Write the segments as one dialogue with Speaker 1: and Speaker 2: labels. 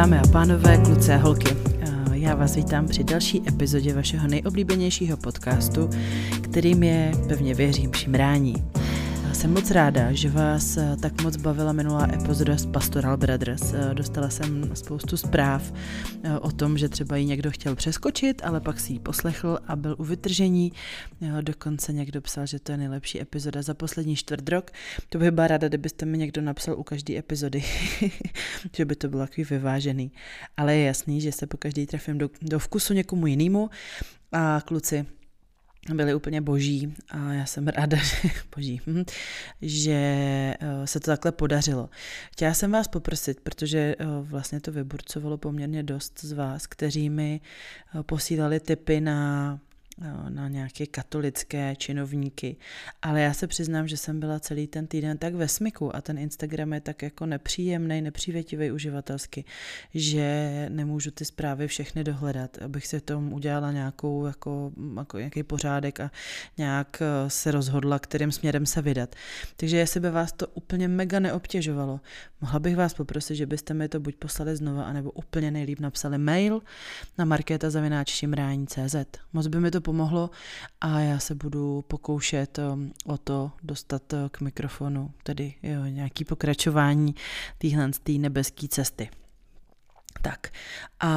Speaker 1: Dámy a pánové, kluci a holky, já vás vítám při další epizodě vašeho nejoblíbenějšího podcastu, kterým je, pevně věřím, šimrání. Jsem moc ráda, že vás eh, tak moc bavila minulá epizoda z Pastoral Brothers. Eh, dostala jsem spoustu zpráv eh, o tom, že třeba ji někdo chtěl přeskočit, ale pak si ji poslechl a byl u vytržení. Dokonce někdo psal, že to je nejlepší epizoda za poslední čtvrt rok. To bych byla ráda, kdybyste mi někdo napsal u každé epizody, že by to bylo takový vyvážený. Ale je jasný, že se po každý trefím do, do vkusu někomu jinému. A kluci, byli úplně boží a já jsem ráda, že, boží, hm, že eh, se to takhle podařilo. Chtěla jsem vás poprosit, protože eh, vlastně to vyburcovalo poměrně dost z vás, kteří mi eh, posílali tipy na na nějaké katolické činovníky. Ale já se přiznám, že jsem byla celý ten týden tak ve smyku a ten Instagram je tak jako nepříjemný, nepřívětivý uživatelsky, že nemůžu ty zprávy všechny dohledat, abych si tom udělala nějakou, jako, jako nějaký pořádek a nějak eh, se rozhodla, kterým směrem se vydat. Takže jestli by vás to úplně mega neobtěžovalo, mohla bych vás poprosit, že byste mi to buď poslali znova, anebo úplně nejlíp napsali mail na markétazavináčšimrání.cz. Moc by mi to pomohlo a já se budu pokoušet um, o to dostat uh, k mikrofonu, tedy jo, nějaký pokračování téhle nebeské cesty. Tak a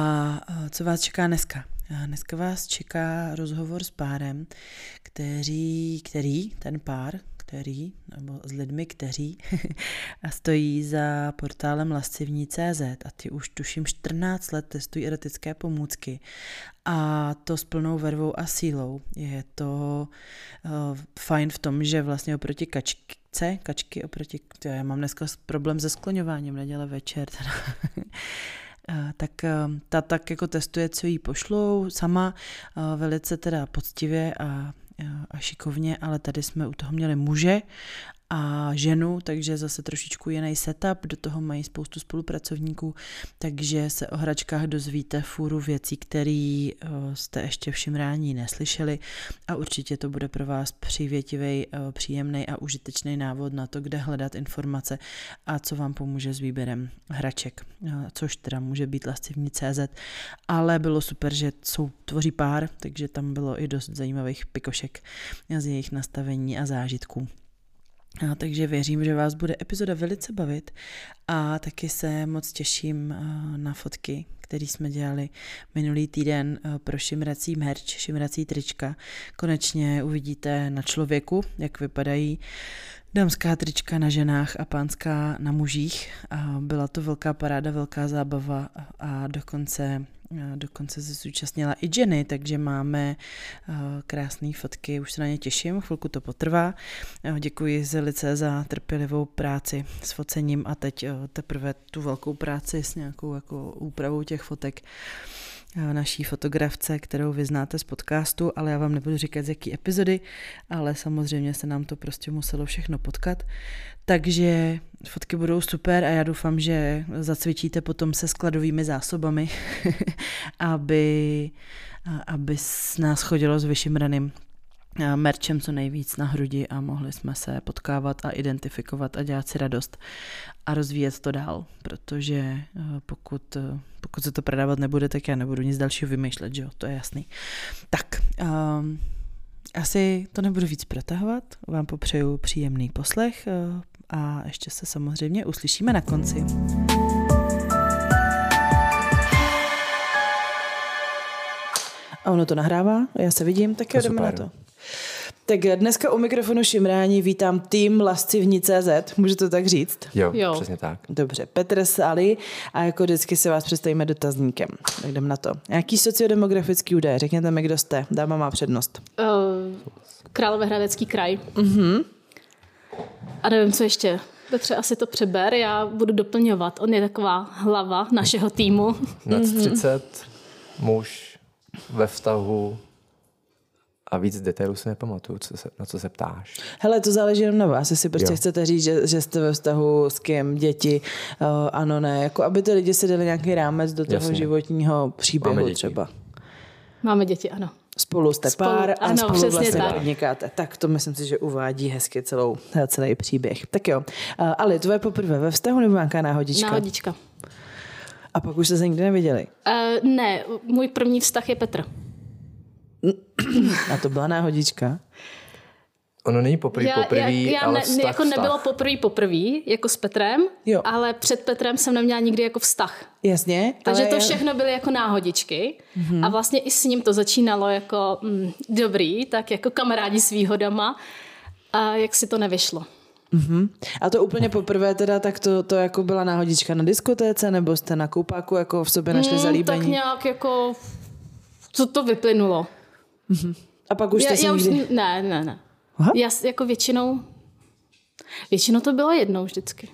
Speaker 1: uh, co vás čeká dneska? Dneska vás čeká rozhovor s párem, který, který ten pár, který, nebo s lidmi, kteří stojí za portálem lascivní.cz a ty už tuším 14 let testují erotické pomůcky a to s plnou vervou a sílou. Je to uh, fajn v tom, že vlastně oproti kačce, kačky oproti, já mám dneska problém se skloňováním neděle večer, teda. Uh, tak uh, ta tak jako testuje, co jí pošlou, sama velice teda poctivě a a šikovně, ale tady jsme u toho měli muže a ženu, takže zase trošičku jiný setup, do toho mají spoustu spolupracovníků, takže se o hračkách dozvíte fůru věcí, které eh, jste ještě v šimrání neslyšeli a určitě to bude pro vás přivětivý, eh, příjemný a užitečný návod na to, kde hledat informace a co vám pomůže s výběrem hraček, eh, což teda může být lascivní CZ, ale bylo super, že jsou, tvoří pár, takže tam bylo i dost zajímavých pikošek z jejich nastavení a zážitků. A takže věřím, že vás bude epizoda velice bavit a taky se moc těším na fotky, které jsme dělali minulý týden pro šimrací merch, šimrací trička. Konečně uvidíte na člověku, jak vypadají dámská trička na ženách a pánská na mužích. A byla to velká paráda, velká zábava a dokonce Dokonce se zúčastnila i Jenny, takže máme krásné fotky, už se na ně těším, chvilku to potrvá. Děkuji Zelice za trpělivou práci s focením a teď teprve tu velkou práci s nějakou jako úpravou těch fotek naší fotografce, kterou vy znáte z podcastu, ale já vám nebudu říkat z jaký epizody, ale samozřejmě se nám to prostě muselo všechno potkat. Takže fotky budou super a já doufám, že zacvičíte potom se skladovými zásobami, aby, aby s nás chodilo s vyšimraným merčem co nejvíc na hrudi a mohli jsme se potkávat a identifikovat a dělat si radost a rozvíjet to dál, protože pokud, pokud se to prodávat nebude, tak já nebudu nic dalšího vymýšlet, že jo, to je jasný. Tak, um, asi to nebudu víc protahovat, vám popřeju příjemný poslech uh, a ještě se samozřejmě uslyšíme na konci. A ono to nahrává, já se vidím, tak jo, jdeme na to. Tak dneska u mikrofonu Šimrání vítám tým Lascivní.cz, můžu to tak říct?
Speaker 2: Jo, jo, přesně tak.
Speaker 1: Dobře, Petr Sali a jako vždycky se vás představíme dotazníkem. Tak jdem na to. Jaký sociodemografický údaj? Řekněte mi, kdo jste. Dáma má přednost. Uh,
Speaker 3: Královéhradecký kraj. Uh-huh. A nevím, co ještě. Petře, asi to přeber, já budu doplňovat. On je taková hlava našeho týmu.
Speaker 2: Nad 30, muž ve vztahu a víc detailů si nepamatuju, co se, na co se ptáš.
Speaker 1: Hele, to záleží jenom na vás, jestli prostě jo. chcete říct, že, že jste ve vztahu s kým, děti, uh, ano, ne, jako aby ty lidi si dali nějaký rámec do toho Jasně. životního příběhu Máme třeba.
Speaker 3: Máme děti, ano.
Speaker 1: Spolu jste spolu, pár a ano, spolu vlastně tak. podnikáte. Tak to myslím si, že uvádí hezky celou, celý příběh. Tak jo. Uh, Ali, tvoje poprvé ve vztahu nebo nějaká náhodička?
Speaker 3: Náhodička.
Speaker 1: A pak už jste se nikdy neviděli.
Speaker 3: Uh, ne, můj první vztah je Petr.
Speaker 1: A to byla náhodička.
Speaker 2: Ono není poprvé poprvý,
Speaker 3: já, já
Speaker 2: ale
Speaker 3: ne,
Speaker 2: vztah,
Speaker 3: jako
Speaker 2: vztah.
Speaker 3: nebylo poprvé poprvé, jako s Petrem,
Speaker 1: Jo.
Speaker 3: ale před Petrem jsem neměla nikdy jako vztah.
Speaker 1: Jasně.
Speaker 3: Takže
Speaker 1: ale
Speaker 3: to
Speaker 1: já-
Speaker 3: všechno byly jako náhodičky a vlastně i s ním to začínalo jako mm, dobrý, tak jako kamarádi s výhodama a jak si to nevyšlo.
Speaker 1: A to úplně poprvé teda, tak to, to jako byla náhodička na diskotéce, nebo jste na koupáku jako v sobě našli
Speaker 3: Mm, tak
Speaker 1: zalíbení?
Speaker 3: nějak jako, co to vyplynulo.
Speaker 1: A pak už
Speaker 3: já,
Speaker 1: se
Speaker 3: já
Speaker 1: nikdy...
Speaker 3: už, ne, ne, ne.
Speaker 1: Aha.
Speaker 3: Já jako většinou, většinou to bylo jednou vždycky.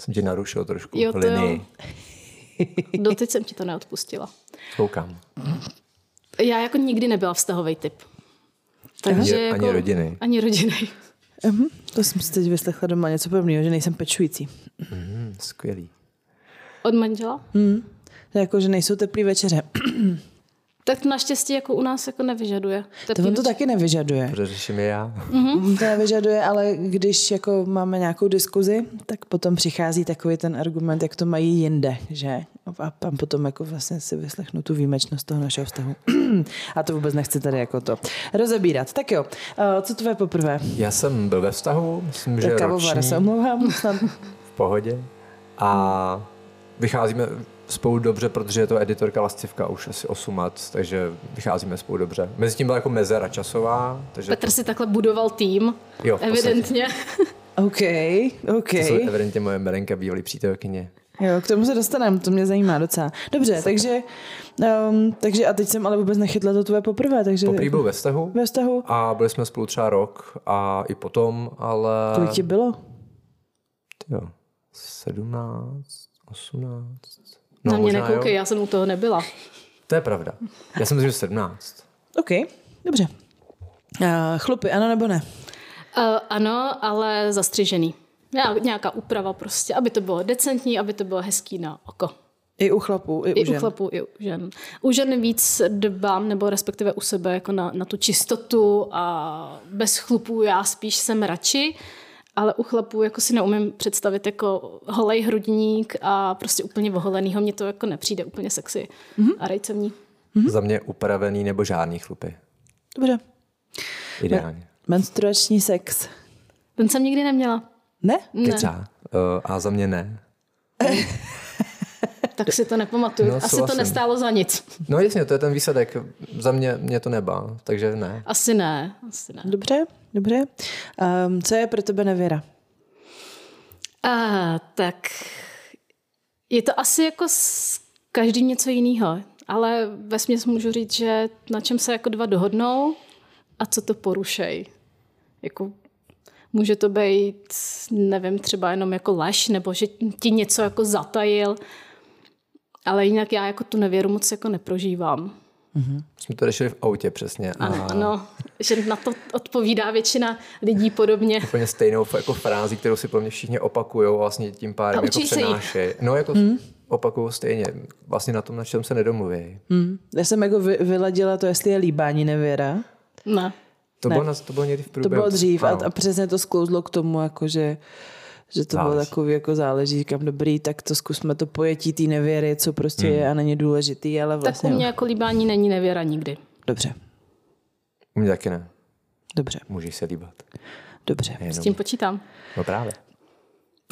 Speaker 2: Jsem ti narušil trošku
Speaker 3: Jo, to
Speaker 2: linii.
Speaker 3: Doteď jsem ti to neodpustila.
Speaker 2: Koukám.
Speaker 3: Já jako nikdy nebyla vztahový typ. Takže
Speaker 2: Ani-
Speaker 3: jako,
Speaker 2: ani rodinný.
Speaker 3: Ani rodinný.
Speaker 1: Mhm, to jsem si teď vyslechla doma něco podobného, že nejsem pečující.
Speaker 2: Hmm, skvělý.
Speaker 3: Od manžela?
Speaker 1: Jako, že nejsou teplý večeře.
Speaker 3: Tak to naštěstí jako u nás jako nevyžaduje.
Speaker 1: To on to taky nevyžaduje.
Speaker 2: Protože řeším je já.
Speaker 1: Mm. To nevyžaduje, ale když jako máme nějakou diskuzi, tak potom přichází takový ten argument, jak to mají jinde, že? A tam potom jako vlastně si vyslechnu tu výjimečnost toho našeho vztahu. A to vůbec nechci tady jako to rozebírat. Tak jo, eh, co tvoje poprvé?
Speaker 2: Já jsem byl ve vztahu, myslím, že
Speaker 1: kavovar,
Speaker 2: roční,
Speaker 1: se omlouvám.
Speaker 2: V pohodě. A vycházíme spolu dobře, protože je to editorka Lascivka už asi 8 let, takže vycházíme spolu dobře. Mezi tím byla jako mezera časová, takže
Speaker 3: Petr si takhle budoval tým,
Speaker 2: Jo,
Speaker 3: evidentně.
Speaker 1: OK, OK.
Speaker 2: to jsou evidentně moje Merenka, bývalý přítelkyně.
Speaker 1: Jo, k tomu se dostaneme, to mě zajímá docela. Dobře, takže, um, takže a teď jsem ale vůbec nechytla to tvoje poprvé, takže
Speaker 2: Poprvé byl ve vztahu
Speaker 1: ve vztahu.
Speaker 2: a byli jsme spolu třeba rok a i potom, ale...
Speaker 1: Kolik ti bylo?
Speaker 2: Jo, 17, 18...
Speaker 3: No, Na mě nekoukej,
Speaker 2: jo.
Speaker 3: já jsem u toho nebyla.
Speaker 2: To je pravda. Já jsem že 17.
Speaker 1: OK, dobře. Uh, chlupy, ano nebo ne?
Speaker 3: Uh, ano, ale zastřižený. Já, nějaká úprava prostě, aby to bylo decentní, aby to bylo hezký na oko.
Speaker 1: I u chlapů, i,
Speaker 3: I
Speaker 1: u žen.
Speaker 3: u chlapů, i u žen. U žen víc dbám, nebo respektive u sebe, jako na, na tu čistotu a bez chlupů já spíš jsem radši, ale u chlapů jako si neumím představit jako holej hrudník a prostě úplně oholenýho, mně to jako nepřijde úplně sexy mm-hmm. a rajcovní.
Speaker 2: Mm-hmm. Za mě upravený nebo žádný chlupy.
Speaker 1: Dobře.
Speaker 2: Ideálně.
Speaker 1: Menstruační sex.
Speaker 3: Ten jsem nikdy neměla,
Speaker 1: Ne?
Speaker 2: Třeba. Uh, a za mě ne.
Speaker 3: tak si to nepamatuju.
Speaker 2: No,
Speaker 3: Asi to nestálo za nic.
Speaker 2: No jasně, to je ten výsledek. Za mě mě to nebá, takže ne.
Speaker 3: Asi ne, asi ne.
Speaker 1: Dobře, dobře. Um, co je pro tebe nevěra?
Speaker 3: A, tak je to asi jako s každým něco jiného, ale ve můžu říct, že na čem se jako dva dohodnou a co to porušej. Jako může to být, nevím, třeba jenom jako lež, nebo že ti něco jako zatajil, ale jinak já jako tu nevěru moc jako neprožívám.
Speaker 2: Jsme to řešili v autě přesně. A
Speaker 3: Ano, ano, že na to odpovídá většina lidí podobně.
Speaker 2: úplně stejnou jako frázi, kterou si pro mě všichni opakují a vlastně tím pádem
Speaker 3: A
Speaker 2: jako přenášejí. No jako hmm. opakují stejně. Vlastně na tom, na čem se nedomluví.
Speaker 1: Hmm. Já jsem jako vy, vyladila to, jestli je líbání nevěra.
Speaker 3: Ne.
Speaker 2: To,
Speaker 1: Ne.
Speaker 2: bylo, na, to bylo někdy v
Speaker 1: To
Speaker 2: průběhu.
Speaker 1: bylo dřív a, a přesně to sklouzlo k tomu, jako že, že to bylo
Speaker 2: Záleží.
Speaker 1: takový jako záleží, říkám dobrý, tak to zkusme to pojetí té nevěry, co prostě je a není důležitý, ale
Speaker 3: Tak
Speaker 1: vlastně...
Speaker 3: u mě jako líbání není nevěra nikdy.
Speaker 1: Dobře,
Speaker 2: U mě taky ne.
Speaker 1: dobře,
Speaker 2: Můžeš se líbat.
Speaker 1: dobře.
Speaker 3: S
Speaker 2: Jenom.
Speaker 3: tím počítám.
Speaker 2: No právě.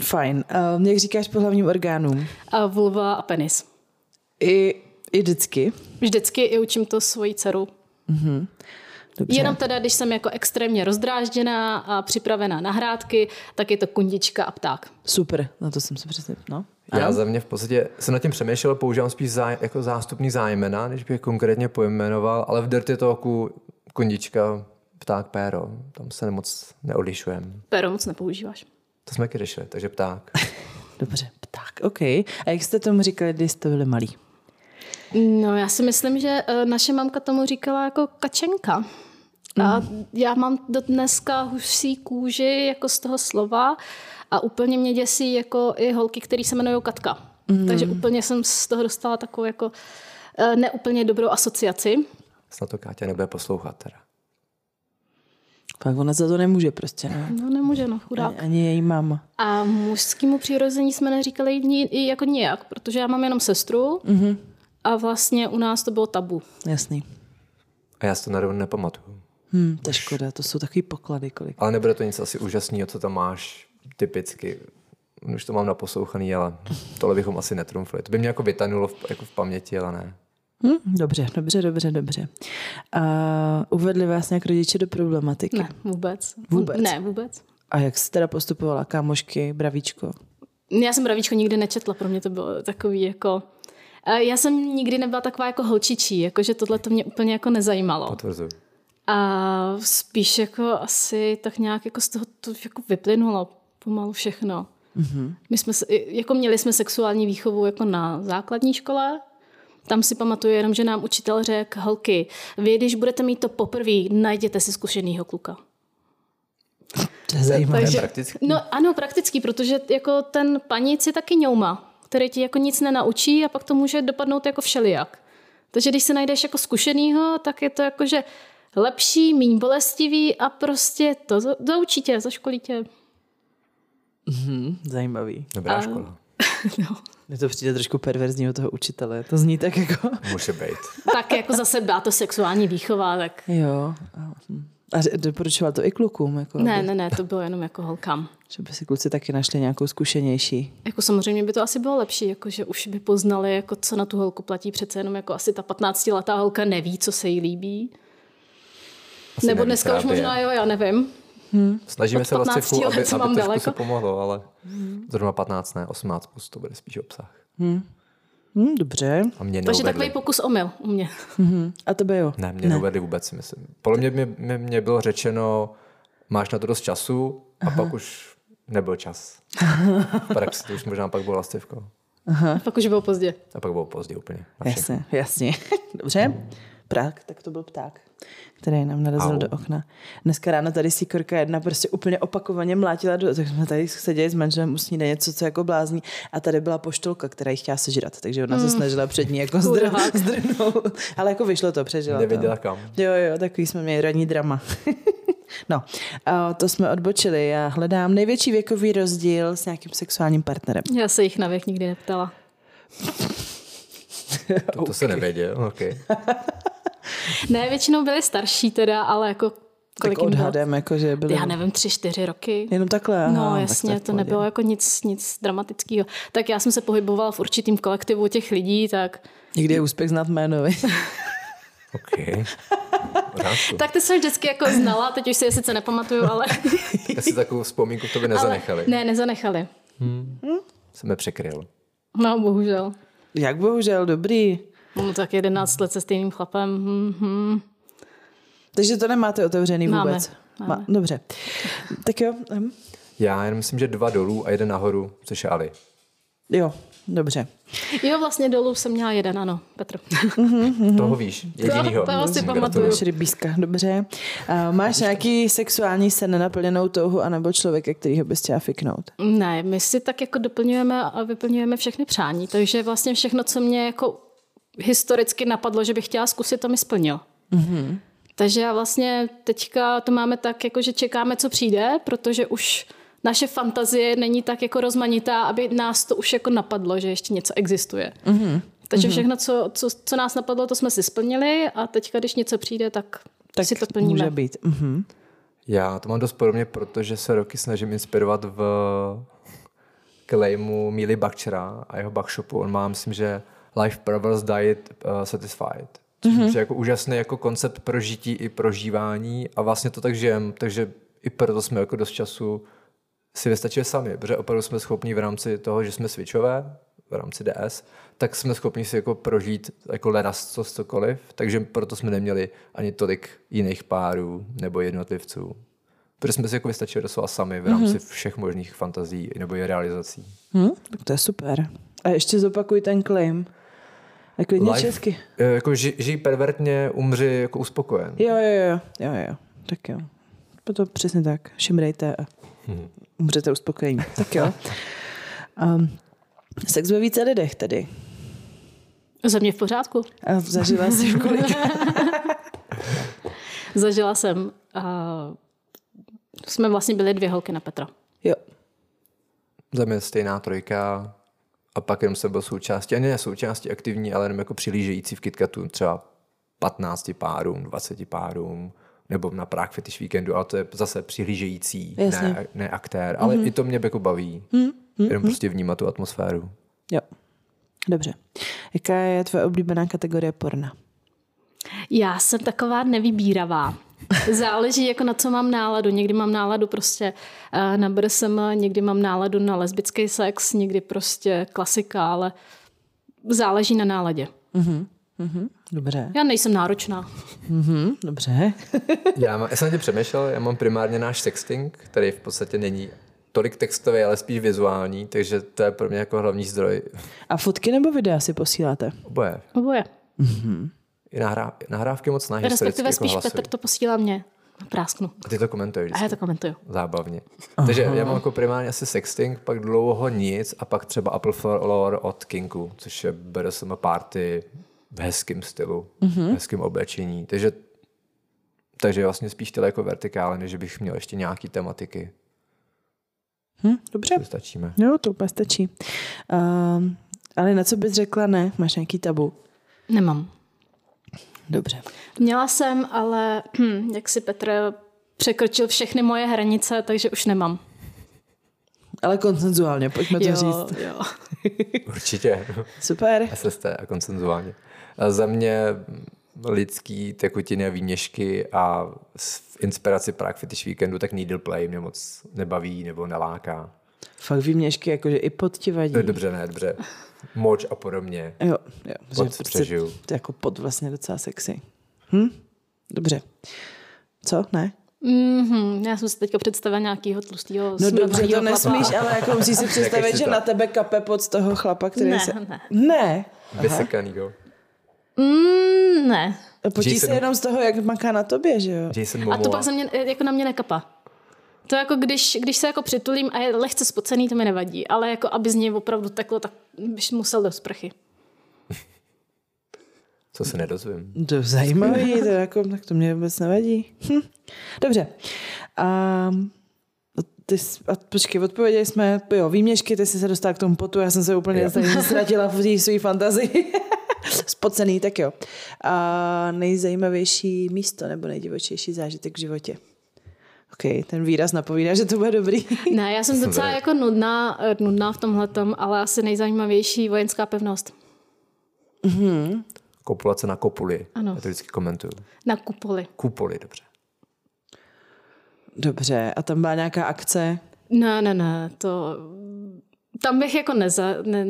Speaker 1: Fajn. Um, jak říkáš po hlavním orgánům?
Speaker 3: A vulva a penis.
Speaker 1: I, I vždycky.
Speaker 3: Vždycky i učím to svoji dceru.
Speaker 1: Dobře.
Speaker 3: Jenom teda, když jsem jako extrémně rozdrážděná a připravená na hrádky, tak je to kundička a pták.
Speaker 1: Super, na to jsem se přesně, no.
Speaker 2: Já za mě v podstatě jsem nad tím přemýšlel, používám spíš zá, jako zástupný zájmena, než bych je konkrétně pojmenoval, ale v Dirty Talku kondička, pták, péro, tam se moc neodlišujeme.
Speaker 3: Pero moc nepoužíváš.
Speaker 2: To jsme taky řešili, takže pták.
Speaker 1: Dobře, pták, OK. A jak jste tomu říkali, když jste byli malí?
Speaker 3: No já si myslím, že eh, naše mamka tomu říkala jako kačenka. A já mám do dneska husí kůži jako z toho slova a úplně mě děsí jako i holky, které se jmenují Katka. Takže úplně jsem z toho dostala takovou jako eh, neúplně dobrou asociaci.
Speaker 2: Snad to Káťa nebude poslouchat teda.
Speaker 1: Pak ona za to nemůže prostě, no.
Speaker 3: No nemůže, no, chudák.
Speaker 1: Ani, ani její máma.
Speaker 3: A mužskému přirození jsme neříkali ni, i jako nijak, protože já mám jenom sestru mm-hmm. a vlastně u nás to bylo tabu.
Speaker 1: Jasný.
Speaker 2: A já si to narovně nepamatuju.
Speaker 1: Hm, to je škoda, to jsou takový poklady, kolik.
Speaker 2: Ale nebude to nic asi úžasného, co tam máš typicky. Už to mám naposlouchaný, ale tohle bychom asi netrumfli. To by mě jako vytanulo v, jako v paměti, ale ne.
Speaker 1: Hm, dobře, dobře, dobře, dobře. A uvedli vás nějak rodiče do problematiky?
Speaker 3: Ne, vůbec.
Speaker 1: Vůbec?
Speaker 3: Ne, vůbec.
Speaker 1: A jak jste teda postupovala? Kámošky, bravíčko?
Speaker 3: Já jsem Bravíčko nikdy nečetla, pro mě to bylo takový jako... Eh, Já jsem nikdy nebyla taková jako holčičí, jakože tohle to mě úplně jako nezajímalo.
Speaker 2: Potvrzuju.
Speaker 3: A spíš jako asi tak nějak jako z toho to jako vyplynulo pomalu všechno. Mm-hmm. My jsme, jako měli jsme sexuální výchovu jako na základní škole, tam si pamatuju jenom, že nám učitel řekl, holky, vy když budete mít to poprvé, najděte si zkušenýho kluka.
Speaker 1: To je zajímavé.
Speaker 2: Takže... praktický?
Speaker 3: No ano, praktický, protože jako ten paníc je taky ňouma, který ti jako nic nenaučí a pak to může dopadnout jako všelijak. Takže když se najdeš jako zkušenýho, tak je to jako, že lepší, méně bolestivý a prostě to za- zaučí tě, zaškolí tě.
Speaker 1: Hm, zajímavý.
Speaker 2: Dobrá
Speaker 3: A-
Speaker 2: škola.
Speaker 3: No.
Speaker 1: Mně to přijde trošku perverzní od toho učitele. To zní tak jako...
Speaker 2: Může být.
Speaker 3: Tak jako zase byla to sexuální výchova, tak
Speaker 1: Jo. A, doporučoval to i klukům, jako,
Speaker 3: ne,
Speaker 1: aby,
Speaker 3: ne, ne, to bylo jenom jako holkám.
Speaker 1: že by si kluci taky našli nějakou zkušenější.
Speaker 3: Jako samozřejmě by to asi bylo lepší, jako že už by poznali, jako co na tu holku platí. Přece jenom jako asi ta 15-letá holka neví, co se jí líbí.
Speaker 2: Asi
Speaker 3: Nebo
Speaker 2: neví,
Speaker 3: dneska už
Speaker 2: je.
Speaker 3: možná jo, já nevím.
Speaker 2: Snažíme
Speaker 3: Od
Speaker 2: se vlastně
Speaker 3: 15 let,
Speaker 2: aby, aby
Speaker 3: mám
Speaker 2: trošku
Speaker 3: daleko.
Speaker 2: se pomohlo, ale zrovna 15 ne, 18 plus to bude spíš obsah.
Speaker 1: Hm, dobře.
Speaker 2: A mě
Speaker 3: Takže takový pokus omyl u mě.
Speaker 1: Hm. A tebe jo?
Speaker 2: Ne, mě ne. neuvedli vůbec, si myslím. Podle mě, mě, mě, mě bylo řečeno, máš na to dost času a Aha. pak už nebyl čas. V praxi to už možná pak bylo lastivko.
Speaker 3: A pak už bylo pozdě.
Speaker 2: A pak bylo pozdě úplně.
Speaker 1: Jasně, jasně. Dobře. Prák, tak to byl pták, který nám narazil
Speaker 2: Au.
Speaker 1: do okna. Dneska ráno tady síkorka jedna prostě úplně opakovaně mlátila, do, tak jsme tady seděli s manželem u snídaně, něco co jako blázní a tady byla poštolka, která ji chtěla sežrat, takže ona se snažila před ní jako zdr,
Speaker 3: Chudák.
Speaker 1: zdrnout, ale jako vyšlo to, přežila
Speaker 2: Nevěděla
Speaker 1: to.
Speaker 2: kam.
Speaker 1: Jo, jo, takový jsme měli ranní drama. no, a to jsme odbočili. Já hledám největší věkový rozdíl s nějakým sexuálním partnerem.
Speaker 3: Já se jich na věk nikdy neptala.
Speaker 2: To, to se nevěděl, okay.
Speaker 3: Ne, většinou byli starší teda, ale jako
Speaker 1: Tak
Speaker 3: kolik jim bylo?
Speaker 1: odhadem, jako, že byly...
Speaker 3: Já nevím, tři, čtyři roky.
Speaker 1: Jenom takhle, aha,
Speaker 3: No
Speaker 1: tak
Speaker 3: jasně,
Speaker 1: v
Speaker 3: to
Speaker 1: pohodě.
Speaker 3: nebylo jako nic, nic dramatického. Tak já jsem se pohybovala v určitým kolektivu těch lidí, tak,
Speaker 1: Někdy je úspěch znát jméno, viď?
Speaker 2: OK. Pořádku.
Speaker 3: tak ty jsem vždycky jako znala, teď už si je sice nepamatuju, ale,
Speaker 2: Tak si takovou vzpomínku tobě
Speaker 3: ale
Speaker 2: nezanechali.
Speaker 3: ne, nezanechali.
Speaker 2: Jsem je překryl.
Speaker 3: No, bohužel.
Speaker 1: Jak bohužel, dobrý.
Speaker 3: No tak 11 let se stejným chlapem. Hm, hm.
Speaker 1: Takže to nemáte otevřený
Speaker 3: Máme,
Speaker 1: vůbec?
Speaker 3: máme.
Speaker 1: Má, dobře. Tak jo, hm.
Speaker 2: Já jenom myslím, že dva dolů a jeden nahoru, což je Ali.
Speaker 1: jo, dobře.
Speaker 3: Jo, vlastně dolů jsem měla jeden, ano, Petr.
Speaker 1: Mhm.
Speaker 2: Toho víš, jedinýho.
Speaker 3: to si
Speaker 2: Gratuluju.
Speaker 3: pamatuju.
Speaker 1: Máš rybíska, dobře. A máš nějaký sexuální sen nenaplněnou touhu anebo člověka, kterýho bys chtěla fiknout?
Speaker 3: Ne, my si tak jako doplňujeme a vyplňujeme všechny přání, takže vlastně všechno, co mě jako historicky napadlo, že bych chtěla zkusit, to mi splnil. Mm-hmm. Takže já vlastně teďka to máme tak, jako že čekáme, co přijde, protože už naše fantazie není tak jako rozmanitá, aby nás to už jako napadlo, že ještě něco existuje. Mm-hmm. Takže všechno, co, co, co nás napadlo, to jsme si splnili a teďka, když něco přijde, tak, tak si to plníme.
Speaker 1: může být. Mhm.
Speaker 2: Já to mám dost podobně, protože se roky snažím inspirovat v claimu Mili Bakčera a jeho backshopu. On má, myslím, že Life Purpose Diet uh, Satisfied. Což mm-hmm. je jako úžasný jako koncept prožití i prožívání a vlastně to tak žijem, takže i proto jsme jako dost času si vystačili sami, protože opravdu jsme schopni v rámci toho, že jsme switchové, v rámci DS, tak jsme schopni si jako prožít jako ledas co cokoliv, takže proto jsme neměli ani tolik jiných párů nebo jednotlivců. Protože jsme si jako vystačili doslova sami v rámci mm-hmm. všech možných fantazí nebo i realizací.
Speaker 1: Hm? Tak to je super. A ještě zopakuj ten claim. A klidně
Speaker 2: Life-
Speaker 1: česky.
Speaker 2: Eh, Jako ži, žij pervertně, umři jako uspokojen.
Speaker 1: Jo, jo, jo, jo, jo. Tak jo. To přesně tak. Šimrejte a umřete uspokojení. Tak jo. Um, sex ve více lidech tedy.
Speaker 3: Za mě v pořádku.
Speaker 1: A zažila jsi v kolik?
Speaker 3: Zažila jsem uh, jsme vlastně byli dvě holky na Petra.
Speaker 1: Jo.
Speaker 2: Za mě stejná trojka a pak jenom jsem byl součástí, a ne součástí aktivní, ale jenom jako přilížející v KitKatu třeba 15 párům, 20 párům, nebo na Prague Fetish Weekendu, ale to je zase přihlížející,
Speaker 1: Jasně.
Speaker 2: ne, ne aktér, ale mm-hmm. i to mě jako baví. Mm-hmm. Jenom prostě vnímat tu atmosféru.
Speaker 1: Jo. Dobře. Jaká je tvoje oblíbená kategorie porna?
Speaker 3: Já jsem taková nevybíravá. Záleží, jako na co mám náladu. Někdy mám náladu prostě eh, na BDSM, někdy mám náladu na lesbický sex, někdy prostě klasika, ale záleží na náladě.
Speaker 1: Dobře.
Speaker 3: Já nejsem náročná.
Speaker 1: Mhm, dobře.
Speaker 2: Já, má, já jsem na tě přemýšlel, já mám primárně náš sexting, který v podstatě není tolik textový, ale spíš vizuální, takže to je pro mě jako hlavní zdroj.
Speaker 1: A fotky nebo videa si posíláte?
Speaker 2: Oboje.
Speaker 3: Oboje.
Speaker 2: I nahrá, nahrávky moc na
Speaker 3: Respektive
Speaker 2: jako
Speaker 3: spíš
Speaker 2: hlasují.
Speaker 3: Petr to posílá mě. Prásknu.
Speaker 2: A ty to komentuješ
Speaker 3: A já to komentuju.
Speaker 2: Zábavně. Takže já mám jako primárně asi sexting, pak dlouho nic a pak třeba Apple for Lore od Kinku, což je BDSM party v hezkém stylu, v hezkém oblečení. Takže, takže vlastně spíš tyhle jako vertikály, než bych měl ještě nějaký tematiky.
Speaker 1: Hm, dobře.
Speaker 2: To stačíme.
Speaker 1: Jo, to úplně stačí. Um, ale na co bys řekla ne? Máš nějaký tabu?
Speaker 3: Nemám.
Speaker 1: Dobře.
Speaker 3: Měla jsem, ale hm, jak si Petr překročil všechny moje hranice, takže už nemám.
Speaker 1: Ale konsenzuálně, pojďme to
Speaker 3: jo,
Speaker 1: říct.
Speaker 3: jo.
Speaker 2: Určitě.
Speaker 1: Super.
Speaker 2: SST a konsenzuálně. A za mě lidský tekutiny a výměšky a v inspiraci Prague Fetish Weekendu, tak needle play mě moc nebaví nebo neláká.
Speaker 1: Fakt výměšky, jakože i pod ti vadí.
Speaker 2: No, Dobře, ne, dobře. Moč a podobně.
Speaker 1: Jo, jo.
Speaker 2: Pod
Speaker 1: že
Speaker 2: přežiju.
Speaker 1: to je jako pod vlastně docela sexy. Hm? Dobře. Co? Ne?
Speaker 3: Mm-hmm, já jsem si teďka představila nějakého tlustého
Speaker 1: No dobře, to nesmíš,
Speaker 3: chlapa.
Speaker 1: ale jako musíš si představit, že
Speaker 2: to.
Speaker 1: na tebe kape pod z toho chlapa, který
Speaker 3: Ne,
Speaker 1: se...
Speaker 3: ne.
Speaker 1: Ne.
Speaker 2: Vysekanýho.
Speaker 3: Mm, ne.
Speaker 1: Potí
Speaker 2: Jason-
Speaker 1: se jenom z toho, jak maká na tobě, že jo?
Speaker 2: Jason
Speaker 3: A
Speaker 2: Momoa.
Speaker 3: to pak se mě, jako na mě nekapa. To jako když, když se jako přitulím a je lehce spocený, to mi nevadí. Ale jako aby z něj opravdu teklo, tak bych musel do sprchy.
Speaker 2: Co se nedozvím.
Speaker 1: To je zajímavý, to je jako, tak to mě vůbec nevadí. Hm. Dobře. A, ty, jsi- a počkej, odpověděli jsme, jo, výměšky, ty jsi se dostala k tomu potu, já jsem se úplně ztratila v té své fantazii. Spocený, tak jo. A nejzajímavější místo nebo nejdivočejší zážitek v životě. OK, ten výraz napovídá, že to bude dobrý.
Speaker 3: Ne, já jsem docela jako nudná, eh, nudná v tomhletom, ale asi nejzajímavější vojenská pevnost.
Speaker 2: Kopulace na kopuli.
Speaker 3: Ano.
Speaker 2: Já to vždycky komentuju.
Speaker 3: Na kupoli.
Speaker 2: Kupoli, dobře.
Speaker 1: Dobře, a tam byla nějaká akce?
Speaker 3: Ne, ne, ne, to... Tam bych jako neza, ne,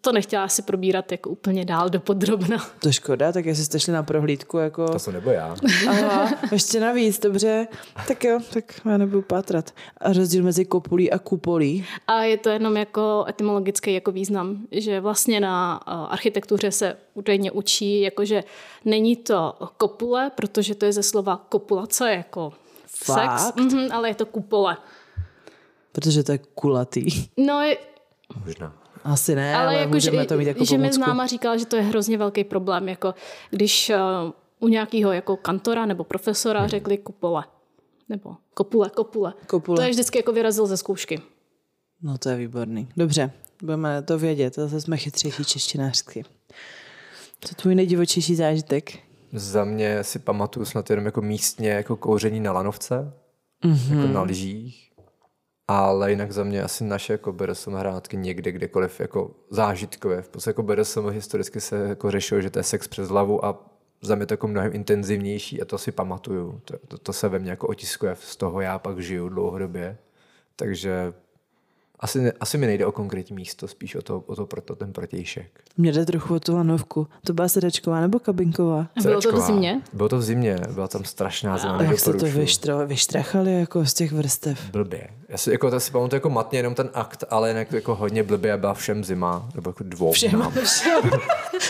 Speaker 3: to nechtěla asi probírat jako úplně dál do podrobna.
Speaker 1: To škoda, tak jestli jste šli na prohlídku, jako...
Speaker 2: To jsem nebo já.
Speaker 1: Aha, ještě navíc, dobře. Tak jo, tak já nebudu pátrat. A rozdíl mezi kopulí a kupolí.
Speaker 3: A je to jenom jako etymologický jako význam, že vlastně na eh, architektuře se údajně učí, jakože není to kopule, protože to je ze slova kopulace jako
Speaker 1: Fakt?
Speaker 3: sex, mhm, ale je to kupole.
Speaker 1: Protože to je kulatý.
Speaker 3: No,
Speaker 2: Možná.
Speaker 1: Asi ne, ale,
Speaker 3: ale, jako,
Speaker 1: můžeme
Speaker 3: že,
Speaker 1: to mít jako
Speaker 3: že mi známa říkala, že to je hrozně velký problém, jako když uh, u nějakého jako kantora nebo profesora řekli kupole. Nebo kopule, kopule.
Speaker 1: Kopule.
Speaker 3: To je vždycky jako vyrazil ze zkoušky.
Speaker 1: No to je výborný. Dobře, budeme to vědět. Zase jsme chytřejší češtinářsky. Co tvůj nejdivočejší zážitek?
Speaker 2: Za mě si pamatuju snad jenom jako místně jako kouření na lanovce, mm-hmm. jako na lyžích. Ale jinak za mě asi naše jako BDSM hrátky někde, kdekoliv jako zážitkově. V podstatě jako BDSM historicky se jako řešilo, že to je sex přes hlavu a za mě to jako mnohem intenzivnější a to si pamatuju. To, to, to se ve mně jako otiskuje, z toho já pak žiju dlouhodobě. Takže asi, asi mi nejde o konkrétní místo, spíš o to, o to proto ten protějšek.
Speaker 1: Mě jde trochu o tu lanovku. To byla sedačková nebo kabinková?
Speaker 3: A bylo to v
Speaker 2: Sedačková.
Speaker 3: zimě?
Speaker 2: Bylo to v zimě, byla tam strašná zima.
Speaker 1: A jak jste to vyštro, vyštrachali jako z těch vrstev?
Speaker 2: Blbě. Já si, jako, si pamatuju jako matně jenom ten akt, ale jinak jako hodně blbě a byla všem zima, nebo jako dvou
Speaker 1: Všem,
Speaker 2: nám.
Speaker 1: všem.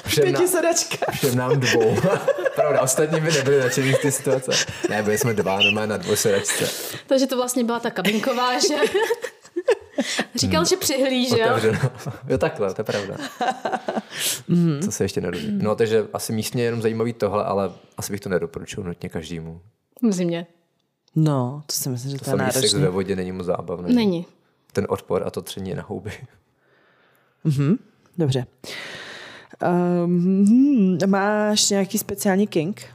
Speaker 2: Všem, na,
Speaker 1: Pěti sedačka.
Speaker 2: všem nám dvou. Pravda, ostatní by nebyli nadšení z té situace. Ne, byli jsme dva, normálně na dvou sedačce.
Speaker 3: Takže to vlastně byla ta kabinková, že? Říkal, že přihlížel.
Speaker 2: Otevřeno. Jo, takhle, to je pravda. Co se ještě nedozvím. No, takže asi místně je jenom zajímavý tohle, ale asi bych to nedoporučil nutně každému.
Speaker 3: V zimě.
Speaker 1: No, to si myslím, že to,
Speaker 2: To
Speaker 1: je
Speaker 2: samý sex
Speaker 1: náročný.
Speaker 2: ve vodě není moc zábavný.
Speaker 3: Není.
Speaker 2: Ten odpor a to tření na houby.
Speaker 1: Mhm, dobře. Um, máš nějaký speciální king?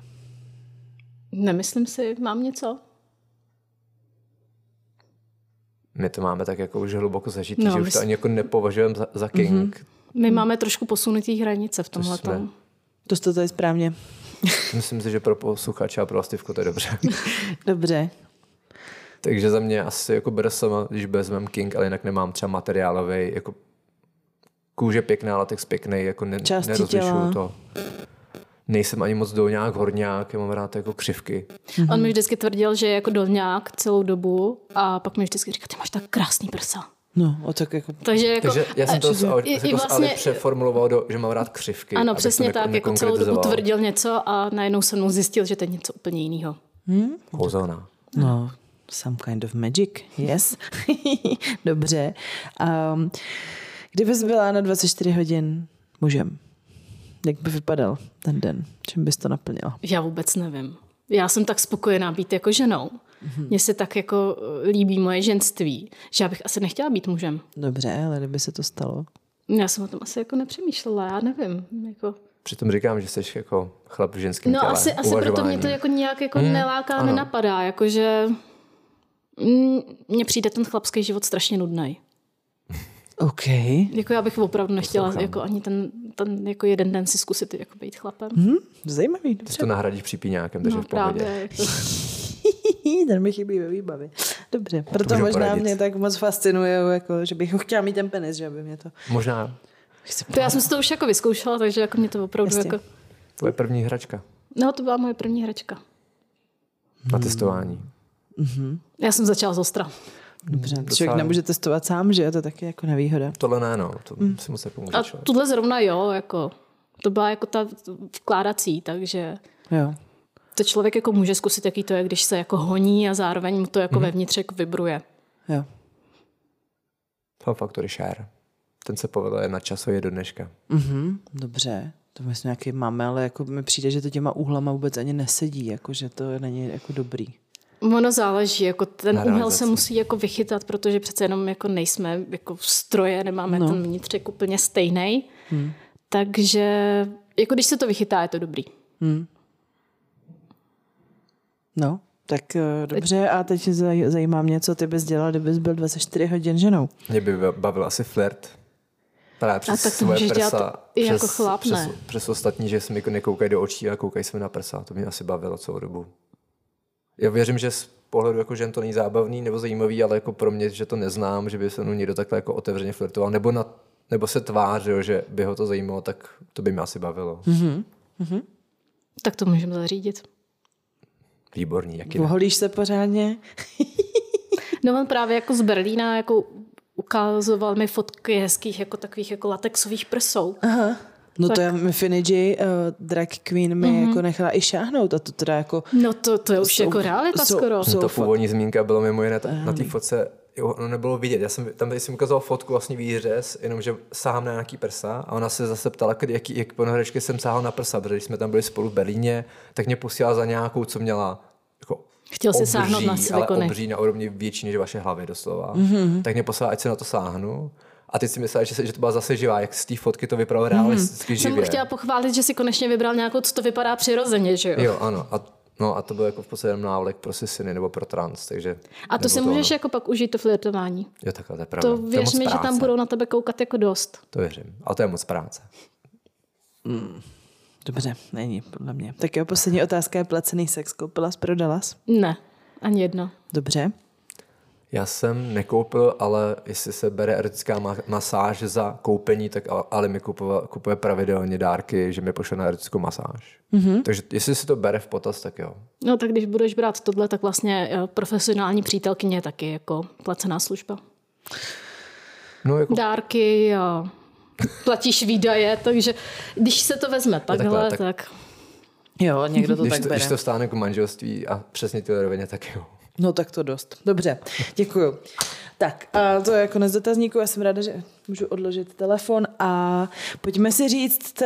Speaker 3: Nemyslím si, mám něco?
Speaker 2: My to máme tak jako už hluboko zažitý,
Speaker 3: No,
Speaker 2: že už to ani jako nepovažujeme za, za king. Mm-hmm.
Speaker 3: My máme trošku posunutý hranice v tomhle.
Speaker 2: jsme-
Speaker 1: To jste tady správně.
Speaker 2: Myslím si, že pro posluchače a pro Stivku to je dobře.
Speaker 1: Dobře.
Speaker 2: Takže za mě asi jako BDSM, když vezmeme king, ale jinak nemám třeba materiálový, jako kůže pěkná, latex pěkný, jako ne, nerozlišuju
Speaker 1: těla.
Speaker 2: to. Nejsem ani moc dolňák, horňák, já mám rád jako křivky.
Speaker 3: Mm-hmm. On mi vždycky tvrdil, že je jako dolňák celou dobu a pak mi vždycky říkal, ty máš tak krásný prsa.
Speaker 1: No, o tak jako...
Speaker 3: Takže jako...
Speaker 2: Takže já jsem to
Speaker 3: i-
Speaker 2: jako
Speaker 3: i vlastně-
Speaker 2: přeformuloval, do, že mám rád křivky.
Speaker 3: Ano, přesně tak, jako celou dobu tvrdil něco a najednou se mnou zjistil, že to je něco úplně jiného.
Speaker 2: Kouzelná.
Speaker 1: No, some kind of magic, yes. Dobře. Um, kdybys byla na 24 hodin mužem, jak by vypadal ten den? Čím bys to naplnila?
Speaker 3: Já vůbec nevím. Já jsem tak spokojená být jako ženou.
Speaker 2: Mhm.
Speaker 3: Mně se tak jako eh, líbí moje ženství, že já bych asi nechtěla být mužem.
Speaker 1: Dobře, ale kdyby se to stalo.
Speaker 3: Já jsem o tom asi jako nepřemýšlela, já nevím. Jako...
Speaker 2: Přitom říkám, že jsi jako chlap v ženském
Speaker 3: No
Speaker 2: těle.
Speaker 3: asi, asi proto mě to jako nějak jako
Speaker 2: Hmm,
Speaker 3: neláká,
Speaker 2: ano.
Speaker 3: nenapadá, jakože mm, mně přijde ten chlapský život strašně nudný.
Speaker 1: OK.
Speaker 3: Jako já bych opravdu nechtěla
Speaker 2: Poslouchám.
Speaker 3: jako ani ten, ten jako jeden den si zkusit jako být chlapem.
Speaker 1: Hm, zajímavý,
Speaker 2: Ty
Speaker 1: dobře.
Speaker 2: to nahradíš přípíňákem, takže
Speaker 3: no
Speaker 2: v pohodě.
Speaker 3: právě. Jako,
Speaker 1: ten mi chybí ve výbavě. Dobře, proto možná
Speaker 2: poradit.
Speaker 1: mě tak moc fascinuje, jako, že bych chtěla mít ten penis, že aby mě to...
Speaker 2: Možná
Speaker 3: to já jsem si to už jako vyzkoušela, takže jako mě to opravdu
Speaker 1: Jasně.
Speaker 3: jako...
Speaker 2: tvoje první hračka
Speaker 3: No to byla moje první hračka.
Speaker 2: na
Speaker 3: Hmm.
Speaker 2: testování.
Speaker 3: Já jsem začala z ostra.
Speaker 1: Dobře,
Speaker 2: docela
Speaker 1: člověk
Speaker 2: jo.
Speaker 1: nemůže testovat sám, že jo, to je taky jako nevýhoda.
Speaker 2: Tohle ne, no. To si moc nepomůže
Speaker 3: A
Speaker 2: člověk.
Speaker 3: tuhle zrovna jo, jako to byla jako ta vkládací, takže
Speaker 1: Jo.
Speaker 3: to člověk jako může zkusit, jaký to je, když se jako honí a zároveň mu to jako vevnitř jako vibruje.
Speaker 1: Jo.
Speaker 2: Fun Factory Share. Ten se povedl je na časově do dneška.
Speaker 1: Mhm, dobře. To myslím nějaký máme, ale jako mi přijde, že to těma úhlama vůbec ani nesedí, jako že to není jako dobrý.
Speaker 3: Ono záleží, jako ten
Speaker 2: Na
Speaker 3: úhel se musí jako vychytat, protože přece jenom jako nejsme jako stroje, nemáme
Speaker 1: No.
Speaker 3: ten vnitřek úplně stejný. Hmm. Takže jako když se to vychytá, je to dobrý.
Speaker 1: No, tak eh, dobře. A teď zaj- zajímá mě, co ty bys dělal, kdybys byl 24 hodin ženou.
Speaker 2: Mě by bavil asi flirt. Právě přes
Speaker 3: tak to
Speaker 2: svoje
Speaker 3: můžeš dělat
Speaker 2: prsa.
Speaker 3: i jako
Speaker 2: přes,
Speaker 3: chlap,
Speaker 2: přes,
Speaker 3: ne?
Speaker 2: přes, ostatní, že se mi nekoukají do očí a koukají se mi na prsa. To mě asi bavilo celou dobu. Já věřím, že z pohledu jako žen to není zábavný nebo zajímavý, ale jako pro mě, že to neznám, že by se mnou někdo takhle jako otevřeně flirtoval, nebo, na, nebo se tvářil, že by ho to zajímalo, tak to by mě asi bavilo.
Speaker 3: Mhm. Tak to můžeme zařídit.
Speaker 2: Výborný, jaký ne?
Speaker 1: Oholíš se pořádně?
Speaker 3: No on právě jako z Berlína jako ukazoval mi fotky hezkých jako takových jako latexových prsou.
Speaker 1: Aha. No
Speaker 3: Tak.
Speaker 1: to je mi Finigi, uh, drag queen, mi mm-hmm. jako nechala i šáhnout a to teda jako...
Speaker 3: No to, to je už
Speaker 1: Jsou-
Speaker 3: jako realita
Speaker 1: jsou-
Speaker 3: skoro.
Speaker 1: jsou- fakt-
Speaker 2: původní zmínka bylo mimo jiné ta- na té fotce, jo, ono nebylo vidět. Já jsem, tam jsem ukazoval fotku vlastně výřez, jenomže sahám na nějaký prsa a ona se zase ptala, kdy, jaký, jak po nohračky jsem sáhal na prsa, protože když jsme tam byli spolu v Berlíně, tak mě posílala za nějakou, co měla jako
Speaker 3: Chtěl si
Speaker 2: obří,
Speaker 3: sáhnout na
Speaker 2: ale
Speaker 3: silikony.
Speaker 2: obří na úrovni větší než vaše hlavy doslova. Mm-hmm. Tak mě poslala, ať se na to sáhnu. A teď si myslela, že, se, že to byla zase živá, jak z té fotky to vypadalo realisticky
Speaker 3: Jsem
Speaker 2: živě.
Speaker 3: chtěla pochválit, že si konečně vybral nějakou, co to vypadá přirozeně, že jo?
Speaker 2: Jo, ano. A, no a to byl jako v podstatě jenom návlek pro sisiny nebo pro trans, takže...
Speaker 3: A to si můžeš
Speaker 2: ono.
Speaker 3: jako pak užít to flirtování.
Speaker 2: Jo, takhle, to je pravda.
Speaker 3: To věř mi, že tam budou na tebe koukat jako dost.
Speaker 2: To věřím. A to je moc práce.
Speaker 1: Dobře, není podle mě. Tak jo, poslední otázka je placený sex. Koupila jsi, prodala jsi?
Speaker 3: Ne, ani jedno.
Speaker 1: Dobře.
Speaker 2: Já jsem nekoupil, ale jestli se bere erotická ma- masáž za koupení, tak Ale- mi kupuje, kupuje pravidelně dárky, že mi pošle na erotickou masáž. Mm-hmm. Takže jestli si to bere v potaz, tak jo.
Speaker 3: No tak když budeš brát tohle, tak vlastně eh, profesionální přítelkyně je taky jako placená služba.
Speaker 2: No jako
Speaker 3: Dárky a platíš výdaje, takže když se to vezme takhle,
Speaker 2: takhle,
Speaker 3: tak,
Speaker 2: tak-
Speaker 3: tak
Speaker 1: Jo, někdo to
Speaker 2: když,
Speaker 1: tak
Speaker 2: to,
Speaker 1: bere.
Speaker 2: když to stáne k manželství a přesně ty rovině, tak jo.
Speaker 1: No tak to dost. Dobře, děkuju. Tak, a to je konec dotazníku. Já jsem ráda, že můžu odložit telefon a pojďme si říct,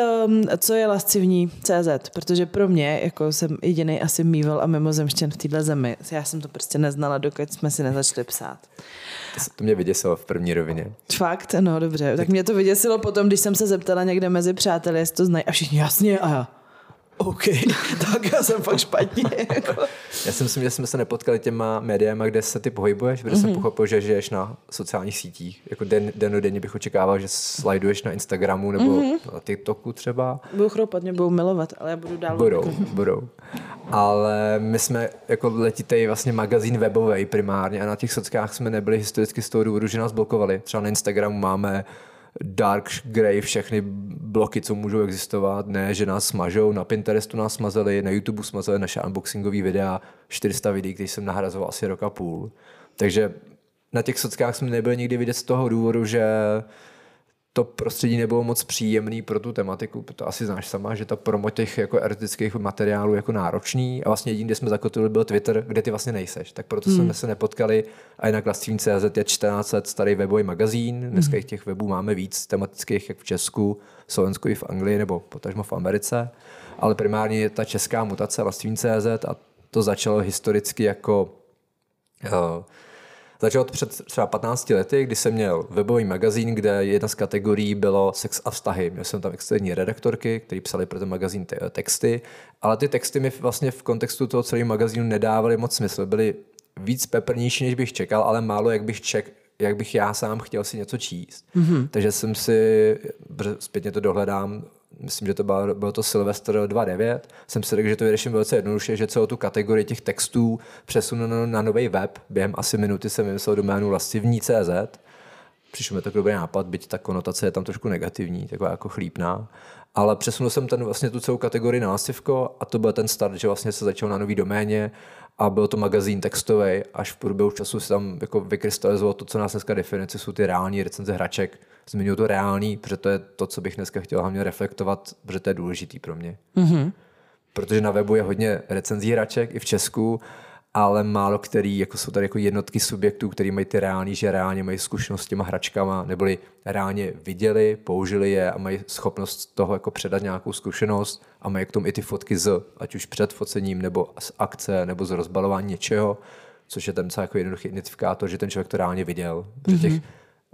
Speaker 1: co je lascivní CZ, protože pro mě, jako jsem jediný asi mýval a mimozemštěn v této zemi, já jsem to prostě neznala, dokud jsme si nezačali psát.
Speaker 2: To, to mě vyděsilo v první rovině.
Speaker 1: Fakt? No dobře. Tak mě to vyděsilo potom, když jsem se zeptala někde mezi přáteli, jestli to znají a všichni jasně a já. OK, tak já jsem fakt špatně. Jako.
Speaker 2: Já si myslím, že jsme se nepotkali těma médiama, kde se ty pohybuješ, protože mm-hmm. jsem pochopil, že žiješ na sociálních sítích. Jako den, den denně bych očekával, že slajduješ na Instagramu nebo mm-hmm. na TikToku třeba.
Speaker 1: Budu chroupat, mě budou milovat, ale já budu dál.
Speaker 2: Budou, budou. Ale my jsme jako letitej vlastně magazín webový primárně a na těch sockách jsme nebyli historicky z toho důvodu, že nás blokovali. Třeba na Instagramu máme dark grey všechny bloky, co můžou existovat, ne, že nás smažou, na Pinterestu nás smazali, na YouTube smazali naše unboxingové videa, 400 videí, které jsem nahrazoval asi rok a půl. Takže na těch sockách jsme nebyli nikdy vidět z toho důvodu, že to prostředí nebylo moc příjemný pro tu tematiku, to asi znáš sama, že ta promo těch jako erotických materiálů jako náročný a vlastně jediný, kde jsme zakotvili, byl Twitter, kde ty vlastně nejseš. Tak proto hmm. jsme se nepotkali a jinak Lastvín.cz je 14 let starý webový magazín, dneska hmm. těch webů máme víc tematických, jak v Česku, Slovensku i v Anglii nebo potažmo v Americe, ale primárně je ta česká mutace Lastvín.cz a to začalo historicky jako uh, Začalo to před třeba 15 lety, kdy jsem měl webový magazín, kde jedna z kategorií bylo sex a vztahy. Měl jsem tam externí redaktorky, kteří psali pro ten magazín te- texty, ale ty texty mi vlastně v kontextu toho celého magazínu nedávaly moc smysl. Byly víc peprnější, než bych čekal, ale málo, jak bych ček, jak bych já sám chtěl si něco číst. Mm-hmm. Takže jsem si, zpětně to dohledám, myslím, že to bylo, bylo to Silvestr 2.9, jsem si řekl, že to vyřeším velice jednoduše, že celou tu kategorii těch textů přesunu na, nový web. Během asi minuty jsem vymyslel doménu lastivní.cz. Přišel mi to dobrý nápad, byť ta konotace je tam trošku negativní, taková jako chlípná. Ale přesunul jsem ten, vlastně tu celou kategorii na lastivko a to byl ten start, že vlastně se začal na nový doméně a byl to magazín textový, až v průběhu času se tam jako vykrystalizovalo to, co nás dneska definice jsou ty reální recenze hraček. Zmiňuji to reální, protože to je to, co bych dneska chtěl hlavně reflektovat, protože to je důležitý pro mě. Mm-hmm. Protože na webu je hodně recenzí hraček i v Česku ale málo který, jako jsou tady jako jednotky subjektů, který mají ty reální, že reálně mají zkušenost s těma hračkama, neboli reálně viděli, použili je a mají schopnost toho jako předat nějakou zkušenost a mají k tomu i ty fotky z, ať už před focením, nebo z akce, nebo z rozbalování něčeho, což je ten celý jako jednoduchý identifikátor, že ten člověk to reálně viděl. Protože těch.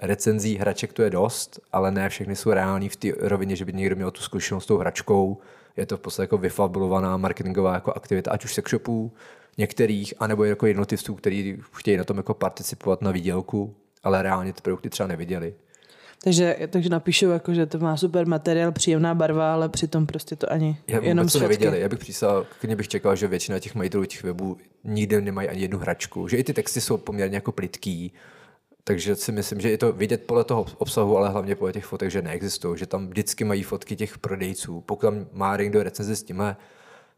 Speaker 2: Recenzí hraček to je dost, ale ne všechny jsou reální v té rovině, že by někdo měl tu zkušenost s tou hračkou. Je to v podstatě jako vyfabulovaná marketingová jako aktivita, ať už sex shopů, některých, anebo jako jednotlivců, kteří chtějí na tom jako participovat na výdělku, ale reálně ty produkty třeba neviděli.
Speaker 1: Takže, takže napíšu, jako, že to má super materiál, příjemná barva, ale přitom prostě to ani Já jenom to
Speaker 2: neviděli. Já bych přísal, klidně bych čekal, že většina těch majitelů těch webů nikdy nemají ani jednu hračku. Že i ty texty jsou poměrně jako plitký, takže si myslím, že je to vidět podle toho obsahu, ale hlavně podle těch fotek, že neexistují, že tam vždycky mají fotky těch prodejců. Pokud tam má někdo recenzi s tímhle,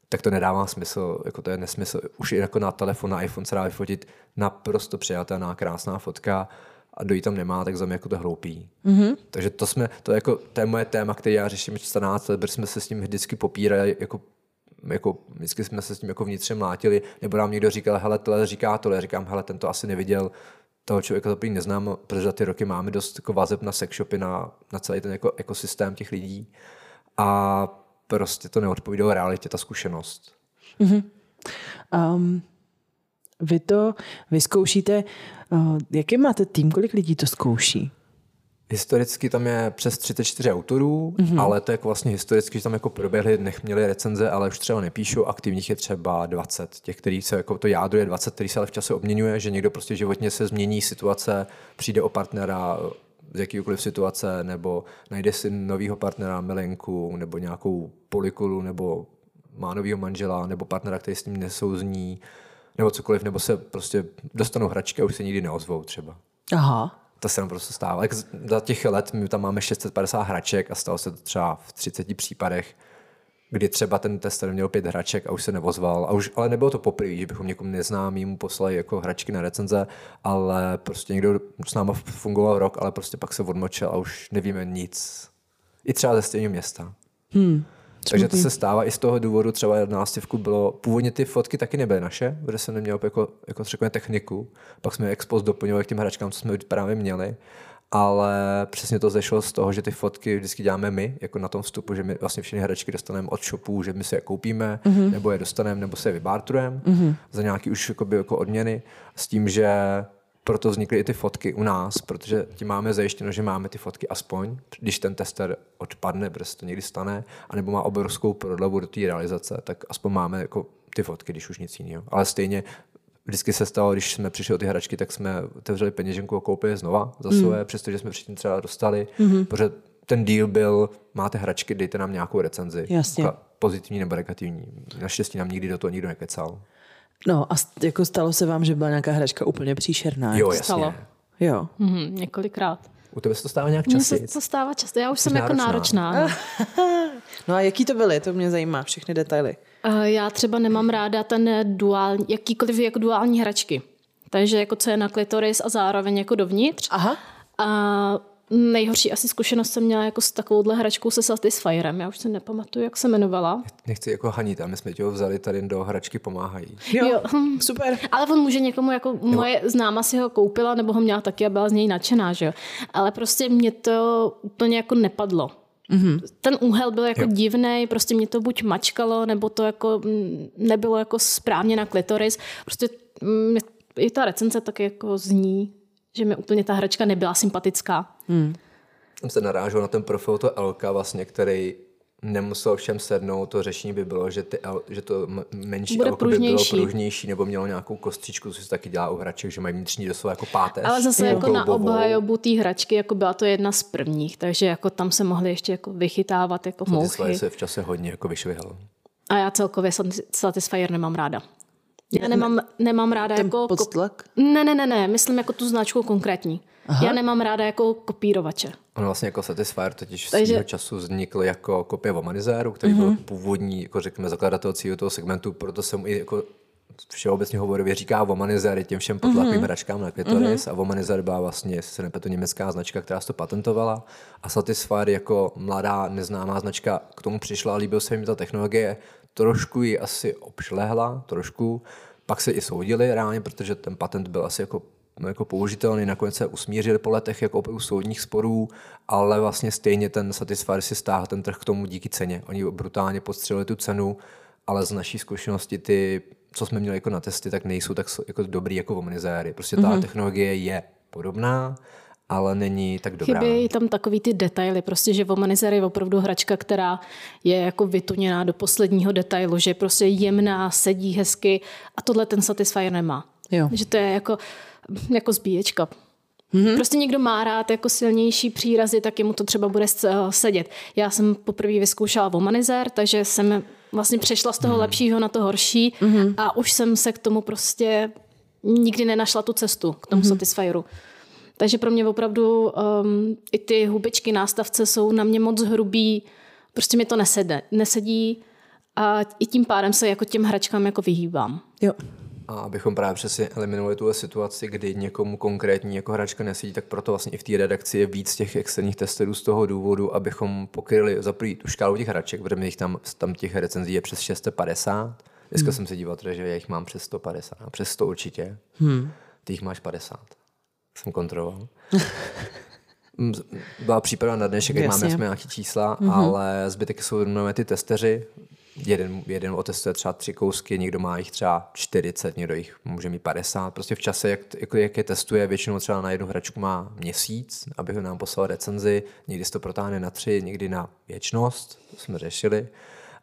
Speaker 2: tak to nedává smysl, jako to je nesmysl. Už i jako na telefon, na iPhone se dá vyfotit naprosto přijatelná, krásná fotka a dojít tam nemá, tak za mě jako to hloupý. Mm-hmm. Takže to jsme, to, je jako, to je moje téma, který já řeším 14 let, protože jsme se s tím vždycky popírali, jako jako vždycky jsme se s tím jako vnitřně mlátili, nebo nám někdo říkal, hele, tohle říká tohle, říkám, hele, ten to asi neviděl, toho člověka to neznám, protože za ty roky máme dost jako vazeb na sex shopy, na, na celý ten jako ekosystém těch lidí. A prostě to neodpovídalo realitě, ta zkušenost. Mm-hmm.
Speaker 1: Um, vy to vyzkoušíte, uh, jaký máte tým, kolik lidí to zkouší?
Speaker 2: Historicky tam je přes 34 autorů, mm-hmm. ale to je jako vlastně historicky, že tam jako proběhly, nech měli recenze, ale už třeba nepíšou, aktivních je třeba 20. Těch, který se jako to jádro je 20, který se ale v čase obměňuje, že někdo prostě životně se změní situace, přijde o partnera, z jakýkoliv situace, nebo najde si novýho partnera, milenku, nebo nějakou polikulu, nebo má novýho manžela, nebo partnera, který s ním nesouzní, nebo cokoliv, nebo se prostě dostanou hračky a už se nikdy neozvou třeba.
Speaker 1: Aha.
Speaker 2: To se nám prostě stává. Jak za těch let my tam máme 650 hraček a stalo se to třeba v 30 případech, kdy třeba ten tester měl pět hraček a už se nevozval. A už, ale nebylo to poprvé, že bychom někomu neznámým poslali jako hračky na recenze, ale prostě někdo s náma fungoval rok, ale prostě pak se odmočil a už nevíme nic. I třeba ze stejného města. Hmm. Takže to se stává i z toho důvodu, třeba na nástěvku bylo, původně ty fotky taky nebyly naše, protože jsem neměl jako, jako řekněme techniku, pak jsme expost doplňovali k těm hračkám, co jsme právě měli, ale přesně to zešlo z toho, že ty fotky vždycky děláme my, jako na tom vstupu, že my vlastně všechny hračky dostaneme od shopů, že my si je koupíme, mm-hmm. nebo je dostaneme, nebo se je vybártrujeme mm-hmm. za nějaký už jakoby, jako odměny, s tím, že proto vznikly i ty fotky u nás, protože tím máme zajištěno, že máme ty fotky aspoň, když ten tester odpadne, protože se to někdy stane, anebo má obrovskou prodlevu do té realizace, tak aspoň máme jako ty fotky, když už nic jiného. Ale stejně vždycky se stalo, když jsme přišli o ty hračky, tak jsme otevřeli peněženku a koupili znova za své, mm. přestože jsme předtím třeba dostali, mm-hmm. protože ten deal byl, máte hračky, dejte nám nějakou recenzi.
Speaker 1: Jasně.
Speaker 2: Pozitivní nebo negativní. Naštěstí nám nikdy do toho nikdo nekecal.
Speaker 1: No a jako stalo se vám, že byla nějaká hračka úplně příšerná?
Speaker 2: Jo, jasně.
Speaker 3: Stalo.
Speaker 1: Jo.
Speaker 3: Mm-hmm, několikrát.
Speaker 2: U tebe se to stává nějak
Speaker 3: Mně
Speaker 2: častěji?
Speaker 3: se to stává často, já už
Speaker 2: Jsi
Speaker 3: jsem jako
Speaker 2: náročná.
Speaker 3: náročná. no.
Speaker 1: No a jaký to byly? To mě zajímá, všechny detaily.
Speaker 3: Eh, Já třeba nemám ráda ten duální, jakýkoliv jako duální hračky. Takže jako co je na klitoris a zároveň jako dovnitř.
Speaker 1: Aha.
Speaker 3: A nejhorší asi zkušenost jsem měla jako s takovouhle hračkou se Satisfyerem. Já už se nepamatuju, jak se jmenovala.
Speaker 2: Nechci jako hanit, a my jsme tě ho vzali tady do hračky pomáhají.
Speaker 1: Jo,
Speaker 3: Jo.
Speaker 1: hm, super.
Speaker 3: Ale on může někomu, jako moje známa si ho koupila, nebo ho měla taky a byla z něj nadšená, že jo. Ale prostě mě to úplně jako nepadlo. Mm-hmm. Ten úhel byl jako
Speaker 2: Jo.
Speaker 3: divný, prostě mě to buď mačkalo, nebo to jako mm, nebylo jako správně na klitoris. Prostě mm, i ta recenze tak jako zní, že mi úplně ta hračka nebyla sympatická.
Speaker 2: Jsem se narážel na ten profil to LK, vlastně, který nemusel všem sednout, to řešení by bylo, že, ty L, že to menší
Speaker 3: Bude
Speaker 2: L by bylo
Speaker 3: pružnější.
Speaker 2: nebo mělo nějakou kostičku, co se taky dělá u hraček, že mají vnitřní doslova jako páteř.
Speaker 3: Ale zase jako na obhajobu té hračky, jako byla to jedna z prvních, takže jako tam se mohly ještě jako vychytávat jako mouchy.
Speaker 2: se v čase hodně jako vyšvihl.
Speaker 3: A já celkově Satis- Satisfyer nemám ráda. Já nemám, nemám ráda
Speaker 1: Ten
Speaker 3: jako...
Speaker 1: podstlak?
Speaker 3: Ne, ne, ne, ne, myslím jako tu značku konkrétní. Aha. Já nemám ráda jako kopírovače.
Speaker 2: On vlastně jako Satisfyer totiž
Speaker 3: Takže-
Speaker 2: svého času vznikl jako kopie Womanizéru, který mm-hmm. byl původní, jako řekněme, zakladatel celého toho segmentu, proto jsem i jako všeobecně hovorově říká Womanizer těm všem potlakovým mm-hmm. hračkám na klitoris mm-hmm. a Womanizer byla vlastně, jestli se nepletu, německá značka, která si to patentovala a Satisfyer jako mladá neznámá značka k tomu přišla, líbil se jim ta technologie, trošku ji asi obšlehla, trošku, pak se i soudili reálně, protože ten patent byl asi jako no, jako použitelný, nakonec se usmířili po letech jako u soudních sporů, ale vlastně stejně ten Satisfyer si stáhl ten trh k tomu díky ceně. Oni brutálně podstřelili tu cenu, ale z naší zkušenosti ty, co jsme měli jako na testy, tak nejsou tak jako dobrý jako Womanizéry. Prostě ta mm-hmm. technologie je podobná, ale není tak dobrá.
Speaker 3: Chybějí tam takový ty detaily, prostě, že Womanizer je opravdu hračka, která je jako vytuněná do posledního detailu, že je prostě jemná, sedí hezky a tohle ten Satisfyer nemá.
Speaker 1: Jo.
Speaker 3: Že to je jako, jako zbíječka. Mm-hmm. Prostě někdo má rád jako silnější přírazy, tak jemu to třeba bude s- sedět. Já jsem poprvé vyzkoušela Womanizer, takže jsem vlastně přešla z toho mm. lepšího na to horší mm-hmm. a už jsem se k tomu prostě nikdy nenašla tu cestu, k tomu mm-hmm. Satisfyeru. Takže pro mě opravdu um, i ty hubičky nástavce jsou na mě moc hrubý, prostě mi to nesede, nesedí a i tím pádem se jako těm hračkám jako vyhýbám.
Speaker 1: Jo.
Speaker 2: A abychom právě přesně eliminovali tuhle situaci, kdy někomu konkrétní jako hračka nesedí, tak proto vlastně i v té redakci je víc těch externích testerů z toho důvodu, abychom pokryli za prvý tu škálu těch hraček, protože jich tam, tam těch recenzí je přes 650. Dneska hmm. jsem se díval, že já jich mám přes 150, no, přes 100 určitě. Hmm. Ty jich máš 50. Jsem kontroloval. Byla příprava na dnešek, jak máme jsme nějaký čísla, mm-hmm. ale zbytek jsou normálně ty testeři. Jeden, jeden otestuje třeba tři kousky, někdo má jich třeba 40, někdo jich může mít 50. Prostě v čase, jak, jak, jak je testuje, většinou třeba na jednu hračku má měsíc, aby ho nám poslal recenzi, někdy se to protáhne na tři, někdy na věčnost, to jsme řešili,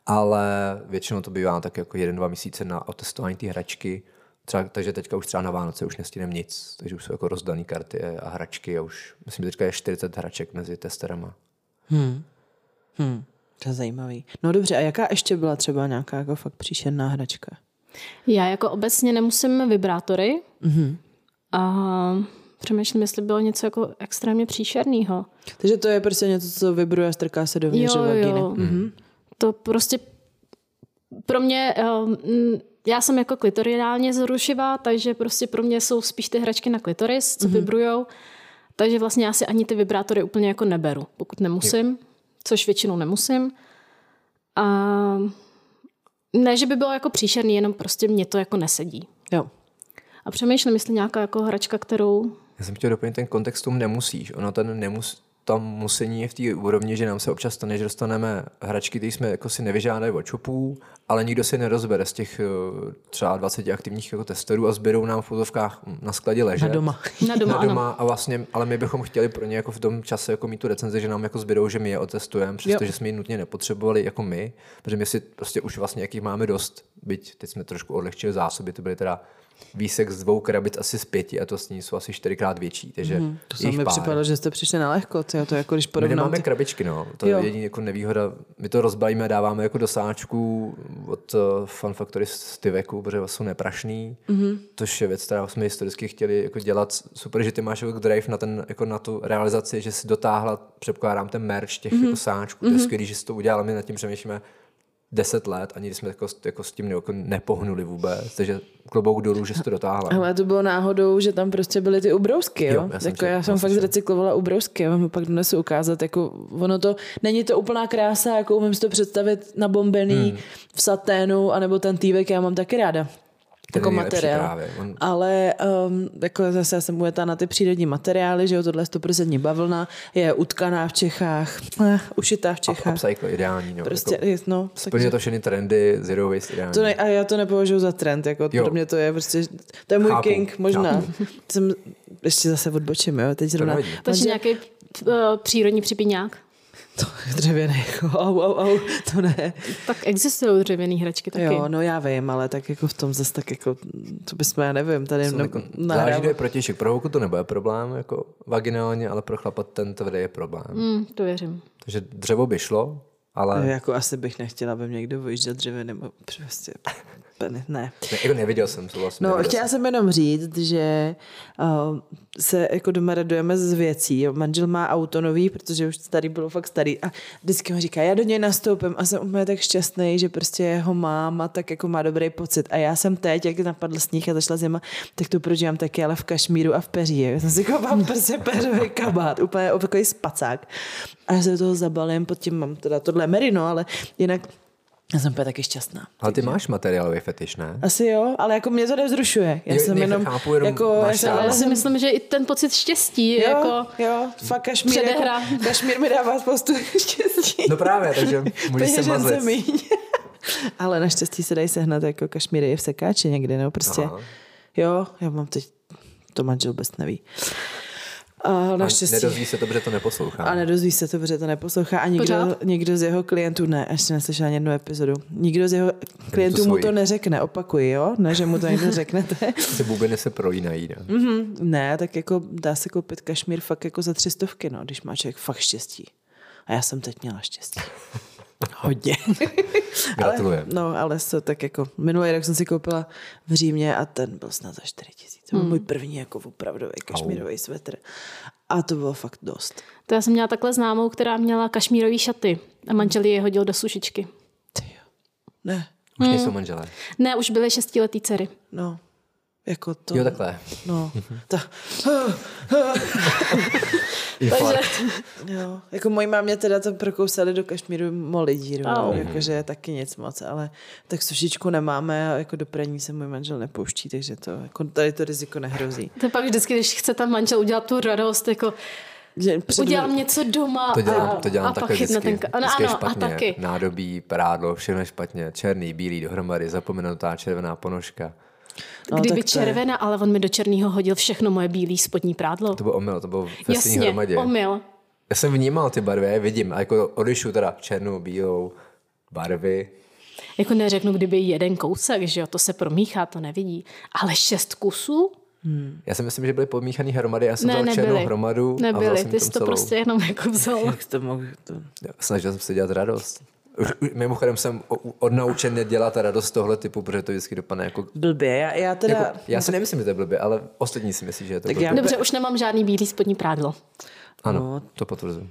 Speaker 2: ale většinou to bývá tak jako jeden, dva měsíce na otestování té hračky, Třeba, takže teďka už třeba na Vánoce už nestíneme nic, takže už jsou jako rozdané karty a hračky a už, myslím, že teďka je 40 hraček mezi testerama.
Speaker 1: Hm, to je zajímavý. No dobře, a jaká ještě byla třeba nějaká jako fakt příšerná hračka?
Speaker 3: Já jako obecně nemusím vibrátory mm-hmm. a přemýšlím, jestli bylo něco jako extrémně příšerného.
Speaker 1: Takže to je prostě něco, co vibruje a strká se dovnitř
Speaker 3: Jo,
Speaker 1: vagíny.
Speaker 3: jo. Mm-hmm. To prostě pro mě, um, já jsem jako klitoriálně zrušivá, takže prostě pro mě jsou spíš ty hračky na klitoris, co mm-hmm. vibrujou. Takže vlastně já si ani ty vibrátory úplně jako neberu, pokud nemusím, což většinou nemusím. A ne, že by bylo jako příšerný, jenom prostě mě to jako nesedí.
Speaker 1: Jo.
Speaker 3: A přemýšlím, jestli nějaká jako hračka, kterou...
Speaker 2: Já jsem chtěl doplnit ten kontext tomu nemusíš. Ono ten nemus, tam musení je v té úrovni, že nám se občas stane, že dostaneme hračky, které jsme jako si nevyžádali od shopů, ale nikdo si nerozbere z těch eh, třeba 20 aktivních jako testerů a sběrou nám v fotovkách na skladě ležet.
Speaker 1: Na doma.
Speaker 3: Na doma,
Speaker 2: na
Speaker 3: ano.
Speaker 2: doma a vlastně, ale my bychom chtěli pro ně jako v tom čase jako mít tu recenzi, že nám jako zbydou, že my je otestujeme, přestože jsme ji nutně nepotřebovali jako my, protože my si prostě už vlastně jakých máme dost, byť teď jsme trošku odlehčili zásoby, to byly teda výsek z dvou krabic asi z pěti a to s ní jsou asi čtyřikrát větší, takže mm,
Speaker 1: To se mi připadalo, že jste přišli na lehko, tyjo, to jako když
Speaker 2: my
Speaker 1: porovnám.
Speaker 2: nemáme
Speaker 1: ty-
Speaker 2: krabičky, no. To
Speaker 1: Jo.
Speaker 2: je jediný jako nevýhoda. My to rozbalíme a dáváme jako do sáčků od uh, Fun Factory z Tyveku, protože jsou neprašný. Mm-hmm. To je věc, která jsme historicky chtěli jako dělat. Super, že ty máš jako drive na, ten, jako na tu realizaci, že si dotáhla, předpokládám, ten merch těch mm-hmm. jako sáčků. To je skvělý, že jsi to udělala. My nad tím přemýšlíme deset let, ani jsme jako, jako s tím jako nepohnuli vůbec. Takže klobouk dolů, že jsi to dotáhla.
Speaker 1: Ale to bylo náhodou, že tam prostě byly ty ubrousky, jo?
Speaker 2: Jo, já jsem
Speaker 1: jako já jsem
Speaker 2: já
Speaker 1: fakt
Speaker 2: jsem
Speaker 1: zrecyklovala ubrousky, já vám ho pak donesu ukázat, jako ono to, není to úplná krása, jako umím si to představit nabombený
Speaker 2: Hmm.
Speaker 1: v saténu, anebo ten tývek, já mám taky ráda.
Speaker 2: Ten
Speaker 1: jako materiál.
Speaker 2: právě. On-
Speaker 1: Ale um, jako zase já jsem ujetá na ty přírodní materiály, že jo, tohle je 100% bavlna, je utkaná v Čechách, eh, ušitá v Čechách.
Speaker 2: Upcycle ideální. No,
Speaker 1: Prostě,
Speaker 2: jako,
Speaker 1: je, no,
Speaker 2: Splňuje to všechny trendy, zero waste ideální.
Speaker 1: to ne, a já to nepovažuji za trend, jako
Speaker 2: Jo.
Speaker 1: pro mě to je prostě, to je můj
Speaker 2: Chápu,
Speaker 1: king, možná.
Speaker 2: chápu.
Speaker 1: Jsem, ještě zase odbočím, jo, teď zrovna. manžel-
Speaker 3: nějaký uh, přírodní připíňák.
Speaker 1: To je dřevěný, jako au, au, au, to ne.
Speaker 3: Tak existují dřevěné hračky taky.
Speaker 1: Jo, no já vím, ale tak jako v tom zase tak jako, to bychom, já nevím, tady ne,
Speaker 2: jako, záleží, kdo je protějšek. Pro holku to nebude problém, jako vaginálně, ale pro chlapa ten tvrdý je problém.
Speaker 3: Mm, to věřím.
Speaker 2: Takže dřevo by šlo, ale ne,
Speaker 1: Jako asi bych nechtěla, aby mě někdo vyjížděl dřevěným, prostě, ne, ne.
Speaker 2: jako neviděl jsem to vlastně.
Speaker 1: No, chtěla jsem jenom říct, že uh, se jako doma radujeme z věcí. Jo. Manžel má auto nový, protože už starý bylo fakt starý a vždycky mi říká, já do něj nastoupím a jsem úplně tak šťastný, že prostě ho mám a tak jako má dobrý pocit. A já jsem teď, jak napadl sníh a zašla zima, tak to prožívám taky, ale v kašmíru a v peří. Já jsem si koupám prostě peřový kabát, úplně takový spacák. A já se do toho zabalím, pod tím mám teda tohle merino, ale jinak já jsem úplně taky šťastná.
Speaker 2: Ale ty máš materiálový fetiš, ne?
Speaker 1: Asi jo, ale jako mě to nevzrušuje. Já
Speaker 2: Jo,
Speaker 1: jsem jenom,
Speaker 2: chápu, jenom
Speaker 1: jako, já jsem,
Speaker 3: já si myslím, že i ten pocit štěstí je
Speaker 1: jo,
Speaker 3: jako...
Speaker 1: jo, fakt kašmír,
Speaker 3: předehra.
Speaker 1: jako, kašmír mi dává spoustu štěstí.
Speaker 2: No právě, takže můžeš se mazlit.
Speaker 1: ale naštěstí se dají sehnat jako kašmíry i v sekáči někde, no prostě.
Speaker 2: Aha.
Speaker 1: Jo, já mám teď, to manžel vůbec neví. A
Speaker 2: A
Speaker 1: naštěstí.
Speaker 2: nedozví se to, protože to neposlouchá.
Speaker 1: A nedozví se to, protože to neposlouchá. A nikdo,
Speaker 3: Pořád?
Speaker 1: nikdo z jeho klientů ne, ještě neslyšel ani jednu epizodu. Nikdo z jeho klientů mu to neřekne, opakuji, jo? Ne, že mu to někdo řeknete.
Speaker 2: Ty bubiny se prolínají, ne?
Speaker 1: Mhm, ne, tak jako dá se koupit kašmír fakt jako za tři stovky, no, když má člověk fakt štěstí. A já jsem teď měla štěstí. Hodně.
Speaker 2: Gratulujem.
Speaker 1: Ale, no, ale to tak jako, minulý rok jsem si koupila v Římě a ten byl snad za 4 tisíc. To byl můj první jako opravdový kašmírový svetr. A to bylo fakt dost.
Speaker 3: To já jsem měla takhle známou, která měla kašmírový šaty a manžel je hodil do sušičky.
Speaker 1: Ty jo. Ne,
Speaker 2: Už nejsou manželé.
Speaker 3: Ne, už byly šestiletý dcery.
Speaker 1: no, jako to.
Speaker 2: Jo, takhle.
Speaker 1: No, ta,
Speaker 2: Infarkt.
Speaker 1: jo, jako mojí mámě teda to prokousali do kašmíru molidíru,
Speaker 3: Au.
Speaker 1: no, jakože taky nic moc, ale tak sušičku nemáme a jako do praní se můj manžel nepouští, takže to, jako tady to riziko nehrozí.
Speaker 3: To pak vždycky, když chce tam manžel udělat tu radost, jako
Speaker 1: Že před-
Speaker 3: udělám něco doma
Speaker 2: To dělám,
Speaker 3: a,
Speaker 2: to dělám
Speaker 3: a pak
Speaker 2: takhle
Speaker 3: chytne
Speaker 2: vždycky.
Speaker 3: ten... Ano,
Speaker 2: vždycky
Speaker 3: ano, a
Speaker 2: špatně.
Speaker 3: taky.
Speaker 2: Nádobí, prádlo, všechno je špatně. Černý, bílý dohromady, zapomenutá červená ponožka.
Speaker 1: No,
Speaker 3: Kdyby
Speaker 1: to je-
Speaker 3: červená, ale on mi do černého hodil všechno moje bílý spodní prádlo.
Speaker 2: To byl omyl, to stejné
Speaker 3: Jasně,
Speaker 2: hromadě.
Speaker 3: omyl.
Speaker 2: Já jsem vnímal ty barvy, já je vidím. A jako odlišu teda černou, bílou, barvy.
Speaker 3: Jako neřeknu, kdyby jeden kousek, že jo, to se promíchá, to nevidí. Ale šest kusů?
Speaker 2: Já si myslím, že byly pomíchaný hromady, já jsem
Speaker 3: Ne,
Speaker 2: vzal černou
Speaker 3: nebyly.
Speaker 2: hromadu a vzal
Speaker 3: Nebyly,
Speaker 2: jsem
Speaker 3: ty jsi to
Speaker 2: celou.
Speaker 3: prostě jenom jako vzal.
Speaker 1: Jak to mohl, to...
Speaker 2: Jo, Snažil jsem se dělat radost. Mimochodem jsem odnaučen nedělat radost tohle typu, protože to vždycky dopadne jako...
Speaker 1: Blbě, já, já teda...
Speaker 2: jako já si nemyslím, že to je blbě, ale ostatní si myslí, že je to
Speaker 1: Tak
Speaker 2: blbě.
Speaker 1: já-
Speaker 3: Dobře, už nemám žádný bílý spodní prádlo.
Speaker 2: Ano,
Speaker 1: No.
Speaker 2: to potvrzuji.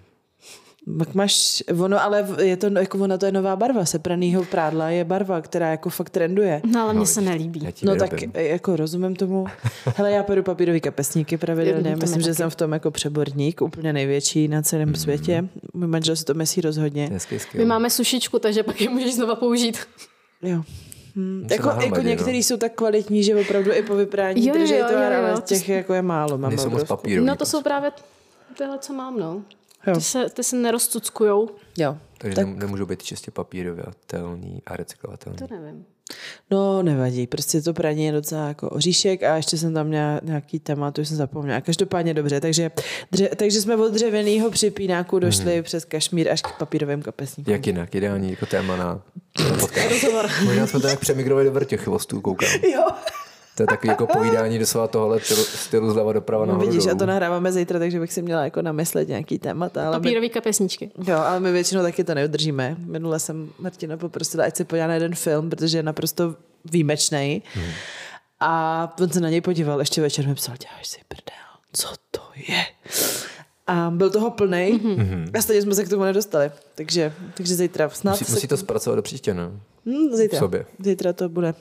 Speaker 1: Pak máš, ono, ale je to, jako ona to je nová barva, sepranýho prádla je barva, která jako fakt trenduje.
Speaker 3: No ale
Speaker 2: No,
Speaker 3: mně se
Speaker 2: vidíš,
Speaker 3: nelíbí.
Speaker 1: No
Speaker 2: vyrobím.
Speaker 1: tak jako rozumím tomu. Hele, já peru papírový kapesníky pravidelně.
Speaker 3: To
Speaker 1: Myslím, že
Speaker 3: taky.
Speaker 1: jsem v tom jako přeborník, úplně největší na celém světě. Můj manžel si to myslí rozhodně.
Speaker 2: Skill.
Speaker 3: My máme sušičku, takže pak je můžeš znova použít.
Speaker 1: Jo. Hm,
Speaker 2: Se
Speaker 1: jako, jako
Speaker 2: nahromadí,
Speaker 1: některý
Speaker 2: no.
Speaker 1: jsou tak kvalitní, že opravdu i po vyprání
Speaker 3: Jo,
Speaker 1: drží
Speaker 3: jo,
Speaker 1: to,
Speaker 3: jo,
Speaker 1: ale
Speaker 3: jo, to
Speaker 1: těch jako je málo. Mám
Speaker 2: Nejsou moc
Speaker 1: obrovskou.
Speaker 2: papírový.
Speaker 3: No to jsou právě tyhle, co mám, no.
Speaker 1: Jo.
Speaker 3: Ty se, ty se nerozcuckujou.
Speaker 1: Jo.
Speaker 2: Takže
Speaker 1: tak-
Speaker 2: nemůžou být čistě papírovatelný a recyklovatelný.
Speaker 3: To nevím.
Speaker 1: No, nevadí, prostě to praní je docela jako oříšek a ještě jsem tam měla nějaký téma, to už jsem zapomněla. Každopádně dobře, takže, dře, takže jsme od dřevěného připínáku došli hmm. přes kašmír až k papírovým kapesníkům.
Speaker 2: Jak jinak, ideální jako téma na na podcast. Možná jsme to jak přemigrovali do vrtěchvostů, koukám.
Speaker 1: Jo.
Speaker 2: To je takový jako povídání doslova tohle stylu, stylu zleva doprava
Speaker 1: No,
Speaker 2: nahoru
Speaker 1: vidíš, a to nahráváme zítra, takže bych si měla jako namyslet nějaký témata. Ale my,
Speaker 3: Papírový kapesníčky.
Speaker 1: jo, ale my většinou taky to neudržíme. Minule jsem Martina poprosila, ať se podívá na jeden film, protože je naprosto výjimečný. Hmm. A on se na něj podíval, ještě večer mi psal, děláš si prdel, co to je? A byl toho plný mm-hmm. a stejně jsme se k tomu nedostali. Takže, takže zítra snad
Speaker 2: Musí,
Speaker 1: se
Speaker 2: musí to zpracovat do příště, no.
Speaker 1: Hmm, zítra.
Speaker 2: v sobě.
Speaker 1: Zítra to bude.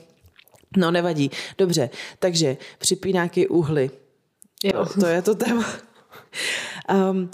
Speaker 1: No, nevadí. Dobře, takže připínáky uhly.
Speaker 3: Jo.
Speaker 1: To, to je to téma. Um,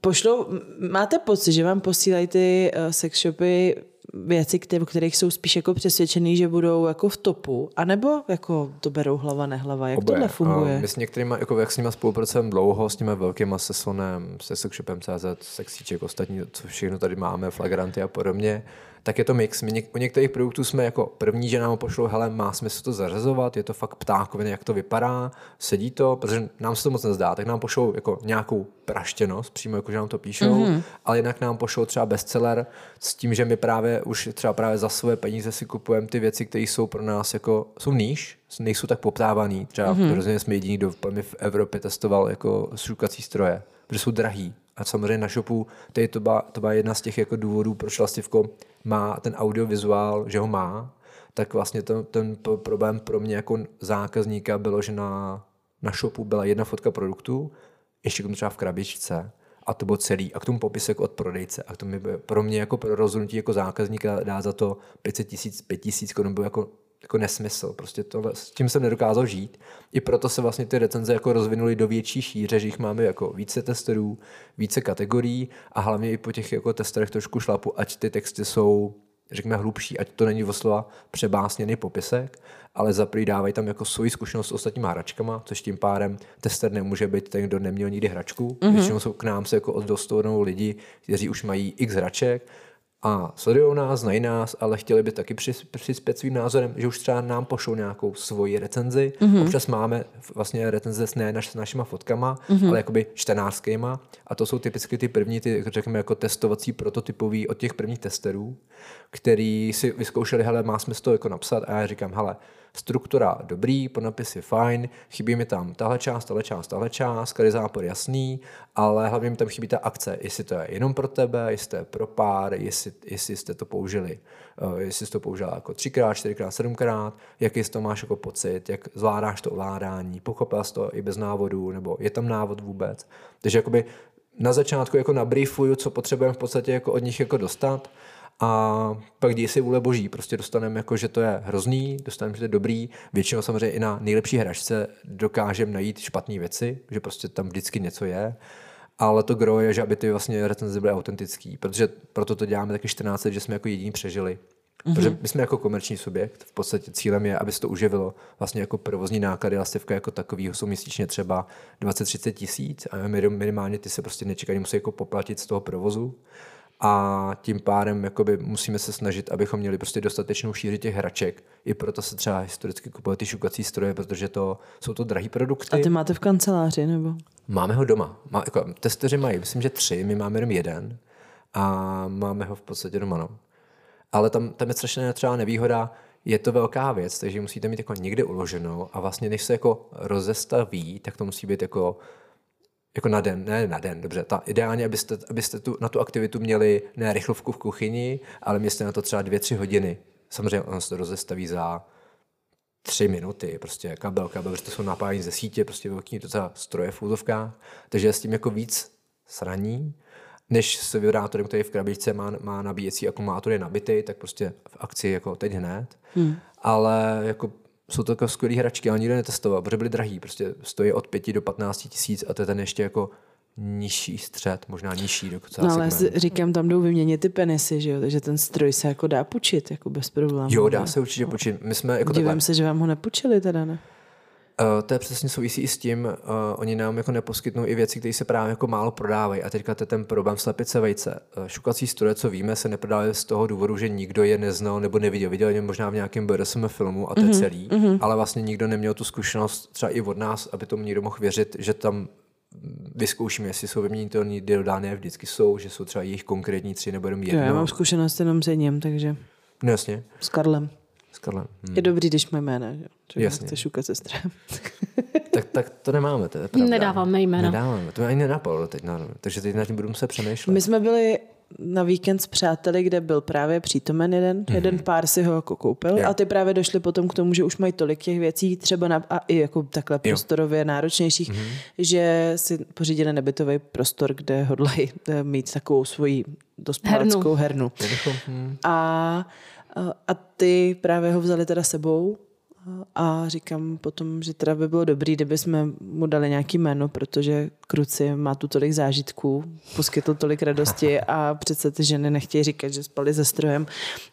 Speaker 1: pošlou, máte pocit, že vám posílají ty uh, sex shopy věci, které, kterých jsou spíš jako přesvědčený, že budou jako v topu, anebo jako to berou hlava nehlava? Jak
Speaker 2: Oboje.
Speaker 1: tohle funguje?
Speaker 2: A My s některýma, jako jak s nimi spolupracujeme dlouho, s těmi velkýma sesonem, se sexshopem CZ, sexíček, ostatní, co všechno tady máme, flagranty a podobně, tak je to mix. My něk- u některých produktů jsme jako první, že nám pošlou, hele, má smysl to zařazovat, je to fakt ptákoviny, jak to vypadá, sedí to, protože nám se to moc nezdá, tak nám pošlou jako nějakou praštěnost, přímo jako, že nám to píšou, mm-hmm. ale jinak nám pošlou třeba bestseller s tím, že my právě už třeba právě za své peníze si kupujeme ty věci, které jsou pro nás jako, jsou níž, nejsou tak poptávaný. Třeba mm-hmm. rozhodně jsme jediný, kdo v Evropě testoval jako šukací stroje, protože jsou drahý. A samozřejmě na shopu, to, je to, byla, to byla jedna z těch jako důvodů, proč Lastivko má ten audiovizuál, že ho má, tak vlastně ten, ten problém pro mě jako zákazníka bylo, že na, na shopu byla jedna fotka produktu, ještě třeba v krabičce, a to bylo celý. A k tomu popisek od prodejce. A to mi bylo, pro mě jako pro rozhodnutí jako zákazníka dá za to 500 tisíc, 5 tisíc korun byl jako, jako nesmysl. Prostě tohle, s tím jsem nedokázal žít. I proto se vlastně ty recenze jako rozvinuly do větší šíře, že jich máme jako více testerů, více kategorií a hlavně i po těch jako testerech trošku šlapu, ať ty texty jsou řekněme hlubší, ať to není oslova přebásněný popisek, ale za prvý dávají tam jako svoji zkušenost s ostatníma hračkama, což tím pádem tester nemůže být ten, kdo neměl nikdy hračku. Mm-hmm. Většinou jsou k nám se jako oddostanou lidi, kteří už mají x hraček a sledují nás, znají nás, ale chtěli by taky přis- přispět svým názorem, že už třeba nám pošlou nějakou svoji recenzi. Mm-hmm. Občas máme vlastně recenze s ne naš, s našima fotkama, mm-hmm. ale jakoby čtenářskýma. A to jsou typicky ty první, ty, řekněme, jako testovací prototypový od těch prvních testerů, který si vyzkoušeli, hele, má smysl to jako napsat a já říkám, hele, struktura dobrý, podnapis je fajn, chybí mi tam tahle část, tahle část, tahle část, zápor jasný, ale hlavně mi tam chybí ta akce, jestli to je jenom pro tebe, jestli to je pro pár, jestli, jestli jste to použili, uh, jestli jste to použila jako třikrát, čtyřikrát, sedmkrát, jaký z toho máš jako pocit, jak zvládáš to ovládání, pochopil jsi to i bez návodu, nebo je tam návod vůbec. Takže jakoby na začátku jako nabriefuju, co potřebujeme v podstatě jako od nich jako dostat a pak děj si vůle boží. Prostě dostaneme jako, že to je hrozný, dostaneme, že to je dobrý. Většinou samozřejmě i na nejlepší hračce dokážeme najít špatné věci, že prostě tam vždycky něco je. Ale to gro je, že aby ty vlastně recenze byly autentický, protože proto to děláme taky 14 let, že jsme jako jediní přežili. Mm-hmm. Protože my jsme jako komerční subjekt, v podstatě cílem je, aby se to uživilo. Vlastně jako provozní náklady lastivka jako takového jsou měsíčně třeba 20-30 tisíc a minimálně ty se prostě nečekají, musí jako poplatit z toho provozu a tím pádem jakoby musíme se snažit, abychom měli prostě dostatečnou šíři těch hraček. I proto se třeba historicky kupuje ty šukací stroje, protože to jsou to drahé produkty.
Speaker 1: A ty máte v kanceláři, nebo?
Speaker 2: Máme ho doma. Má, jako, testeři mají, myslím, že tři, my máme jenom jeden a máme ho v podstatě doma. No. Ale tam, tam je strašně třeba nevýhoda, je to velká věc, takže musíte mít jako někde uloženou a vlastně než se jako rozestaví, tak to musí být jako jako na den, ne na den, dobře. Ta, ideálně, abyste, abyste tu, na tu aktivitu měli ne rychlovku v kuchyni, ale měste na to třeba dvě, tři hodiny. Samozřejmě ono se to rozestaví za tři minuty, prostě kabel, kabel, protože to jsou napájení ze sítě, prostě velký to za stroje v úzovkách, takže je s tím jako víc sraní, než s vibrátorem, který v krabičce má, má nabíjecí akumulátor, je nabitý, tak prostě v akci jako teď hned. Hmm. Ale jako jsou to jako skvělé hračky, ale nikdo netestoval, protože byly drahý. Prostě stojí od 5 do 15 tisíc a to je ten ještě jako nižší střed, možná nižší dokonce.
Speaker 1: No ale segment. říkám, tam jdou vyměnit ty penisy, že jo? takže ten stroj se jako dá počít, jako bez problémů.
Speaker 2: Jo, dá se určitě počít. My jsme jako
Speaker 1: Dívám takhle... se, že vám ho nepočili teda, ne?
Speaker 2: Uh, to je přesně souvisí i s tím, uh, oni nám jako neposkytnou i věci, které se právě jako málo prodávají. A teďka to je ten problém slepice vejce. Uh, šukací stroje, co víme, se neprodávají z toho důvodu, že nikdo je neznal nebo neviděl. Viděl je možná v nějakém BDSM filmu a to mm-hmm. je mhm, celý. Mm-hmm. Ale vlastně nikdo neměl tu zkušenost třeba i od nás, aby tomu někdo mohl věřit, že tam vyzkoušíme, jestli jsou vyměnitelní diodány, vždycky jsou, že jsou třeba jejich konkrétní tři nebo jenom jedno.
Speaker 1: Já mám zkušenost jenom s jedním, takže...
Speaker 2: No jasně.
Speaker 1: S Karlem.
Speaker 2: S Karlem.
Speaker 1: Hmm. Je dobrý, když máme jména, že? Jasně. Chce šukat se
Speaker 2: tak, tak to nemáme, to je pravda.
Speaker 3: Nedáváme jména.
Speaker 2: Nedáváme, to mě ani nenapadlo teď, no, takže teď na tím budu muset přemýšlet.
Speaker 1: My jsme byli na víkend s přáteli, kde byl právě přítomen jeden, mm-hmm. jeden pár si ho jako koupil yeah. a ty právě došli potom k tomu, že už mají tolik těch věcí, třeba na, a i jako takhle jo. prostorově náročnějších, mm-hmm. že si pořídili nebytový prostor, kde hodlají eh, mít takovou svoji dospěláckou hernu. hernu. A, a ty právě ho vzali teda sebou a říkám potom, že teda by bylo dobrý, kdyby jsme mu dali nějaký jméno, protože Kruci má tu tolik zážitků, poskytl tolik radosti a přece ty ženy nechtějí říkat, že spali se strojem.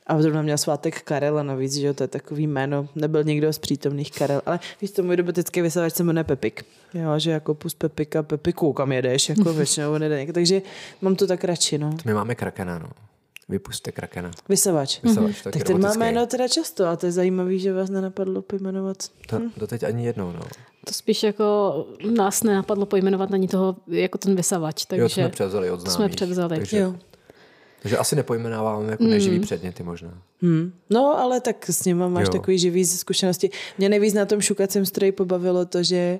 Speaker 1: A zrovna měl svátek Karel a navíc, že to je takový jméno. Nebyl nikdo z přítomných Karel, ale víš, to můj robotický vysavač se jmenuje Pepik. Jo, že jako pus Pepika, Pepiku, kam jedeš, jako většinou nejde. Takže mám to tak radši, no.
Speaker 2: My máme krakena, no. Vypuste krakena.
Speaker 1: Vysavač.
Speaker 2: Vysavač mm-hmm.
Speaker 1: tak ten má jméno teda často a to je zajímavé, že vás nenapadlo pojmenovat.
Speaker 2: To, hm. to teď ani jednou, no.
Speaker 3: To spíš jako nás nenapadlo pojmenovat ani toho jako ten vysavač. Takže
Speaker 2: jo, jsme převzali od
Speaker 3: známých. jsme převzali.
Speaker 2: Takže, jo. takže asi nepojmenováváme jako mm. neživý předměty možná.
Speaker 1: Hmm. No, ale tak s ním máš jo. takový živý zkušenosti. Mě nejvíc na tom šukacím stroji pobavilo to, že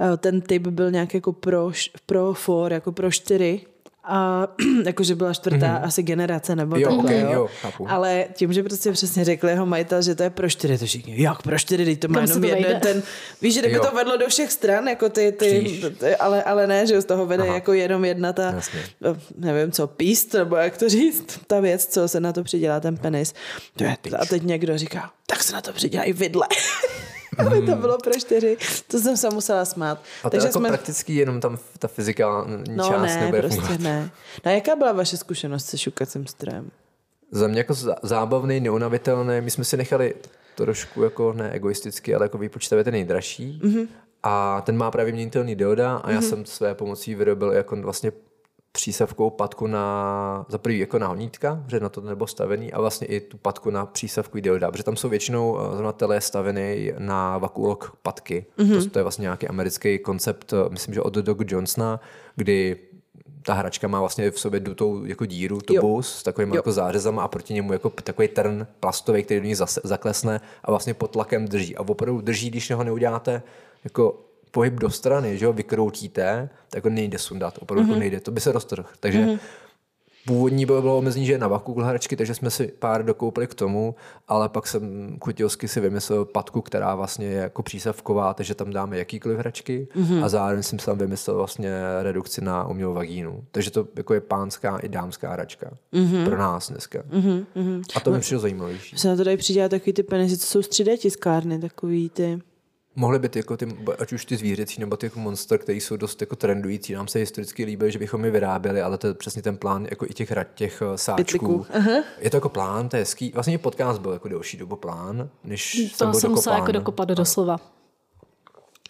Speaker 1: eh, ten typ byl nějak jako pro, pro for, jako pro čtyři a jakože byla čtvrtá mm-hmm. asi generace nebo jo, takhle,
Speaker 2: okay,
Speaker 1: jo.
Speaker 2: jo chápu.
Speaker 1: Ale tím, že prostě přesně řekl jeho majitel, že to je pro čtyři, to všichni, jak pro čtyři, teď to má jenom jeden ten, víš, že kdyby jo. to vedlo do všech stran, jako ty, ty, ty ale, ale ne, že z toho vede Aha. jako jenom jedna ta, Jasně. No, nevím co, píst, nebo jak to říct, ta věc, co se na to přidělá ten penis. To je, a teď někdo říká, tak se na to přidělají vidle. aby to bylo pro čtyři. To jsem se musela smát.
Speaker 2: A to Takže jako jsme... praktický jenom tam ta fyzikální no, část
Speaker 1: ne,
Speaker 2: nebude
Speaker 1: prostě fungovat. ne. No a jaká byla vaše zkušenost se šukacím strojem?
Speaker 2: Za mě jako zábavný, neunavitelný. My jsme si nechali trošku jako ne egoisticky, ale jako výpočtově ten nejdražší. Mm-hmm. A ten má právě měnitelný dioda a já mm-hmm. jsem své pomocí vyrobil jako vlastně přísavkou patku na, za prvý jako na honítka, že na to nebylo stavený a vlastně i tu patku na přísavku dioda, protože tam jsou většinou eh, zrovna tele stavený na vakuolok patky. Mm-hmm. To, to, je vlastně nějaký americký koncept, eh, myslím, že od Doug Johnsona, kdy ta hračka má vlastně v sobě dutou jako díru, tubus s takovým jako zářezem a proti němu jako takový trn plastový, který do ní zaklesne a vlastně pod tlakem drží. A opravdu drží, když ho neuděláte jako pohyb do strany, že ho vykroutíte, tak ho nejde sundat, opravdu mm-hmm. nejde, to by se roztrhl. Takže mm-hmm. Původní bylo, bylo omezení, že je na vaku hračky, takže jsme si pár dokoupili k tomu, ale pak jsem kutilsky si vymyslel patku, která vlastně je jako přísavková, takže tam dáme jakýkoliv hračky mm-hmm. a zároveň jsem si tam vymyslel vlastně redukci na umělou vagínu. Takže to jako je pánská i dámská hračka mm-hmm. pro nás dneska. Mm-hmm. A to mi no, přišlo zajímavější.
Speaker 1: Se na to dají přidělat takový ty penisy, co jsou z 3D tiskárny, takový ty
Speaker 2: Mohly by ty, jako ty, ať už ty zvířecí nebo ty jako monster, které jsou dost jako trendující, nám se historicky líbí, že bychom je vyráběli, ale to je přesně ten plán jako i těch, těch eh, sáčků. Je to jako plán, to je hezký. Vlastně podcast byl jako delší dobu plán, než
Speaker 3: to jsem byl jsem musela jako dokopat do doslova.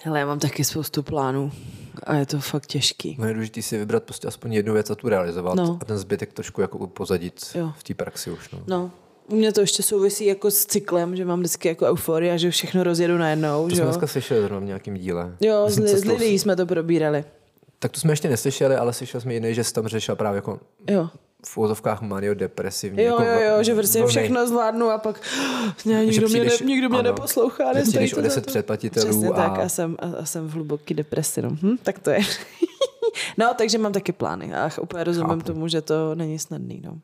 Speaker 1: Hele, já mám taky spoustu plánů a je to fakt těžký.
Speaker 2: No je důležité si vybrat prostě aspoň jednu věc a tu realizovat no. a ten zbytek trošku jako pozadit jo. v té praxi už. No.
Speaker 1: no. U mě to ještě souvisí jako s cyklem, že mám vždycky jako euforia, že všechno rozjedu najednou.
Speaker 2: To že jsme dneska slyšeli zrovna v nějakém díle.
Speaker 1: Jo, z, z Lidí jsme to probírali.
Speaker 2: Tak to jsme ještě neslyšeli, ale slyšeli jsme jiný, že jsi tam řešil právě jako jo. v úzovkách manio depresivní.
Speaker 1: Jo,
Speaker 2: jako
Speaker 1: jo, jo, že prostě všechno zvládnu a pak ne, nikdo, přijdeš, mě, ne, nikdo mě ano, neposlouchá.
Speaker 2: Že přijdeš o 10 předplatitelů.
Speaker 1: Přesně a... tak a jsem, a, a jsem v hluboký depresi. No. Hm, tak to je. no, takže mám taky plány. A úplně rozumím Chápu. tomu, že to není snadný. No.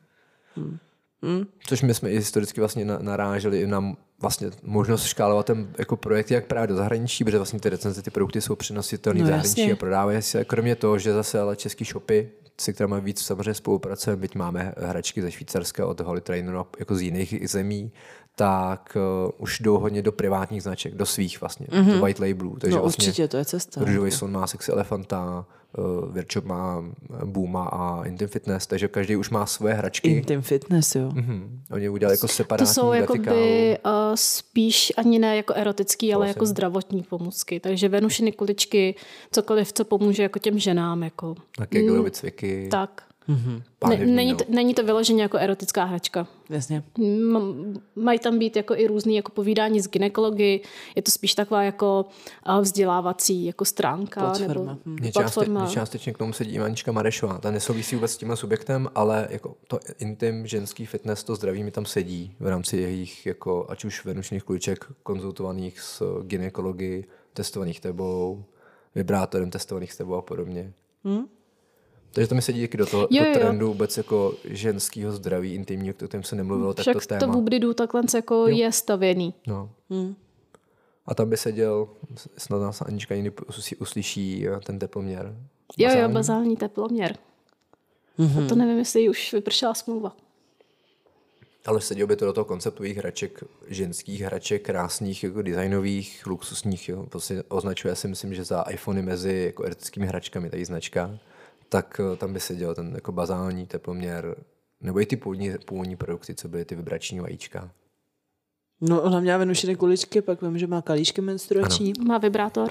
Speaker 1: Hm.
Speaker 2: Hmm. Což my jsme i historicky vlastně naráželi na vlastně možnost škálovat ten jako projekt jak právě do zahraničí, protože vlastně ty recenze, ty produkty jsou přenositelné no, v zahraničí jasně. a prodávají se. Kromě toho, že zase ale český shopy se kterými víc samozřejmě spolupracujeme, byť máme hračky ze Švýcarska od Holy Trainer jako z jiných zemí, tak uh, už jdou hodně do privátních značek, do svých vlastně, mm-hmm. do white labelů. Takže
Speaker 1: no
Speaker 2: vlastně
Speaker 1: určitě, to je cesta.
Speaker 2: Růžový slon má Sexy Elefanta, uh, Virtual má Booma a Intim Fitness, takže každý už má svoje hračky.
Speaker 1: Intim Fitness, jo.
Speaker 2: Mm-hmm. Oni udělali jako separátní
Speaker 3: To jsou
Speaker 2: vertikál.
Speaker 3: jakoby uh, spíš ani ne jako erotický, ale jako zdravotní pomůcky. Takže venušiny, kuličky, cokoliv, co pomůže jako těm ženám. Jako.
Speaker 2: Na kegelovy cviky.
Speaker 3: Tak.
Speaker 2: Mm-hmm.
Speaker 3: Ne, není, to, není to vyloženě jako erotická hračka.
Speaker 1: Jasně.
Speaker 3: M- mají tam být jako i různý jako povídání s ginekology, je to spíš taková jako vzdělávací jako stránka
Speaker 1: Platforma.
Speaker 3: nebo
Speaker 1: Hm.
Speaker 2: Mě,
Speaker 3: platforma.
Speaker 2: částe, mě částečně k tomu sedí Anička Marešová. Ta nesouvisí vůbec s tímhle subjektem, ale jako to intim, ženský fitness, to zdraví mi tam sedí v rámci jejich, jako, ať už venušných kluček konzultovaných s ginekology, testovaných tebou, vibrátorem testovaných s tebou a podobně. Hmm? Takže to mi sedí díky do toho
Speaker 3: Jo,
Speaker 2: do
Speaker 3: jo.
Speaker 2: trendu vůbec jako ženského zdraví, intimního, o kterém se nemluvilo, tak
Speaker 3: Však
Speaker 2: to
Speaker 3: to
Speaker 2: téma.
Speaker 3: bublidu takhle jako je stavěný.
Speaker 2: No. A tam by seděl, snad nás Anička někdy uslyší- uslyší eh, ten teploměr.
Speaker 3: Jo, jo,
Speaker 2: Bazální.
Speaker 3: bazální teploměr. Mm-hmm. To nevím, jestli už vypršela smlouva.
Speaker 2: Ale seděl by to do toho konceptu jejich hraček, ženských hraček, krásných, jako designových, luxusních. Jo. Prostě označuje si myslím, že za iPhony mezi jako erotickými hračkami, tady značka, tak eh, tam by seděl ten jako bazální teploměr, nebo i ty původní, původní produkty, co byly ty vibrační vajíčka.
Speaker 1: No, ona měla venušiny kuličky, pak vím, že má kalíšky menstruační.
Speaker 3: Má vibrátor.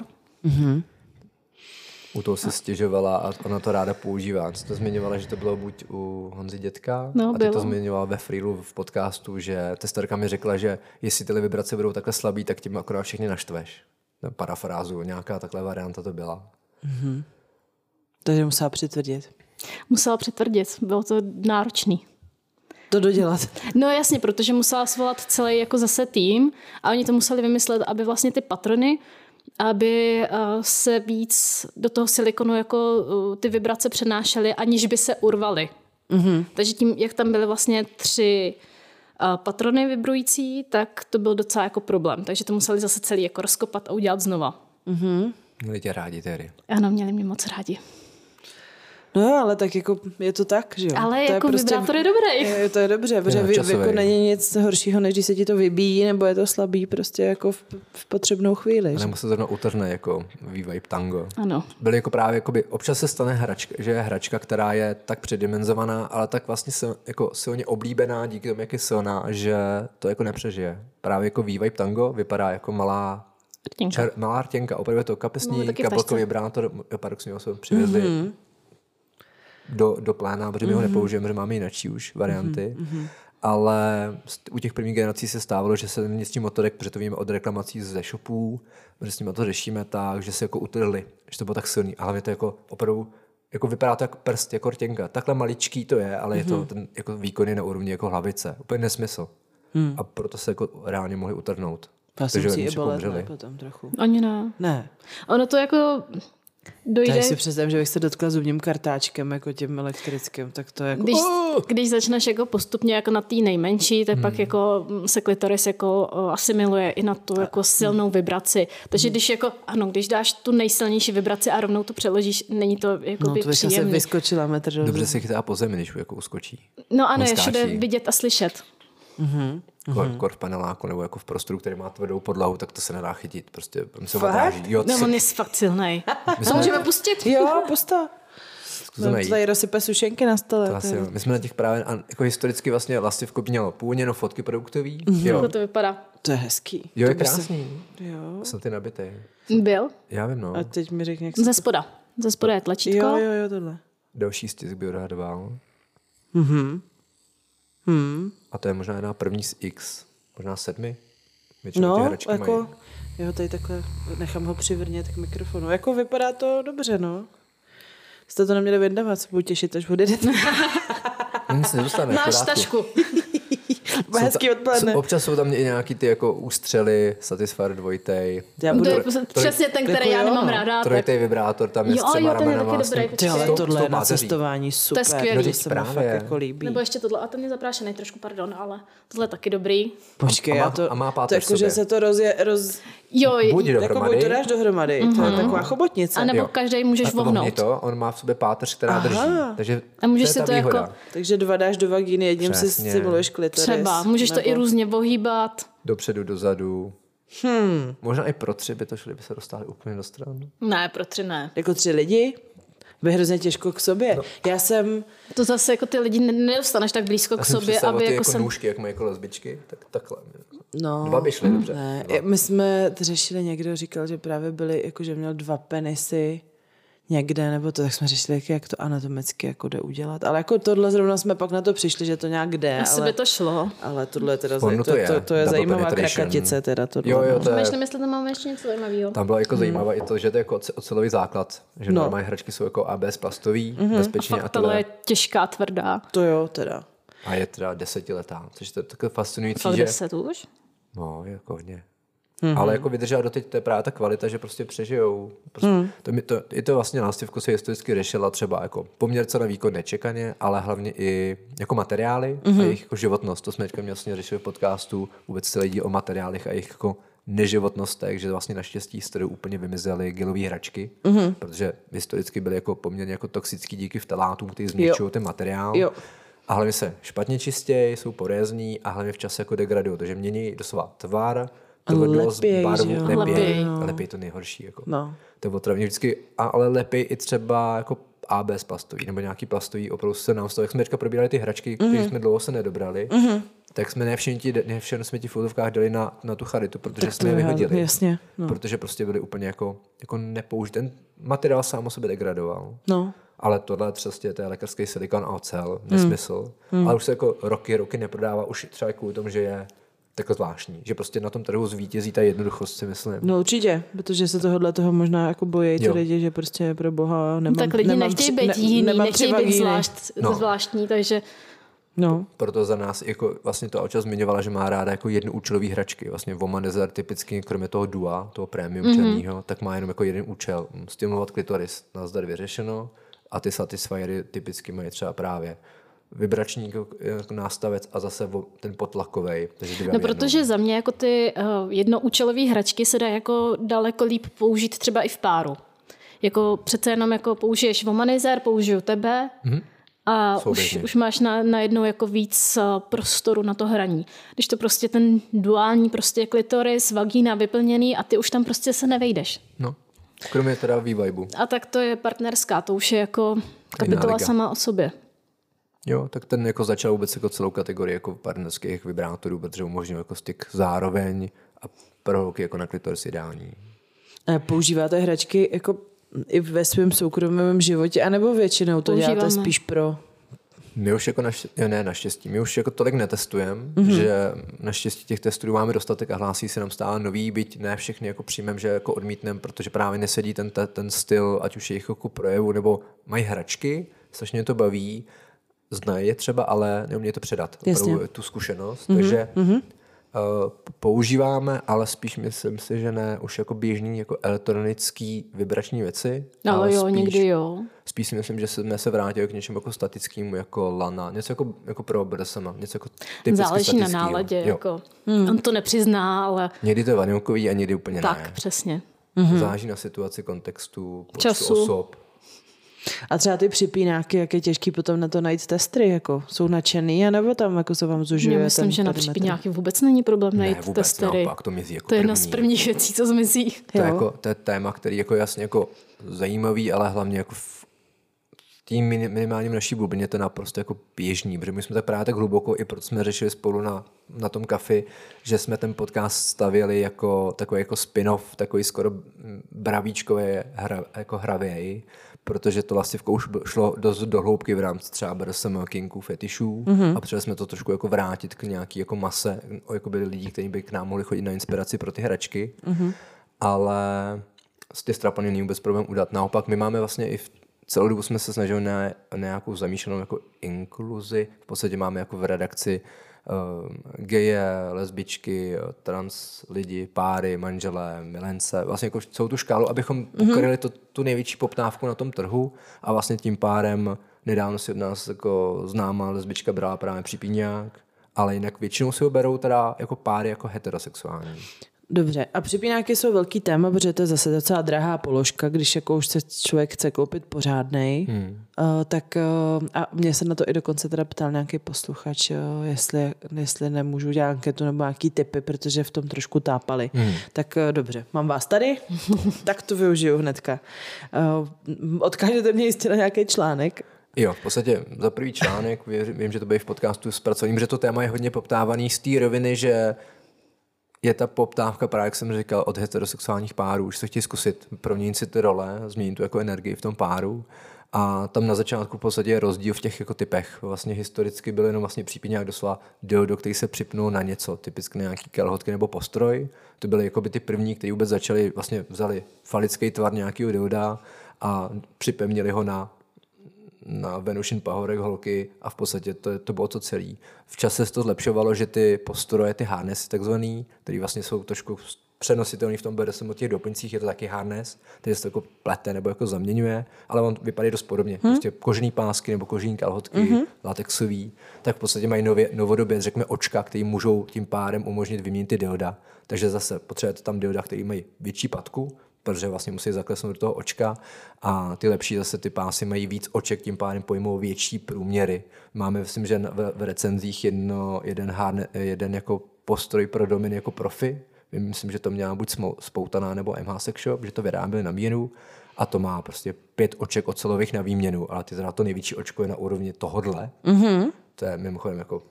Speaker 2: U toho se stěžovala a ona to ráda používá. Co to zmiňovala, že to bylo buď u Honzy dětka,
Speaker 3: No,
Speaker 2: a ty to
Speaker 3: bylo.
Speaker 2: zmiňovala ve Freelu v podcastu, že testorka mi řekla, že jestli ty vibrace budou takhle slabý, tak tím akorát všechny naštveš. Na parafrázu, nějaká takhle varianta to byla.
Speaker 1: Takže musela přitvrdit.
Speaker 3: Musela přitvrdit, bylo to náročný.
Speaker 1: To dodělat.
Speaker 3: No jasně, protože musela svolat celý jako zase tým a oni to museli vymyslet, aby vlastně ty patrony, aby uh, se víc do toho silikonu jako uh, ty vibrace přenášely, aniž by se urvaly. Mm-hmm. Takže tím, jak tam byly vlastně tři uh, patrony vibrující, tak to byl docela jako problém. Takže to museli zase celý jako rozkopat a udělat znova.
Speaker 2: Měli tě rádi, Terry.
Speaker 3: Ano, měli mě moc rádi.
Speaker 1: No jo, ale tak jako je to tak, že jo.
Speaker 3: Ale
Speaker 1: to
Speaker 3: jako vibrátor je dobrý.
Speaker 1: Je, to je dobře, protože vy,
Speaker 2: časový.
Speaker 1: jako není nic horšího, než když se ti to vybíjí, nebo je to slabý prostě jako v, v potřebnou chvíli.
Speaker 2: Nebo se zrovna utrhne jako V-Vibe Tango.
Speaker 3: Ano.
Speaker 2: Byly jako právě, jakoby, občas se stane hračka, že je hračka, která je tak předimenzovaná, ale tak vlastně sil, jako silně oblíbená díky tomu, jak je silná, že to jako nepřežije. Právě jako V-Vibe Tango vypadá jako malá
Speaker 3: Rtěnka.
Speaker 2: Čer, malá rtěnka, opravdu je to kapesní
Speaker 3: v
Speaker 2: kabelkový vibrátor, paradoxně ho jsme přivezli mm-hmm. Do, do pléna, protože my ho nepoužijeme, protože máme jináčí už varianty. Mm-hmm. Ale u těch prvních generací se stávalo, že se mě s tím motorek, protože to víme od reklamací ze shopů, že s nimi to řešíme tak, že se jako utrhli, že to bylo tak silný. A hlavně to jako opravdu jako vypadá to jako prst, jako rtěnka. Takhle maličký to je, ale mm-hmm. je to ten jako výkon je na úrovni jako hlavice. Úplně nesmysl. Mm. A proto se jako reálně mohli utrhnout. Takže
Speaker 1: musí i
Speaker 2: levnější
Speaker 1: bolet,
Speaker 2: umřeli.
Speaker 1: ne, potom trochu.
Speaker 3: Oni ne.
Speaker 1: Ne.
Speaker 3: Ono to jako dojde...
Speaker 1: Tady si představím, že bych se dotkla zubním kartáčkem, jako tím elektrickým, tak to je jako...
Speaker 3: Když,
Speaker 1: Oh!
Speaker 3: když začneš jako postupně jako na té nejmenší, tak hmm. pak jako mm, se klitoris jako asimiluje i na tu jako silnou vibraci. Takže
Speaker 1: Hmm.
Speaker 3: když jako, ano, když dáš tu nejsilnější vibraci a rovnou to přeložíš, není to jako
Speaker 1: No, to
Speaker 3: příjemný.
Speaker 1: vyskočila metr do
Speaker 2: Dobře se chytá po zemi, když jako uskočí.
Speaker 3: No ano, je všude vidět a slyšet.
Speaker 2: Mm-hmm. Kor, kor v paneláku nebo jako v prostoru, který má tvrdou podlahu, tak to se nedá chytit. Prostě on se odráží. Jo, to
Speaker 3: No
Speaker 2: se,
Speaker 3: on je fakt silný.
Speaker 2: my
Speaker 3: To
Speaker 2: jsme,
Speaker 3: můžeme pustit?
Speaker 1: Jo, posta. No,
Speaker 2: zkusíme najít.
Speaker 1: tady rozsype sušenky na stole.
Speaker 2: To asi,
Speaker 1: je-
Speaker 2: my jsme na těch právě, a jako historicky vlastně Lastivko mělo původně jenom fotky produktový.
Speaker 1: Mhm.
Speaker 2: Jo,
Speaker 3: Jak to vypadá?
Speaker 1: To je hezký.
Speaker 2: jo je
Speaker 1: To se-
Speaker 2: krásný.
Speaker 1: Jo.
Speaker 2: Jsem ty nabitý.
Speaker 3: Byl?
Speaker 2: Já vím, no.
Speaker 1: A teď mi řekni, jak se...
Speaker 3: Ze spoda. Ze spoda je tlačítko.
Speaker 1: Jo, jo, jo, tohle.
Speaker 2: Další stisk by odhadoval.
Speaker 1: Mhm. Hmm.
Speaker 2: A to je možná jedna první z X. Možná sedmi. Většinou ty
Speaker 1: No,
Speaker 2: hračky
Speaker 1: jako,
Speaker 2: mají.
Speaker 1: jo, tady takhle nechám ho přivrnět k mikrofonu. Jako vypadá to dobře, no. Jste to neměli vydávat, se budu těšit, až odjedete.
Speaker 2: Nic nedostane, v
Speaker 3: Máš tašku.
Speaker 2: Jsou
Speaker 1: Hezký odpoledne.
Speaker 2: jsou- Občas jsou tam i nějaký ty jako ústřely, Satisfyer dvojtej,
Speaker 1: Já
Speaker 3: To
Speaker 1: budu...
Speaker 3: je přesně ten, který
Speaker 1: Jako
Speaker 3: já
Speaker 1: jo,
Speaker 3: nemám
Speaker 1: no.
Speaker 3: ráda. Tak
Speaker 2: trojtej vibrátor, tam je
Speaker 3: Jo,
Speaker 2: s třema
Speaker 3: jo, ten je
Speaker 2: ramenama.
Speaker 1: Ty, ale tohle je na cestování super.
Speaker 3: skvělý.
Speaker 2: No,
Speaker 1: to
Speaker 2: teď
Speaker 1: se mi fakt
Speaker 2: právě.
Speaker 1: jako líbí.
Speaker 3: Nebo ještě tohle, a ten je zaprášený trošku, pardon, ale tohle je taky dobrý.
Speaker 1: Počkej,
Speaker 2: A má-
Speaker 1: já to,
Speaker 2: a má
Speaker 1: to
Speaker 2: páteř
Speaker 1: jako, že se to rozje, roz,
Speaker 3: Jo,
Speaker 2: Buď
Speaker 1: jako
Speaker 2: dohromady,
Speaker 1: buď to dáš dohromady, to je taková chobotnice.
Speaker 3: a nebo každý můžeš vohnout.
Speaker 2: to, on má v sobě páteř, která
Speaker 1: Aha.
Speaker 2: drží. Takže
Speaker 3: A můžeš
Speaker 2: to je
Speaker 3: si
Speaker 2: ta
Speaker 3: to jako-
Speaker 2: výhoda.
Speaker 1: Takže dva dáš do vagíny, jedním si
Speaker 2: Přesně.
Speaker 1: stimuluješ klitoris.
Speaker 3: Třeba, můžeš to
Speaker 1: nebo-
Speaker 3: i různě ohýbat.
Speaker 2: Dopředu, dozadu.
Speaker 1: Hmm.
Speaker 2: Možná i pro tři by to šli, by se dostali úplně do strany.
Speaker 3: Ne, pro tři ne.
Speaker 1: Jako tři lidi? By hrozně těžko k sobě. No. Já jsem,
Speaker 3: To zase jako ty lidi ne- nedostaneš tak blízko k sobě, aby
Speaker 2: ty
Speaker 3: jako
Speaker 2: jako
Speaker 3: jsem...
Speaker 2: nůžky, jak mají jako lesbičky, tak takhle.
Speaker 1: No...
Speaker 2: Dva by šly dobře.
Speaker 1: Ne,
Speaker 2: Dva.
Speaker 1: my jsme to řešili, někdo říkal, že právě byli, jako že měl dva penisy někde, nebo to, tak jsme řešili, jak- to anatomicky jako jde udělat. Ale jako tohle zrovna jsme pak na to přišli, že to nějak jde,
Speaker 3: Asi
Speaker 1: ale,
Speaker 3: by to šlo.
Speaker 1: ale tohle je teda,
Speaker 2: Ono
Speaker 1: to,
Speaker 2: to je.
Speaker 1: to, to je
Speaker 2: Double
Speaker 1: zajímavá krakatice teda tohle.
Speaker 2: Jo, jo,
Speaker 1: no.
Speaker 2: to je,
Speaker 3: Přemýšlím, jestli tam máme ještě něco zajímavého.
Speaker 2: tam bylo jako zajímavé i to, že to je jako oce- ocelový základ. Že
Speaker 1: No.
Speaker 2: normální hračky jsou jako ABS plastový,
Speaker 3: A
Speaker 2: bezpečně a,
Speaker 3: fakt
Speaker 2: tohle.
Speaker 3: tohle je těžká, tvrdá.
Speaker 1: To jo, teda.
Speaker 2: a je teda desetiletá, což to je takové fascinující,
Speaker 3: Fakt
Speaker 2: že...
Speaker 3: deset už?
Speaker 2: No, jako hodně. Mm-hmm. Ale jako vydržela doteď, to je právě ta kvalita, že prostě přežijou. Prostě, mm. to, mi- to, I to vlastně nástavku se historicky řešila třeba jako poměr cena výkon nečekaně, ale hlavně i jako materiály mm-hmm. a jejich jako životnost. To jsme teďka vlastně řešili v podcastu vůbec celý díl o materiálech a jejich jako neživotnostech, že vlastně naštěstí z úplně vymizely gelové hračky, mm-hmm. protože historicky byly jako poměrně jako toxický díky vtelátům, který zničují ten materiál.
Speaker 1: Jo.
Speaker 2: A hlavně se špatně čistějí, jsou porézní a hlavně v čase jako degradují, takže mění doslova tvar, tvrdlost,
Speaker 1: lepěj,
Speaker 2: barvu, lepěj,
Speaker 3: Lepěj.
Speaker 2: lepěj to nejhorší. Jako.
Speaker 1: No.
Speaker 2: To je otravně vždycky, a, ale lepěj i třeba jako ABS plastový, nebo nějaký plastový, opravdu se nám toho, jak jsme teďka probírali ty hračky,
Speaker 1: Mhm.
Speaker 2: které jsme dlouho se nedobrali, mm-hmm. tak jsme ne všechny, ti, ne všechno jsme ti v fotovkách dali na, na tu charitu, protože
Speaker 1: Tak
Speaker 2: jsme je vyhodili.
Speaker 1: jasně, no.
Speaker 2: Protože prostě byly úplně jako, jako nepoužit. Ten materiál sám o sobě degradoval.
Speaker 1: No.
Speaker 2: Ale tohle přesně, to je lékařský silikon a ocel, nesmysl. Hmm. Ale už se jako roky, roky neprodává, už třeba kvůli tomu, že je tak zvláštní. Že prostě na tom trhu zvítězí ta jednoduchost, si myslím.
Speaker 1: No určitě, protože se tohohle toho možná jako bojí ty lidi, že prostě pro boha nemám
Speaker 3: tak lidi
Speaker 1: nemám
Speaker 3: nechtějí být jiný,
Speaker 1: nemám
Speaker 3: nechtějí být zvlášť,
Speaker 2: No.
Speaker 3: zvláštní, takže
Speaker 1: No,
Speaker 2: Proto za nás, jako vlastně to Alča zmiňovala, že má ráda jako jednu účelový hračky. Vlastně Womanizer typicky, kromě toho Dua, toho premium mm-hmm. černýho, tak má jenom jako jeden účel. Stimulovat klitoris, nazdar vyřešeno. A ty Satisfyery typicky mají třeba právě vibrační jako, jako nástavec a zase ten potlakový.
Speaker 3: No, protože za mě jako ty uh, jednoúčelové hračky se dá jako daleko líp použít třeba i v páru. Jako přece jenom jako použiješ womanizer, použiju tebe mm-hmm. a už, už máš na, najednou jako víc uh, prostoru na to hraní. Když to prostě ten duální prostě klitoris, vagína vyplněný a ty už tam prostě se nevejdeš.
Speaker 2: No. Kromě teda V-Vibu.
Speaker 3: A tak to je partnerská, to už je jako kapitola sama o sobě.
Speaker 2: Jo, tak ten jako začal vůbec jako celou kategorii jako partnerských vibrátorů, protože umožnil jako styk zároveň a pro holky jako na klitoris ideální.
Speaker 1: a používáte hračky jako i ve svém soukromém životě, anebo většinou to děláte
Speaker 3: Používáme.
Speaker 1: spíš pro...
Speaker 2: My už jako naš, ne naštěstí, my už jako tolik netestujeme, mm-hmm. že naštěstí těch testů máme dostatek a hlásí se nám stále nový, byť ne všechny jako přijmem, že jako odmítnem, protože právě nesedí ten, ten, styl, ať už jejich jako projevu, nebo mají hračky, strašně to baví, znají je třeba, ale neumějí to předat,
Speaker 1: Jasně.
Speaker 2: tu zkušenost, mm-hmm. takže mm-hmm. Uh, používáme, ale spíš myslím si, že ne už jako běžný jako elektronický vibrační věci.
Speaker 3: Ale, jo,
Speaker 2: spíš,
Speaker 3: někdy jo.
Speaker 2: Spíš si myslím, že jsme se vrátili k něčemu jako statickému, jako lana, něco jako, jako pro BDSM, něco jako typicky
Speaker 3: Záleží na náladě.
Speaker 2: Jo.
Speaker 3: Jako. On to nepřizná, ale
Speaker 2: Někdy to je vanilkový a někdy úplně
Speaker 3: tak,
Speaker 2: ne.
Speaker 3: přesně.
Speaker 2: Mm-hmm. Záleží na situaci, kontextu, počtu
Speaker 3: Času.
Speaker 2: osob.
Speaker 1: A třeba ty připínáky, jak je těžký potom na to najít testry, jako jsou nadšený, anebo tam jako se vám zužuje
Speaker 3: Já myslím,
Speaker 1: ten
Speaker 3: že na připíňáky vůbec není problém
Speaker 2: Ne,
Speaker 3: najít
Speaker 2: vůbec
Speaker 3: testery.
Speaker 2: naopak, to mizí jako
Speaker 3: to je jedna z prvních věcí, co zmizí.
Speaker 2: To je, jako, to je téma, který jako jasně jako zajímavý, ale hlavně jako v tím minimálním naší bublině to je naprosto jako běžný, protože my jsme tak právě tak hluboko, i proto jsme řešili spolu na, na tom kafi, že jsme ten podcast stavěli jako takový jako spin-off, takový skoro bravíčkový hra, jako hravěj, protože to vlastně už šlo dost do hloubky v rámci třeba BDSM, kinků, fetišů mm-hmm. a potřebovali jsme to trošku jako vrátit k nějaký jako mase, jako byli lidi, kteří by k nám mohli chodit na inspiraci pro ty hračky, mm-hmm. ale z ty strapany není vůbec problém udat. Naopak my máme vlastně i v celou dobu jsme se snažili na, na nějakou zamýšlenou jako inkluzi. V podstatě máme jako v redakci uh, geje, lesbičky, trans lidi, páry, manželé, milence, vlastně jako celou tu škálu, abychom mm-hmm. pokryli to, tu největší poptávku na tom trhu a vlastně tím pádem nedávno si od nás jako známá lesbička brala právě připíňák, ale jinak většinou si ho berou teda jako páry jako heterosexuální.
Speaker 1: Dobře, a připínáky jsou velký téma, protože to je zase docela drahá položka, když jako už se člověk chce koupit pořádnej, hmm. uh, tak uh, a mě se na to i dokonce teda ptal nějaký posluchač, uh, jestli, jestli nemůžu dělat anketu nebo nějaký typy, protože v tom trošku tápali. Hmm. Tak uh, dobře, mám vás tady, tak to využiju hnedka. Uh, odkážete mě jistě na nějaký článek,
Speaker 2: Jo, v podstatě za prvý článek, vím, že to bude v podcastu s pracovním, že to téma je hodně poptávaný z té roviny, že je ta poptávka právě, jak jsem říkal, od heterosexuálních párů, už se chtějí zkusit proměnit si ty role, změnit tu jako energii v tom páru. A tam na začátku v podstatě je rozdíl v těch jako typech. Vlastně historicky byl jenom vlastně přípěňák doslova dildo, který se připnul na něco, typicky na nějaký kelhotky nebo postroj. To byly jako by ty první, kteří vůbec začali, vlastně vzali falický tvar nějakého dilda a připevnili ho na na Venušin pahorek holky a v podstatě to, to bylo to celé. V čase se to zlepšovalo, že ty postroje, ty harnessy takzvaný, které vlastně jsou trošku přenositelný v tom BDSM těch doplňcích, je to taky harness, který se to jako plete nebo jako zaměňuje, ale on vypadá dost podobně. Hmm. Prostě kožený pásky nebo kožený kalhotky, hmm. latexový, tak v podstatě mají nově, novodobě, řekněme, očka, které můžou tím pádem umožnit vyměnit ty dilda. Takže zase potřebujete tam dilda, který mají větší patku, protože vlastně musí zaklesnout do toho očka a ty lepší zase ty pásy mají víc oček, tím pádem pojmou větší průměry. Máme, myslím, že v, v recenzích jedno, jeden, hárne, jeden jako postroj pro dominy jako profi, myslím, že to měla buď spoutaná nebo MH Sex Shop, že to vyráběli na míru a to má prostě pět oček ocelových na výměnu, ale ty teda to největší očko je na úrovni tohodle. Mm-hmm. To je mimochodem jako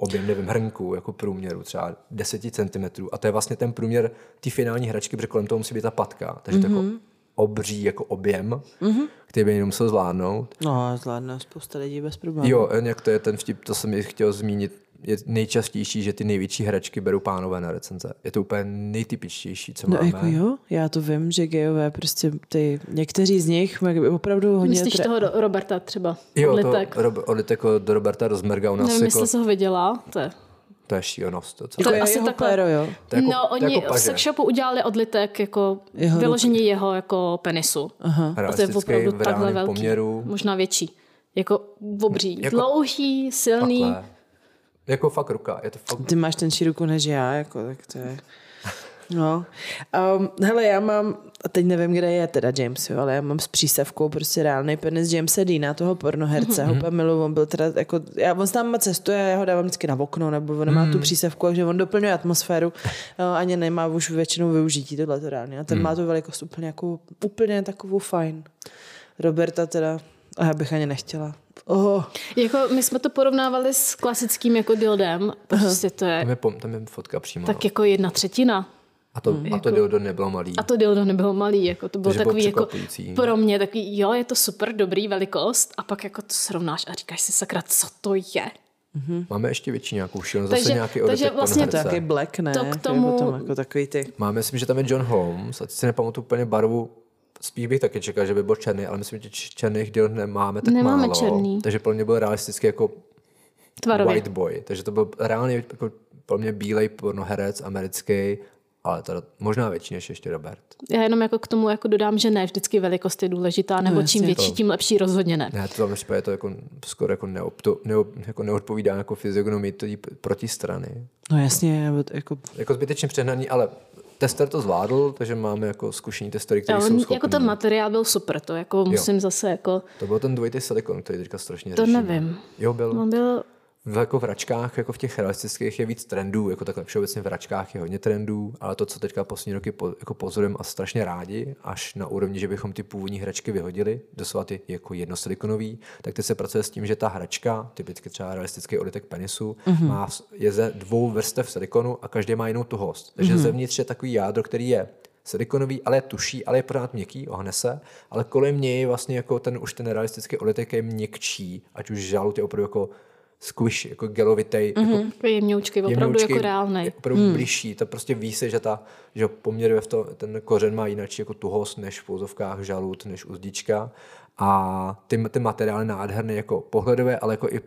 Speaker 2: objem, nevím, hrnku jako průměru, třeba 10 cm. A to je vlastně ten průměr té finální hračky, protože kolem toho musí být ta patka. Takže mm-hmm. to jako mhm. obří jako objem, mm-hmm. který by jenom musel zvládnout.
Speaker 1: No, zvládne spousta lidí bez problémů.
Speaker 2: Jo, jak to je ten vtip, to jsem chtěl zmínit, je nejčastější, že ty největší hračky berou pánové na recenze. Je to úplně nejtypičtější, co
Speaker 1: no,
Speaker 2: máme.
Speaker 1: Jako jo, já to vím, že gejové prostě ty, někteří z nich mají opravdu hodně...
Speaker 3: Myslíš tre... toho do, Roberta třeba?
Speaker 2: Jo, odlitek. to Rob, odlitek do Roberta Rozmerga u nás.
Speaker 3: Nevím,
Speaker 2: jako...
Speaker 3: jestli se ho viděla, to je
Speaker 2: to je šílenost. To,
Speaker 1: to je asi takhle. Péro, jo?
Speaker 3: To jako, no, oni jako v sex shopu udělali odlitek jako jeho vyložení jeho jako penisu. Aha.
Speaker 2: A to je opravdu takhle velký. Poměru.
Speaker 3: Možná větší. Jako obří. Jako, Dlouhý, silný. Takhle.
Speaker 2: Jako fakt ruka. Je to fakt...
Speaker 1: Ty máš tenčí ruku než já, jako, tak to je... No, um, hele, já mám, a teď nevím, kde je teda James, jo, ale já mám s přísavkou prostě reálný penis Jamesa Dina, toho pornoherce, mm-hmm. úplně milu, on byl teda jako, já, on tam cestuje, já ho dávám vždycky na okno, nebo on má mm. tu přísavku, takže on doplňuje atmosféru, no, ani nemá už většinou využití tohle to reálně, a ten mm. má tu velikost úplně jako, úplně takovou fajn. Roberta teda, a já bych ani nechtěla. Oh.
Speaker 3: Jako my jsme to porovnávali s klasickým jako dildem, prostě to je...
Speaker 2: Tam je, tam je fotka přímo.
Speaker 3: Tak jako jedna třetina.
Speaker 2: A to, hmm. a to jako, dildo nebylo malý.
Speaker 3: A to dildo nebylo malý, jako to bylo Takže takový bylo jako pro mě takový, jo, je to super dobrý velikost a pak jako to srovnáš a říkáš si sakra, co to je.
Speaker 2: Mm-hmm. Máme ještě větší nějakou šílenost, zase nějaký takže
Speaker 1: vlastně to je black, ne?
Speaker 3: To k tomu...
Speaker 1: Tom, jako takový ty...
Speaker 2: Máme, myslím, že tam je John Holmes, a si nepamatuju úplně barvu, spíš bych taky čekal, že by byl černý, ale myslím, že černých děl nemáme tak
Speaker 3: Nemáme
Speaker 2: málo.
Speaker 3: černý.
Speaker 2: Takže pro mě byl realisticky jako Tvarově. white boy. Takže to byl reálně jako pro mě bílej pornoherec americký ale to možná větší než ještě Robert.
Speaker 3: Já jenom jako k tomu jako dodám, že ne vždycky velikost je důležitá, nebo no, čím větší, to, tím lepší rozhodně ne.
Speaker 2: Ne, to tam je to jako skoro jako, neopto, neop, jako neodpovídá jako fyziognomii proti strany.
Speaker 1: No jasně, jako...
Speaker 2: Jako zbytečně přehnaný, ale tester to zvládl, takže máme jako zkušený testery, které jsou schopný.
Speaker 3: Jako ten materiál byl super, to jako musím jo. zase jako...
Speaker 2: To byl ten dvojitý silikon, který teďka strašně
Speaker 3: To
Speaker 2: řešíme.
Speaker 3: nevím.
Speaker 2: Jo, byl.
Speaker 3: On byl
Speaker 2: jako v račkách, jako v těch realistických je víc trendů, jako takhle všeobecně v račkách je hodně trendů, ale to, co teďka poslední roky po, jako pozorujeme a strašně rádi, až na úrovni, že bychom ty původní hračky vyhodili, doslova ty jako jednosilikonový, tak teď se pracuje s tím, že ta hračka, typicky třeba realistický olitek penisu, mm-hmm. má, je ze dvou vrstev silikonu a každý má jinou tuhost. Takže mm-hmm. zevnitř je takový jádro, který je silikonový, ale je tuší, ale je pořád měkký, ohne se, ale kolem něj vlastně jako ten už ten realistický olitek je měkčí, ať už žalud je opravdu jako squishy, jako gelovitej, mm-hmm. jako
Speaker 3: Takový jemňoučkej, opravdu
Speaker 2: jemňoučkej,
Speaker 3: jako reálnej.
Speaker 2: Opravdu hmm. blížší, to prostě ví se, že, ta, že poměr v to, ten kořen má jinak jako tuhost než v pouzovkách žalud, než uzdička. A ty, ty materiály nádherné jako pohledové, ale jako i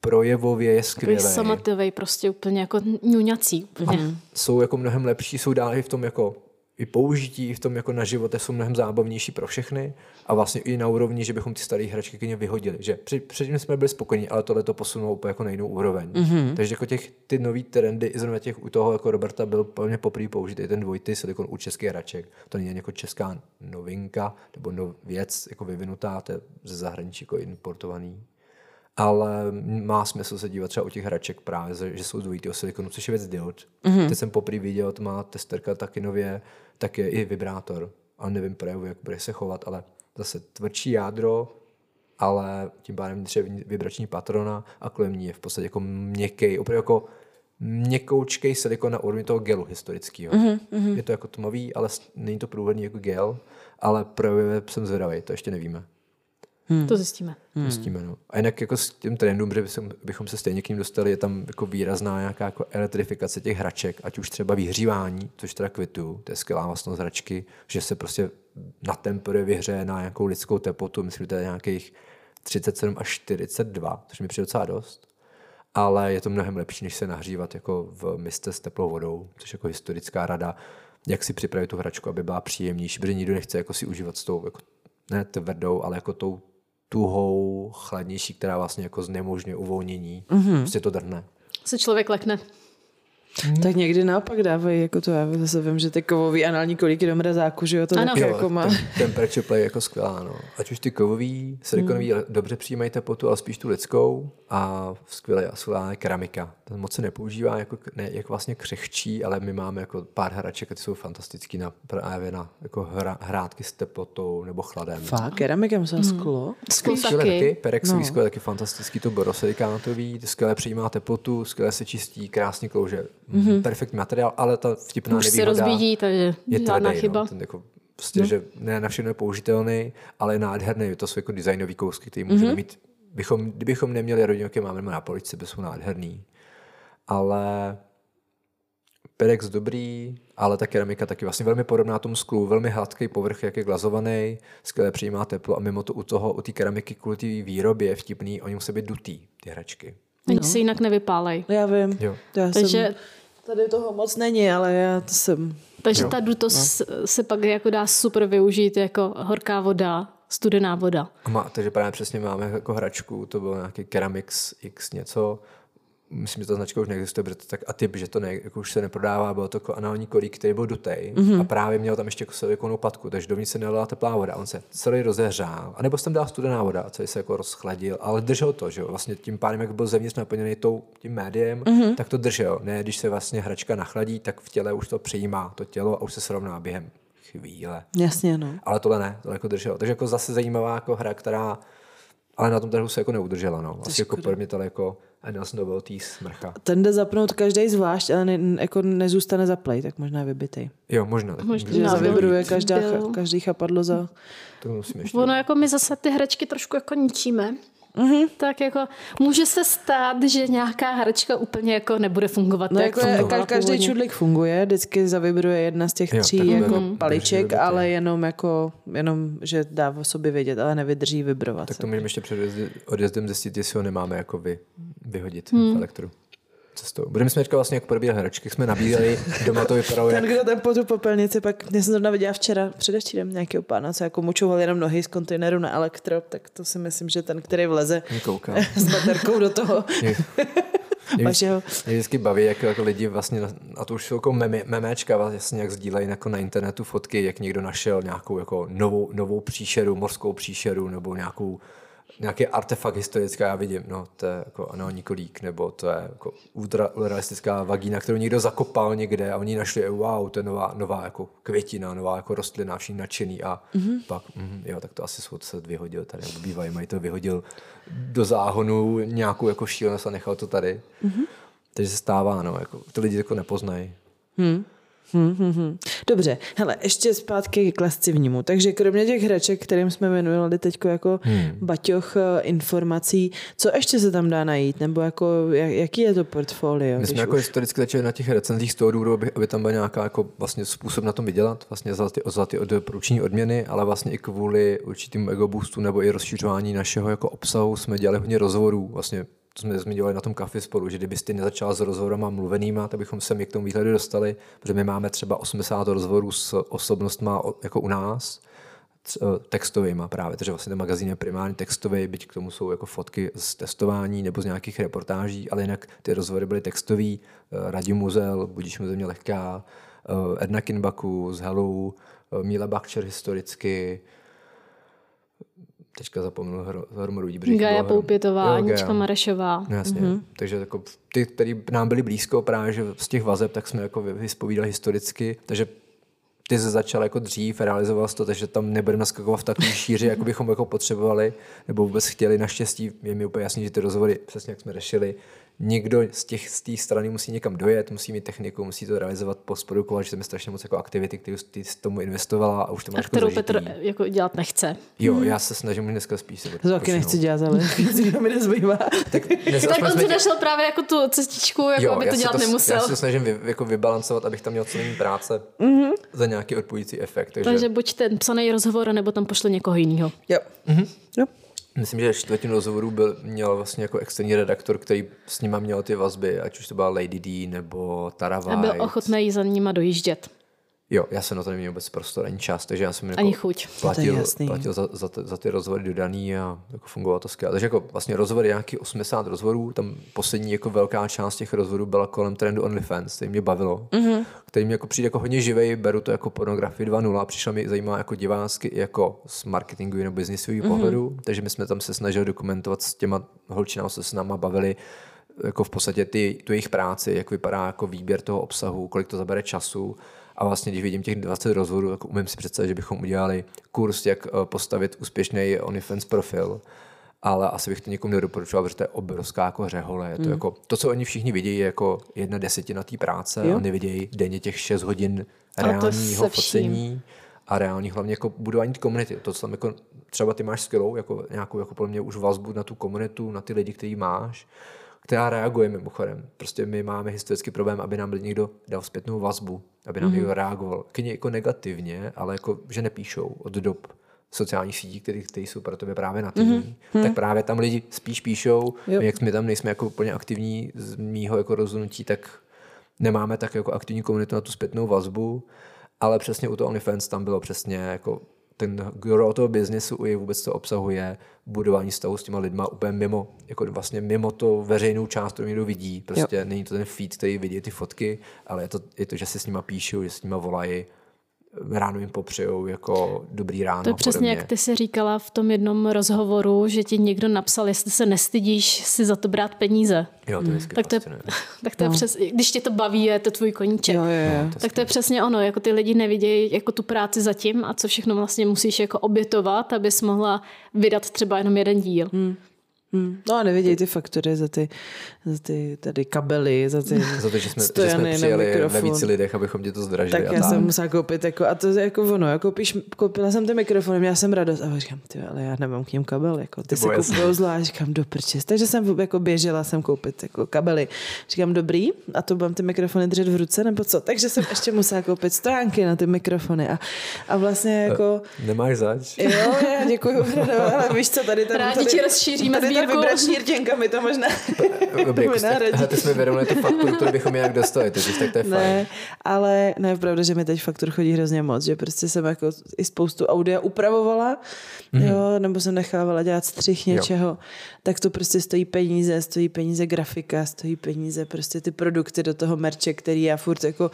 Speaker 2: projevově je
Speaker 3: Takový
Speaker 2: skvělý.
Speaker 3: samatový, prostě úplně jako ňuňací. Úplně.
Speaker 2: Jsou jako mnohem lepší, jsou dál i v tom jako i použití, v tom jako na životě jsou mnohem zábavnější pro všechny a vlastně i na úrovni, že bychom ty staré hračky klidně vyhodili. Že před, předtím jsme byli spokojení, ale tohle to posunulo úplně jako na jinou úroveň. Mm-hmm. Takže jako těch, ty nový trendy, i zrovna těch u toho jako Roberta byl plně poprvé použitý ten dvojitý silikon u českých hraček. To není jako česká novinka nebo no, věc jako vyvinutá, to je ze zahraničí jako importovaný. Ale má smysl se dívat třeba u těch hraček právě, že jsou dvojitého silikonu, což je věc diod. Mm-hmm. Teď jsem poprvé viděl, to má testerka taky nově, tak je i vibrátor. A nevím právě, jak bude se chovat, ale zase tvrdší jádro, ale tím pádem třeba vibrační patrona a kolem ní je v podstatě jako měkký, opravdu jako měkoučkej silikon na úrovni toho gelu historického. Mm-hmm. Je to jako tmavý, ale není to průhledný jako gel, ale projevy jsem zvědavý, to ještě nevíme.
Speaker 3: Hmm. To zjistíme.
Speaker 2: Hmm. Zjistíme, no. A jinak jako s tím trendům, že bychom, bychom se stejně k ním dostali, je tam jako výrazná nějaká jako elektrifikace těch hraček, ať už třeba vyhřívání, což teda kvitu, to je skvělá vlastnost hračky, že se prostě na tempery vyhřeje na nějakou lidskou teplotu, myslím, že to je nějakých 37 až 42, což mi přijde docela dost. Ale je to mnohem lepší, než se nahřívat jako v miste s teplou vodou, což jako historická rada, jak si připravit tu hračku, aby byla příjemnější, protože nikdo nechce jako si užívat s tou jako ne tvrdou, ale jako tou tuhou, chladnější, která vlastně jako znemožňuje uvolnění. Mm-hmm. Prostě to drhne.
Speaker 3: Se člověk lekne.
Speaker 1: Hmm. Tak někdy naopak dávají, jako to já zase vím, že ty kovový anální kolíky do mrazáku, že jo, to taky jako má.
Speaker 2: Ten, temperature play je jako skvělá, no. Ať už ty kovový, silikonový hmm. dobře přijímají teplotu, ale spíš tu lidskou a skvělé a skvělá keramika. Ten moc se nepoužívá jako, ne, jako vlastně křehčí, ale my máme jako pár hraček a ty jsou fantastický na, právě na jako hra, hrátky s teplotou nebo chladem.
Speaker 1: Fakt, keramika musela hmm. sklo?
Speaker 3: Sklo taky. taky.
Speaker 2: Perexový no. sklo je taky fantastický, to borosilikátový, skvěle přijímá teplotu, skvěle se čistí, krásně klouže mm-hmm. perfektní materiál, ale ta vtipná
Speaker 3: Už
Speaker 2: nevýhoda
Speaker 3: se rozbíjí, takže
Speaker 2: je
Speaker 3: žádná
Speaker 2: tvrdý,
Speaker 3: chyba.
Speaker 2: No, ten jako, prostě, no. že ne na všechno je použitelný, ale je nádherný. To jsou jako designový kousky, které můžeme mm-hmm. mít. Bychom, kdybychom neměli rodinky, máme na polici, by jsou nádherný. Ale Perex dobrý, ale ta keramika taky vlastně velmi podobná tomu sklu, velmi hladký povrch, jak je glazovaný, skvěle přijímá teplo a mimo to u toho, u té keramiky kvůli té výrobě vtipný, oni musí být dutý, ty hračky.
Speaker 3: Oni no. se jinak nevypálej.
Speaker 1: Já vím.
Speaker 2: Jo.
Speaker 1: Já
Speaker 3: Takže
Speaker 1: jsem, tady toho moc není, ale já to jsem...
Speaker 3: Takže
Speaker 2: Jo.
Speaker 3: ta dutost no. se pak jako dá super využít jako horká voda, studená voda.
Speaker 2: Má, takže právě přesně máme jako hračku, to bylo nějaký Keramix X něco, myslím, že ta značka už neexistuje, protože to tak a typ, že to ne, jako už se neprodává, bylo to jako anální kolík, který byl dutej mm-hmm. a právě měl tam ještě jako silikonovou patku, takže dovnitř se nalila teplá voda, on se celý rozehřál, anebo se tam dala studená voda, celý se jako rozchladil, ale držel to, že jo, vlastně tím pádem, jak byl zevnitř naplněný tou, tím médiem, mm-hmm. tak to držel, ne, když se vlastně hračka nachladí, tak v těle už to přijímá to tělo a už se srovná během chvíle.
Speaker 1: Jasně, no.
Speaker 2: Ale tohle ne, tohle jako drželo. Takže jako zase zajímavá jako hra, která ale na tom trhu se jako neudržela. No. Vlastně jako pro mě to jako Endless Novelty smrcha.
Speaker 1: Ten jde zapnout každý zvlášť, ale ne, jako nezůstane zaplay, tak možná je vybitej.
Speaker 2: Jo, možná. Tak
Speaker 3: Možná. Byl-
Speaker 1: každá, každý chapadlo za...
Speaker 2: To musím ještě.
Speaker 3: Ono jako my zase ty hračky trošku jako ničíme.
Speaker 1: Mhm.
Speaker 3: Mm-hmm. Tak jako může se stát, že nějaká hračka úplně jako nebude fungovat.
Speaker 1: No
Speaker 3: tak,
Speaker 1: jako
Speaker 3: jak
Speaker 1: je, ka- každý
Speaker 3: původně.
Speaker 1: čudlik funguje, vždycky zavibruje jedna z těch
Speaker 2: Jo,
Speaker 1: tří
Speaker 2: tak
Speaker 1: jako
Speaker 2: bude-
Speaker 1: paliček, ale jenom jako, jenom, že dá o sobě vědět, ale nevydrží vibrovat.
Speaker 2: Tak to můžeme ještě před odjezdem zjistit, jestli ho nemáme jako vy, vyhodit hmm. v elektru. Cestou. Budeme jsme teďka vlastně jako probírat hračky, jsme nabízeli, doma to vypadalo jak...
Speaker 1: Ten, kdo tam po tu popelnici, pak já jsem to viděla včera, předevčírem nějakého pána, co jako mučoval jenom nohy z kontejneru na elektro, tak to si myslím, že ten, který vleze
Speaker 2: Koukám.
Speaker 1: s baterkou do toho
Speaker 2: Mě, mě,
Speaker 1: vašeho.
Speaker 2: mě vždycky baví, jak jako lidi vlastně, a to už jsou jako meme, memečka, vlastně jak sdílejí jako na internetu fotky, jak někdo našel nějakou jako novou, novou příšeru, morskou příšeru, nebo nějakou nějaký artefakt historický, já vidím, no, to je jako anální kolík, nebo to je jako ultrarealistická vagína, kterou někdo zakopal někde a oni našli, wow, to je nová, nová jako květina, nová jako rostlina, všichni nadšený a mm-hmm. pak, mm, jo, tak to asi soud se vyhodil tady, nebo bývají, mají to vyhodil do záhonu nějakou jako šílenost a nechal to tady. Mm-hmm. Takže se stává, no, jako, ty lidi jako nepoznají.
Speaker 1: Hmm. Hmm, hmm, hmm. Dobře, hele, ještě zpátky k lascivnímu. Takže kromě těch hraček, kterým jsme jmenovali teď jako hmm. baťoch eh, informací, co ještě se tam dá najít? Nebo jako, jaký je to portfolio?
Speaker 2: My jsme jako už... historicky začali na těch recenzích z toho důvodu, aby, aby tam byl nějaká jako vlastně způsob na tom vydělat, vlastně za ty, za ty doporučení odměny, ale vlastně i kvůli určitým ego boostu nebo i rozšiřování našeho jako obsahu jsme dělali hodně rozhovorů, vlastně to jsme zmiňovali na tom kafi spolu, že kdybyste nezačal s rozhovorama mluvenýma, tak bychom se mi k tomu výhledu dostali, protože my máme třeba 80 rozhovorů s osobnostma jako u nás, eh, textovýma právě, takže vlastně ten magazín je primárně textový, byť k tomu jsou jako fotky z testování nebo z nějakých reportáží, ale jinak ty rozhovory byly textový, eh, Radim Muzel, Budíš mu země lehká, eh, Edna Kinbaku z Hello, Míla Bakčer historicky, teďka zapomněl hromadu lidí.
Speaker 3: Gaja Poupětová, Anička Marešová.
Speaker 2: No, jasně, mm-hmm. takže jako ty, kteří nám byli blízko právě že z těch vazeb, tak jsme jako vyspovídali historicky, takže ty jsi začal jako dřív, realizoval jsi to, takže tam nebudeme naskakovat v takové šíři, jako bychom jako potřebovali, nebo vůbec chtěli. Naštěstí je mi úplně jasný, že ty rozhovory, přesně jak jsme řešili, někdo z těch z té strany musí někam dojet, musí mít techniku, musí to realizovat, postprodukovat, že tam je strašně moc jako aktivity, kterou ty z tomu investovala a už to máš
Speaker 3: A kterou jako Petr jako dělat nechce.
Speaker 2: Jo, hmm. já se snažím dneska spíš se
Speaker 1: To taky nechci dělat, ale mi nezbývá.
Speaker 3: tak, tak on si našel právě jako tu cestičku, jako jo, aby to dělat to, nemusel.
Speaker 2: Já se snažím vy, jako vybalancovat, abych tam měl co nejméně práce mm-hmm. za nějaký odpojící efekt.
Speaker 3: Takže... takže buď ten psaný rozhovor, nebo tam pošle někoho jiného.
Speaker 1: Jo. Mm-hmm. jo.
Speaker 2: Myslím, že čtvrtinu rozhovorů byl, měl vlastně jako externí redaktor, který s nima měl ty vazby, ať už to byla Lady D nebo Tara White.
Speaker 3: A byl ochotný za nima dojíždět.
Speaker 2: Jo, já jsem na to neměl vůbec prostor ani čas, takže já jsem
Speaker 3: jako ani chuť.
Speaker 2: platil, platil za, za, za, ty rozhovory dodaný a jako fungovalo to skvěle. Takže jako vlastně rozhovory, nějaký 80 rozhovorů, tam poslední jako velká část těch rozhovorů byla kolem trendu OnlyFans, který mě bavilo, mm-hmm. který mě jako přijde jako hodně živej, beru to jako pornografii 2.0 a přišlo mi zajímá jako divácky jako z marketingového nebo biznisového mm-hmm. pohledu, takže my jsme tam se snažili dokumentovat s těma holčinami, se s náma bavili, jako v podstatě ty, tu jejich práci, jak vypadá jako výběr toho obsahu, kolik to zabere času, a vlastně, když vidím těch 20 rozhovorů, tak umím si představit, že bychom udělali kurz, jak eh, postavit úspěšný OnlyFans profil ale asi bych to někomu nedoporučoval, protože to je obrovská jako řehole. Je to, mm. jako, to, co oni všichni vidí, je jako jedna desetina té práce jo. a nevidějí denně těch 6 hodin reálního focení a reální hlavně jako budování komunity. To, co tam jako, třeba ty máš skvělou, jako nějakou jako podle mě už vazbu na tu komunitu, na ty lidi, který máš, která reaguje mimochodem. Prostě my máme historický problém, aby nám někdo dal zpětnou vazbu, aby nám mm-hmm. někdo reagoval. Kyně jako negativně, ale jako, že nepíšou od dob sociálních sítí, které jsou pro tebe právě nativní, mm-hmm. tak právě tam lidi spíš píšou. My, jak my tam nejsme jako úplně aktivní z mýho jako rozhodnutí, tak nemáme tak jako aktivní komunitu na tu zpětnou vazbu, ale přesně u toho OnlyFans tam bylo přesně jako ten gro toho biznesu i vůbec to obsahuje budování stavu s těma lidma úplně mimo, jako vlastně mimo to veřejnou část, kterou někdo vidí. Prostě jo. není to ten feed, který vidí ty fotky, ale je to, je to že si s nima píšou, že s nima volají, ráno jim popřejou jako dobrý ráno.
Speaker 3: To je přesně, jak ty si říkala v tom jednom rozhovoru, že ti někdo napsal, jestli se nestydíš si za to brát peníze.
Speaker 2: Jo, to je
Speaker 3: tak to je, tak to je no. přes, když tě to baví, je to tvůj koníček.
Speaker 1: Jo, jo, jo.
Speaker 3: No, to tak to je přesně ono, jako ty lidi nevidějí jako tu práci zatím a co všechno vlastně musíš jako obětovat, abys mohla vydat třeba jenom jeden díl. Hmm.
Speaker 1: Hmm. No a nevidějí ty faktory za ty, za ty tady kabely, za ty
Speaker 2: Za to, že jsme, že jsme přijeli ve víc lidech, abychom ti to zdražili.
Speaker 1: Tak já tak. jsem musela koupit, jako, a to je jako ono, jako píš, koupila jsem ten mikrofon, měla jsem radost a říkám, ty, ale já nemám k ním kabel, jako, ty se kupují zvlášť, říkám, do prčes. Takže jsem jako běžela jsem koupit jako kabely. Říkám, dobrý, a to budám ty mikrofony držet v ruce, nebo co? Takže jsem ještě musela koupit stránky na ty mikrofony a, a vlastně jako...
Speaker 2: Nemáš zač?
Speaker 1: Jo, já děkuju, ale víš co, tady, tady,
Speaker 3: Rádi ti rozšíříme tady,
Speaker 1: ta vibrační rtěnka mi to možná
Speaker 2: Dobrý, jako ty jsme vyrovnali tu fakturu, kterou bychom jinak dostali, takže tak to je
Speaker 1: ne,
Speaker 2: fajn.
Speaker 1: ale ne, pravda, že mi teď faktur chodí hrozně moc, že prostě jsem jako i spoustu audia upravovala, mm-hmm. jo, nebo jsem nechávala dělat střih něčeho, jo. tak to prostě stojí peníze, stojí peníze grafika, stojí peníze prostě ty produkty do toho merče, který já furt jako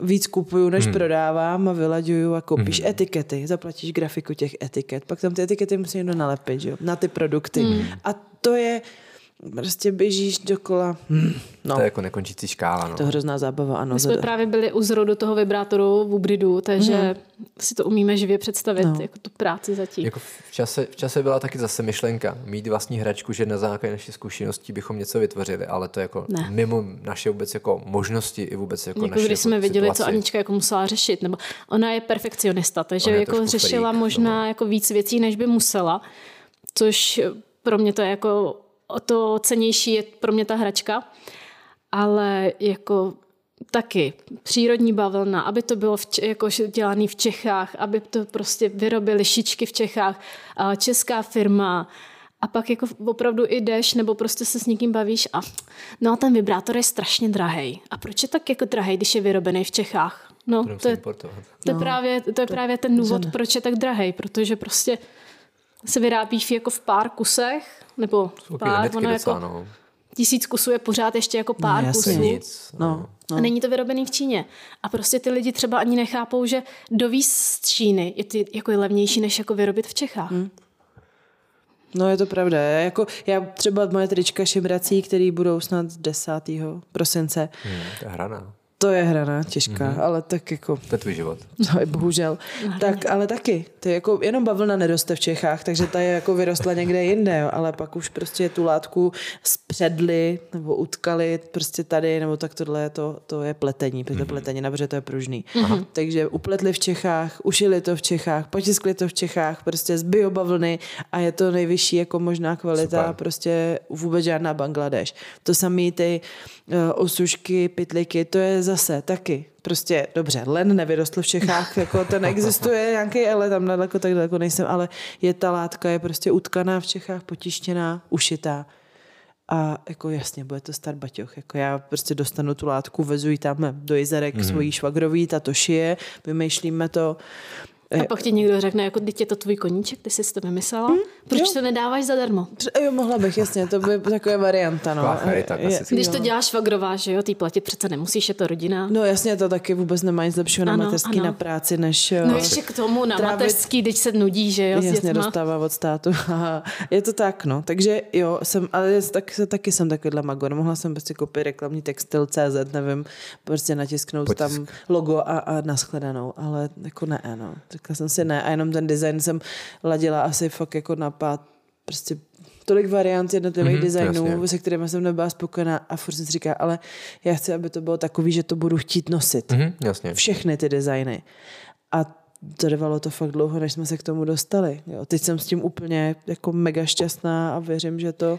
Speaker 1: víc kupuju, než mm. prodávám a vylaďuju a koupíš mm. etikety, zaplatíš grafiku těch etiket, pak tam ty etikety musí někdo nalepit, jo, na ty produkty. Mm. A to je prostě běžíš dokola. Hmm, no.
Speaker 2: To je jako nekončící škála. No.
Speaker 1: To je hrozná zábava, ano.
Speaker 3: My jsme právě byli u zrodu toho vibrátoru v Ubridu, takže mm. si to umíme živě představit, no. jako tu práci zatím.
Speaker 2: Jako v, čase, v čase byla taky zase myšlenka mít vlastní hračku, že na základě naší zkušeností bychom něco vytvořili, ale to je jako ne. mimo naše vůbec jako možnosti i vůbec jako,
Speaker 3: jako
Speaker 2: naše
Speaker 3: když
Speaker 2: jako
Speaker 3: jsme viděli,
Speaker 2: situaci.
Speaker 3: co Anička jako musela řešit, nebo ona je perfekcionista, takže je jako řešila freak, možná no. jako víc věcí, než by musela, což pro mě to je jako o to cenější je pro mě ta hračka, ale jako taky přírodní bavlna, aby to bylo v, jako dělané v Čechách, aby to prostě vyrobili šičky v Čechách, česká firma, a pak jako opravdu i jdeš, nebo prostě se s někým bavíš a no a ten vibrátor je strašně drahý. A proč je tak jako drahý, když je vyrobený v Čechách? No, to je, to, je no, právě, to je právě ten důvod, proč je tak drahý, protože prostě se vyrábí jako v pár kusech, nebo pár, ono docela, jako no. tisíc kusů je pořád ještě jako pár no, kusů.
Speaker 2: Nic,
Speaker 3: no. No, no. A není to vyrobený v Číně. A prostě ty lidi třeba ani nechápou, že dovíz z Číny je ty, jako je levnější, než jako vyrobit v Čechách. Hmm.
Speaker 1: No je to pravda. Já, jako, já třeba moje trička šimrací, který budou snad 10. prosince.
Speaker 2: Hmm, to je hraná.
Speaker 1: To je hraná, těžká, mm-hmm. ale tak jako...
Speaker 2: To je tvůj život.
Speaker 1: No, je bohužel. Tak, ale taky. To je jako, jenom bavlna neroste v Čechách, takže ta je jako vyrostla někde jinde, jo, ale pak už prostě tu látku spředli nebo utkali prostě tady, nebo tak tohle, to, to je pletení, to je pletení, protože to je pružný. Mm-hmm. Takže upletli v Čechách, ušili to v Čechách, potiskli to v Čechách, prostě z biobavlny a je to nejvyšší jako možná kvalita, Super. prostě vůbec žádná Bangladeš. To samé ty uh, osušky, pitliky, to je zase taky prostě dobře, len nevyrostl v Čechách, jako ten existuje nějaký, ale tam daleko tak daleko nejsem, ale je ta látka, je prostě utkaná v Čechách, potištěná, ušitá. A jako jasně, bude to stát baťoch. Jako já prostě dostanu tu látku, vezu ji tam do jezerek mm-hmm. svojí švagrový, ta to šije, vymýšlíme to,
Speaker 3: a pak ti někdo řekne, jako teď je to tvůj koníček, ty jsi to vymyslela, hmm, proč jo. to nedáváš zadarmo?
Speaker 1: Jo, mohla bych, jasně, to by takové varianta. No.
Speaker 2: Charita,
Speaker 3: Když to děláš švagrová, že jo, ty platit přece nemusíš, je to rodina.
Speaker 1: No jasně, to taky vůbec nemá nic lepšího na mateřský ano. na práci, než...
Speaker 3: No ještě k tomu na trávit... mateřský, když se nudí, že jo,
Speaker 1: Jasně, dostává od státu. je to tak, no. Takže jo, jsem, ale tak, taky jsem takovýhle magor. Mohla jsem prostě koupit reklamní textil CZ, nevím, prostě natisknout Potisk. tam logo a, a naschledanou, ale jako ne, no. Řekla jsem si ne a jenom ten design jsem ladila asi fakt jako na pát, prostě tolik variant jednotlivých mm-hmm, designů, jasně. se kterými jsem nebyla spokojená a furt jsem si říká, ale já chci, aby to bylo takový, že to budu chtít nosit.
Speaker 2: Mm-hmm, jasně.
Speaker 1: Všechny ty designy. A trvalo to fakt dlouho, než jsme se k tomu dostali. Jo, teď jsem s tím úplně jako mega šťastná a věřím, že to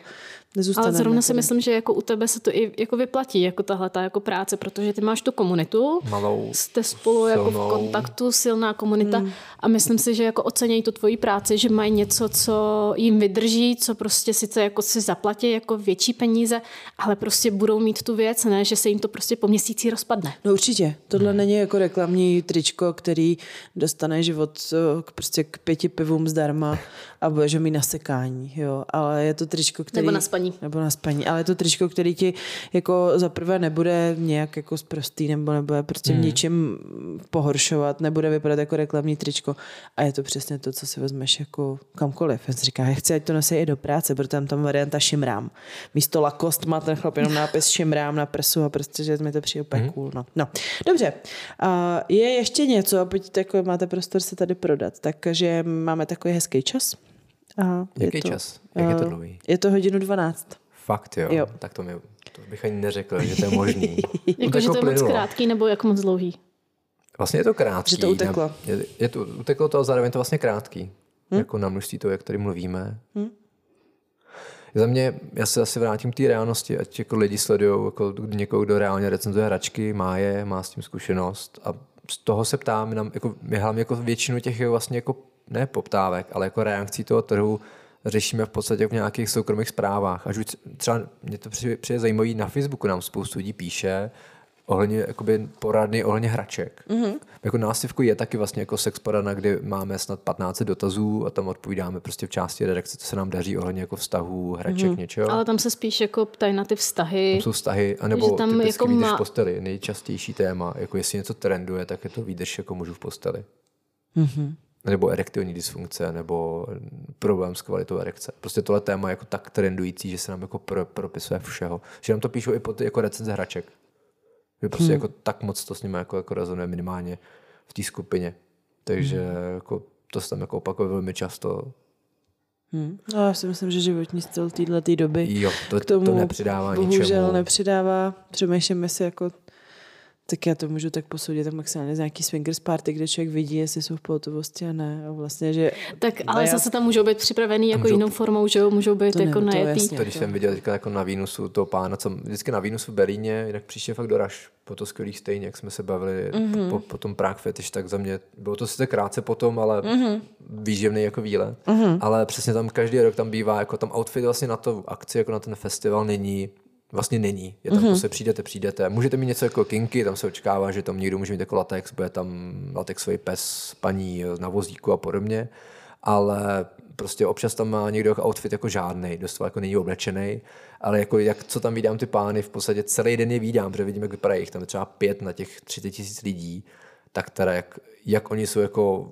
Speaker 1: nezůstane.
Speaker 3: Ale zrovna si myslím, že jako u tebe se to i jako vyplatí, jako tahle ta jako práce, protože ty máš tu komunitu,
Speaker 2: Malou,
Speaker 3: jste spolu silnou. jako v kontaktu, silná komunita hmm. a myslím si, že jako ocenějí tu tvoji práci, že mají něco, co jim vydrží, co prostě sice jako si zaplatí jako větší peníze, ale prostě budou mít tu věc, ne, že se jim to prostě po měsíci rozpadne.
Speaker 1: No určitě. Tohle hmm. není jako reklamní tričko, který dostane život k, prostě k pěti pivům zdarma a budeš mít na sekání, jo. Ale je to tričko, který...
Speaker 3: Nebo na spaní.
Speaker 1: Nebo na spaní. Ale je to tričko, který ti jako za prvé nebude nějak jako zprostý, nebo nebude prostě hmm. ničím pohoršovat, nebude vypadat jako reklamní tričko. A je to přesně to, co si vezmeš jako kamkoliv. Já si říká, já chci, ať to nosí i do práce, protože tam tam varianta šimrám. Místo lakost má ten chlap jenom nápis šimrám na prsu a prostě, že mi to přijde úplně hmm. cool. No. no. Dobře. Uh, je ještě něco, pojďte, jako máte prostor se tady prodat. Takže máme takový hezký čas.
Speaker 2: Aha, Jaký je to, čas? Jak je to dlouhý?
Speaker 1: Je to hodinu 12.
Speaker 2: Fakt jo? jo. Tak to, mi, to bych ani neřekl, že to je možný.
Speaker 3: jako, že to je moc krátký nebo jako moc dlouhý?
Speaker 2: Vlastně je to krátký.
Speaker 1: Že to uteklo.
Speaker 2: Je, je to, uteklo to a zároveň to vlastně krátký. Hm? Jako na množství toho, jak tady mluvíme. Hm? Za mě, já se asi vrátím k té reálnosti, ať jako lidi sledují jako někoho, kdo reálně recenzuje hračky, má je, má s tím zkušenost a z toho se ptám, nám, jako, my hlavně jako většinu těch vlastně jako ne poptávek, ale jako reakcí toho trhu řešíme v podstatě v nějakých soukromých zprávách. Až už třeba mě to přijde, zajímavý, na Facebooku nám spoustu lidí píše, ohledně jakoby poradny ohledně hraček. Mm-hmm. Jako násivku je taky vlastně jako sex poradna, kde máme snad 15 dotazů a tam odpovídáme prostě v části redakce, co se nám daří ohledně jako vztahů, hraček, mm-hmm. něčeho.
Speaker 3: Ale tam se spíš jako ptají na ty vztahy.
Speaker 2: Tam jsou vztahy, anebo že tam typicky jako výdrž má... posteli, nejčastější téma. Jako jestli něco trenduje, tak je to výdrž jako mužů v posteli. Mm-hmm nebo erektilní dysfunkce, nebo problém s kvalitou erekce. Prostě tohle téma je jako tak trendující, že se nám jako pro, propisuje všeho. Že nám to píšou i pod jako recenze hraček. Že prostě hmm. jako tak moc to s nimi jako, jako rezonuje minimálně v té skupině. Takže hmm. jako, to se tam jako opakuje velmi často.
Speaker 1: Hmm. No, já si myslím, že životní styl této doby
Speaker 2: jo, to, k tomu to nepřidává bohužel ničemu.
Speaker 1: nepřidává. Přemýšlím si jako tak já to můžu tak posoudit tak maximálně z nějaký swingers party, kde člověk vidí, jestli jsou v pohotovosti a ne. A vlastně, že...
Speaker 3: Tak ale já... zase tam můžou být připravený jako můžou... jinou formou, že jo? Můžou být to jako ne, najetý. To,
Speaker 2: jasně, to, když to... jsem viděl teďka jako na Vínusu toho pána, co vždycky na Vínusu v Berlíně, jinak příště fakt doraž po to skvělých stejně, jak jsme se bavili mm-hmm. po, po, tom Prague Fetish, tak za mě bylo to sice krátce potom, ale mm-hmm. výživný jako výlet. Mm-hmm. Ale přesně tam každý rok tam bývá, jako tam outfit vlastně na to akci, jako na ten festival není vlastně není. Je tam mm-hmm. prostě přijdete, přijdete. Můžete mít něco jako kinky, tam se očekává, že tam někdo může mít jako latex, bude tam latexový pes paní na vozíku a podobně, ale prostě občas tam má někdo jako outfit jako žádný, dost jako není oblečený, ale jako jak, co tam vidím ty pány, v podstatě celý den je vídám, protože vidím, jak vypadají jich tam třeba pět na těch 30 tisíc lidí, tak teda jak, jak oni jsou jako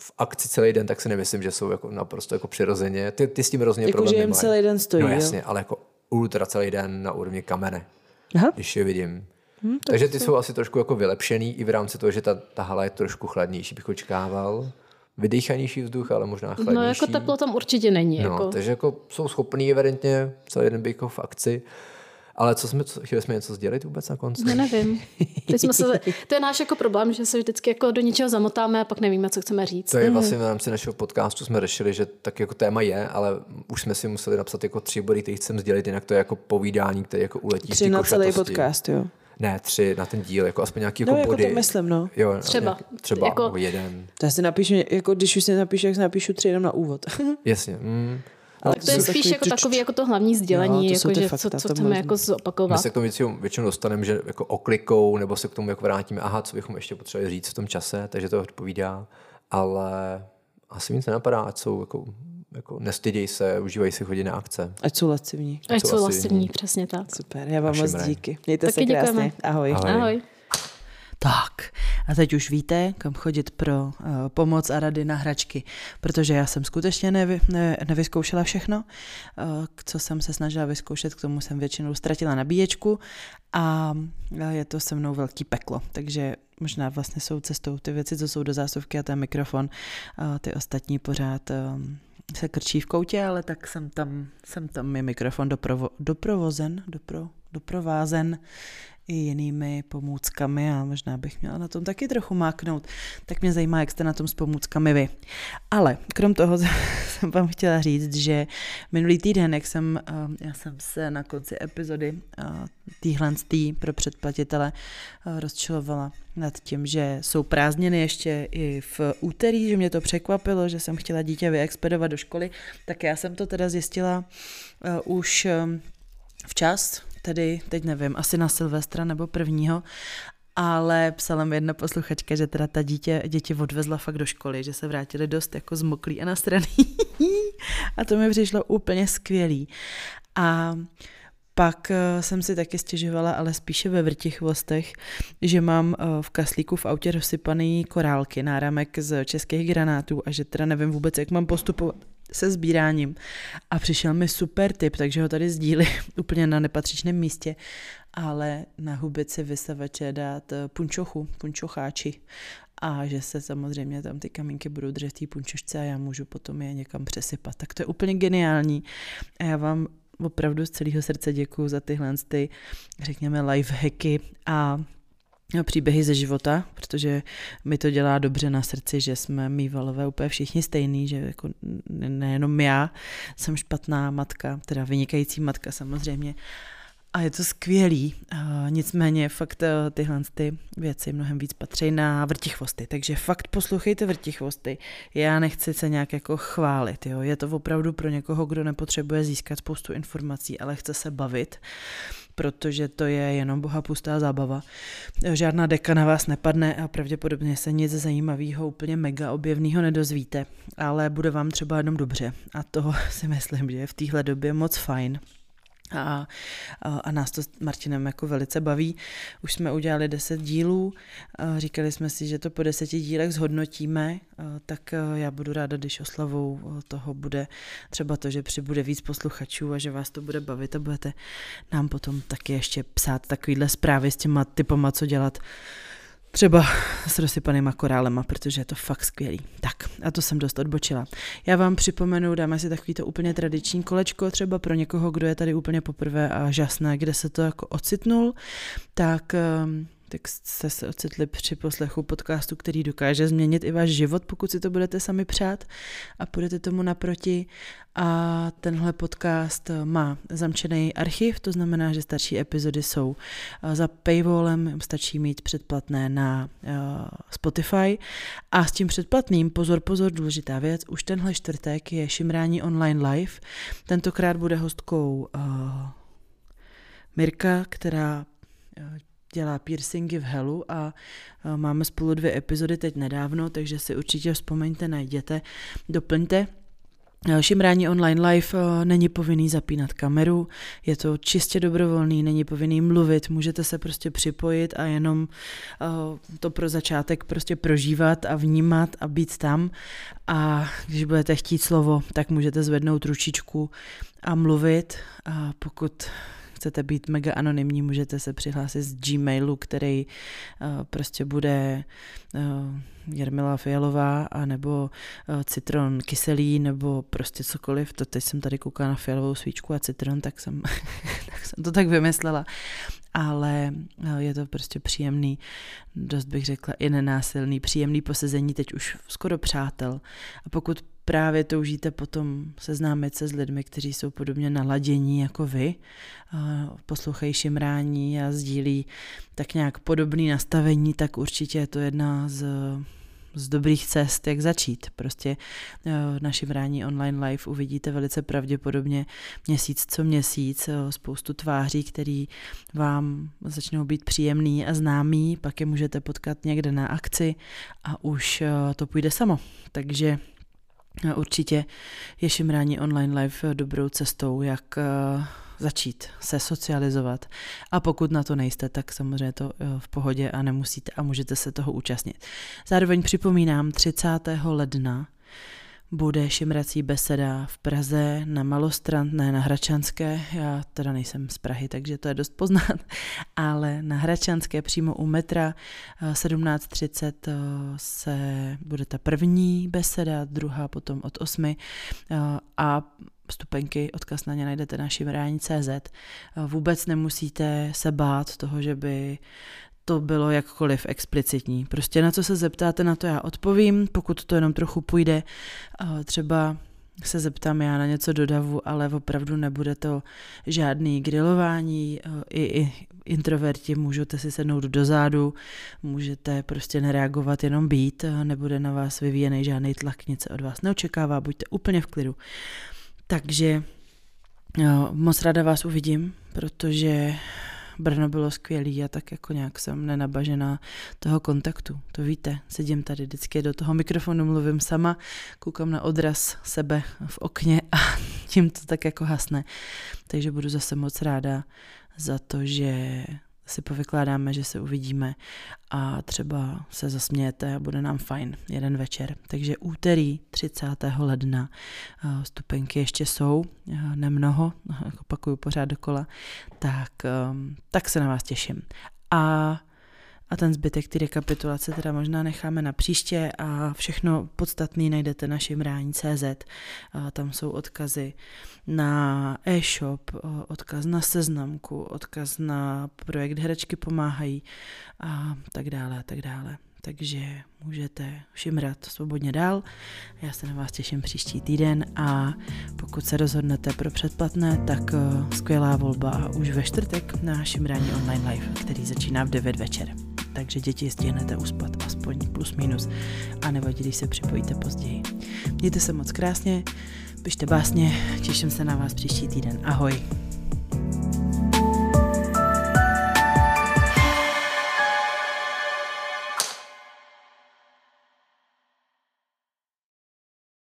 Speaker 2: v akci celý den, tak si nemyslím, že jsou jako naprosto jako přirozeně. Ty, ty s tím rozhodně jako, problém že
Speaker 1: jim celý den stojí,
Speaker 2: No jasně, jo? ale jako ultra celý den na úrovni kamene, Aha. když je vidím. Hmm, Takže ty jsou asi trošku jako vylepšený i v rámci toho, že ta, ta hala je trošku chladnější, bych očekával. Vydýchanější vzduch, ale možná chladnější.
Speaker 3: No jako teplo tam určitě není.
Speaker 2: No,
Speaker 3: jako.
Speaker 2: Takže jako jsou schopní evidentně celý den být jako v akci. Ale co jsme, chtěli jsme něco sdělit vůbec na konci?
Speaker 3: No nevím. Teď jsme se, to je náš jako problém, že se vždycky jako do něčeho zamotáme a pak nevíme, co chceme říct.
Speaker 2: To je mhm. vlastně v rámci našeho podcastu jsme řešili, že tak jako téma je, ale už jsme si museli napsat jako tři body, které chceme sdělit, jinak to je jako povídání, které jako uletí
Speaker 1: Tři na celý podcast, jo.
Speaker 2: Ne, tři na ten díl, jako aspoň nějaký jako no, body.
Speaker 1: jako to myslím, no.
Speaker 2: Jo,
Speaker 3: třeba.
Speaker 2: Třeba jako... jeden.
Speaker 1: To já si napíšu, jako když už si napíšu, jak si napíšu tři jenom na úvod.
Speaker 2: Jasně. Mm.
Speaker 3: Ale to, to je spíš jako takový jako to hlavní sdělení, jo, to jako, že fakta, co, co chceme jako zopakovat.
Speaker 2: My se k tomu většinou, většinou dostaneme, že jako oklikou, nebo se k tomu jako vrátíme, aha, co bychom ještě potřebovali říct v tom čase, takže to odpovídá, ale asi nic nenapadá, ať jsou jako jako nestyděj se, užívají si chodit na akce.
Speaker 1: Ať jsou lascivní.
Speaker 3: Ať, Ať jsou lascivní, přesně tak.
Speaker 1: Super, já vám moc díky. Mějte Taky se krásně. Děkujeme. Ahoj.
Speaker 3: Ahoj. Ahoj.
Speaker 1: Tak, a teď už víte, kam chodit pro uh, pomoc a rady na hračky, protože já jsem skutečně nevy, ne, nevyzkoušela všechno, uh, co jsem se snažila vyzkoušet, k tomu jsem většinou ztratila nabíječku. A je to se mnou velký peklo, takže možná vlastně jsou cestou ty věci, co jsou do zásuvky a ten mikrofon, uh, ty ostatní pořád uh, se krčí v koutě, ale tak jsem tam, jsem tam je mikrofon doprovo, doprovozen, dopro, doprovázen i jinými pomůckami a možná bych měla na tom taky trochu máknout. Tak mě zajímá, jak jste na tom s pomůckami vy. Ale krom toho jsem vám chtěla říct, že minulý týden, jak jsem, eh, já jsem se na konci epizody eh, týhle tý pro předplatitele eh, rozčilovala nad tím, že jsou prázdniny ještě i v úterý, že mě to překvapilo, že jsem chtěla dítě vyexpedovat do školy, tak já jsem to teda zjistila už včas, tedy teď nevím, asi na Silvestra nebo prvního, ale psala mi jedna posluchačka, že teda ta dítě, děti odvezla fakt do školy, že se vrátili dost jako zmoklý a nastraný. a to mi přišlo úplně skvělý. A pak eh, jsem si taky stěžovala, ale spíše ve vrtichvostech, že mám eh, v kaslíku v autě rozsypaný korálky, náramek z českých granátů a že teda nevím vůbec, jak mám postupovat se sbíráním. A přišel mi super tip, takže ho tady sdíli úplně na nepatřičném místě, ale na hubici vysavače dát eh, punčochu, punčocháči a že se samozřejmě tam ty kamínky budou držet v punčošce a já můžu potom je někam přesypat. Tak to je úplně geniální. A já vám opravdu z celého srdce děkuji za tyhle ty, řekněme, life hacky a příběhy ze života, protože mi to dělá dobře na srdci, že jsme mývalové úplně všichni stejný, že jako nejenom já jsem špatná matka, teda vynikající matka samozřejmě, a je to skvělý, uh, nicméně fakt uh, tyhle ty věci mnohem víc patří na vrtichvosty, takže fakt poslouchejte vrtichvosty. Já nechci se nějak jako chválit, jo? je to opravdu pro někoho, kdo nepotřebuje získat spoustu informací, ale chce se bavit, protože to je jenom boha pustá zábava. Žádná deka na vás nepadne a pravděpodobně se nic zajímavého, úplně mega objevného nedozvíte, ale bude vám třeba jenom dobře a toho si myslím, že je v téhle době moc fajn. A, a, a nás to s Martinem jako velice baví. Už jsme udělali deset dílů, říkali jsme si, že to po deseti dílech zhodnotíme, tak já budu ráda, když oslavou toho bude třeba to, že přibude víc posluchačů a že vás to bude bavit a budete nám potom taky ještě psát takovýhle zprávy s těma typama, co dělat Třeba s rozsypanýma korálema, protože je to fakt skvělý. Tak, a to jsem dost odbočila. Já vám připomenu, dáme si takový to úplně tradiční kolečko, třeba pro někoho, kdo je tady úplně poprvé a žasné, kde se to jako ocitnul, tak um, tak jste se ocitli při poslechu podcastu, který dokáže změnit i váš život, pokud si to budete sami přát a půjdete tomu naproti. A tenhle podcast má zamčený archiv, to znamená, že starší epizody jsou eh, za paywallem, stačí mít předplatné na uh, Spotify. A s tím předplatným, pozor, pozor, důležitá věc, už tenhle čtvrtek je Šimrání online live. Tentokrát bude hostkou uh, Mirka, která dělá piercingy v Helu a máme spolu dvě epizody teď nedávno, takže si určitě vzpomeňte, najděte, doplňte. Šimrání online live není povinný zapínat kameru, je to čistě dobrovolný, není povinný mluvit, můžete se prostě připojit a jenom to pro začátek prostě prožívat a vnímat a být tam a když budete chtít slovo, tak můžete zvednout ručičku a mluvit a pokud chcete být mega anonymní, můžete se přihlásit z Gmailu, který uh, prostě bude uh, Jarmila Fialová, a nebo uh, citron kyselý, nebo prostě cokoliv. To teď jsem tady koukala na fialovou svíčku a citron, tak jsem, tak jsem to tak vymyslela. Ale je to prostě příjemný, dost bych řekla i nenásilný, příjemný posezení teď už skoro přátel. A pokud právě toužíte potom seznámit se s lidmi, kteří jsou podobně naladění jako vy, poslouchají šimrání a sdílí tak nějak podobné nastavení, tak určitě je to jedna z z dobrých cest, jak začít. Prostě eh, na šimrání online live uvidíte velice pravděpodobně měsíc co měsíc eh, spoustu tváří, který vám začnou být příjemný a známý, pak je můžete potkat někde na akci a už eh, to půjde samo. Takže Určitě je šimrání online live dobrou cestou, jak eh, začít se socializovat. A pokud na to nejste, tak samozřejmě to eh, v pohodě a nemusíte a můžete se toho účastnit. Zároveň připomínám 30. ledna bude šimrací beseda v Praze na Malostrand, ne na Hračanské, já teda nejsem z Prahy, takže to je dost poznat, ale na Hračanské přímo u metra 17.30 eh, eh, se bude ta první beseda, druhá potom od 8 eh, a vstupenky, odkaz na ně najdete na šimrání.cz. Vůbec nemusíte se bát toho, že by to bylo jakkoliv explicitní. Prostě na co se zeptáte, na to já odpovím, pokud to jenom trochu půjde. Třeba se zeptám já na něco do davu, ale opravdu nebude to žádný grilování. I, i introverti můžete si sednout do zádu, můžete prostě nereagovat, jenom být, nebude na vás vyvíjený žádný tlak, nic se od vás neočekává, buďte úplně v klidu. Takže moc ráda vás uvidím, protože Brno bylo skvělý a tak jako nějak jsem nenabažená toho kontaktu. To víte, sedím tady vždycky do toho mikrofonu, mluvím sama, koukám na odraz sebe v okně a tím to tak jako hasne. Takže budu zase moc ráda za to, že si povykládáme, že se uvidíme a třeba se zasmějete a bude nám fajn jeden večer. Takže úterý 30. ledna eh, stupenky ještě jsou, eh, nemnoho, opakuju pořád dokola, tak, ehm, tak se na vás těším. A a ten zbytek ty rekapitulace teda možná necháme na příště a všechno podstatné najdete na šimrání.cz. Tam jsou odkazy na e-shop, odkaz na seznamku, odkaz na projekt Herečky pomáhají a tak dále a tak dále takže můžete šimrat svobodně dál. Já se na vás těším příští týden a pokud se rozhodnete pro předplatné, tak eh, skvělá volba už ve čtvrtek na šimrání online live, který začíná v 9 večer. Takže děti stihnete uspat aspoň plus minus a nevadí, když se připojíte později. Mějte se moc krásně, pište básně, těším se na vás příští týden. Ahoj!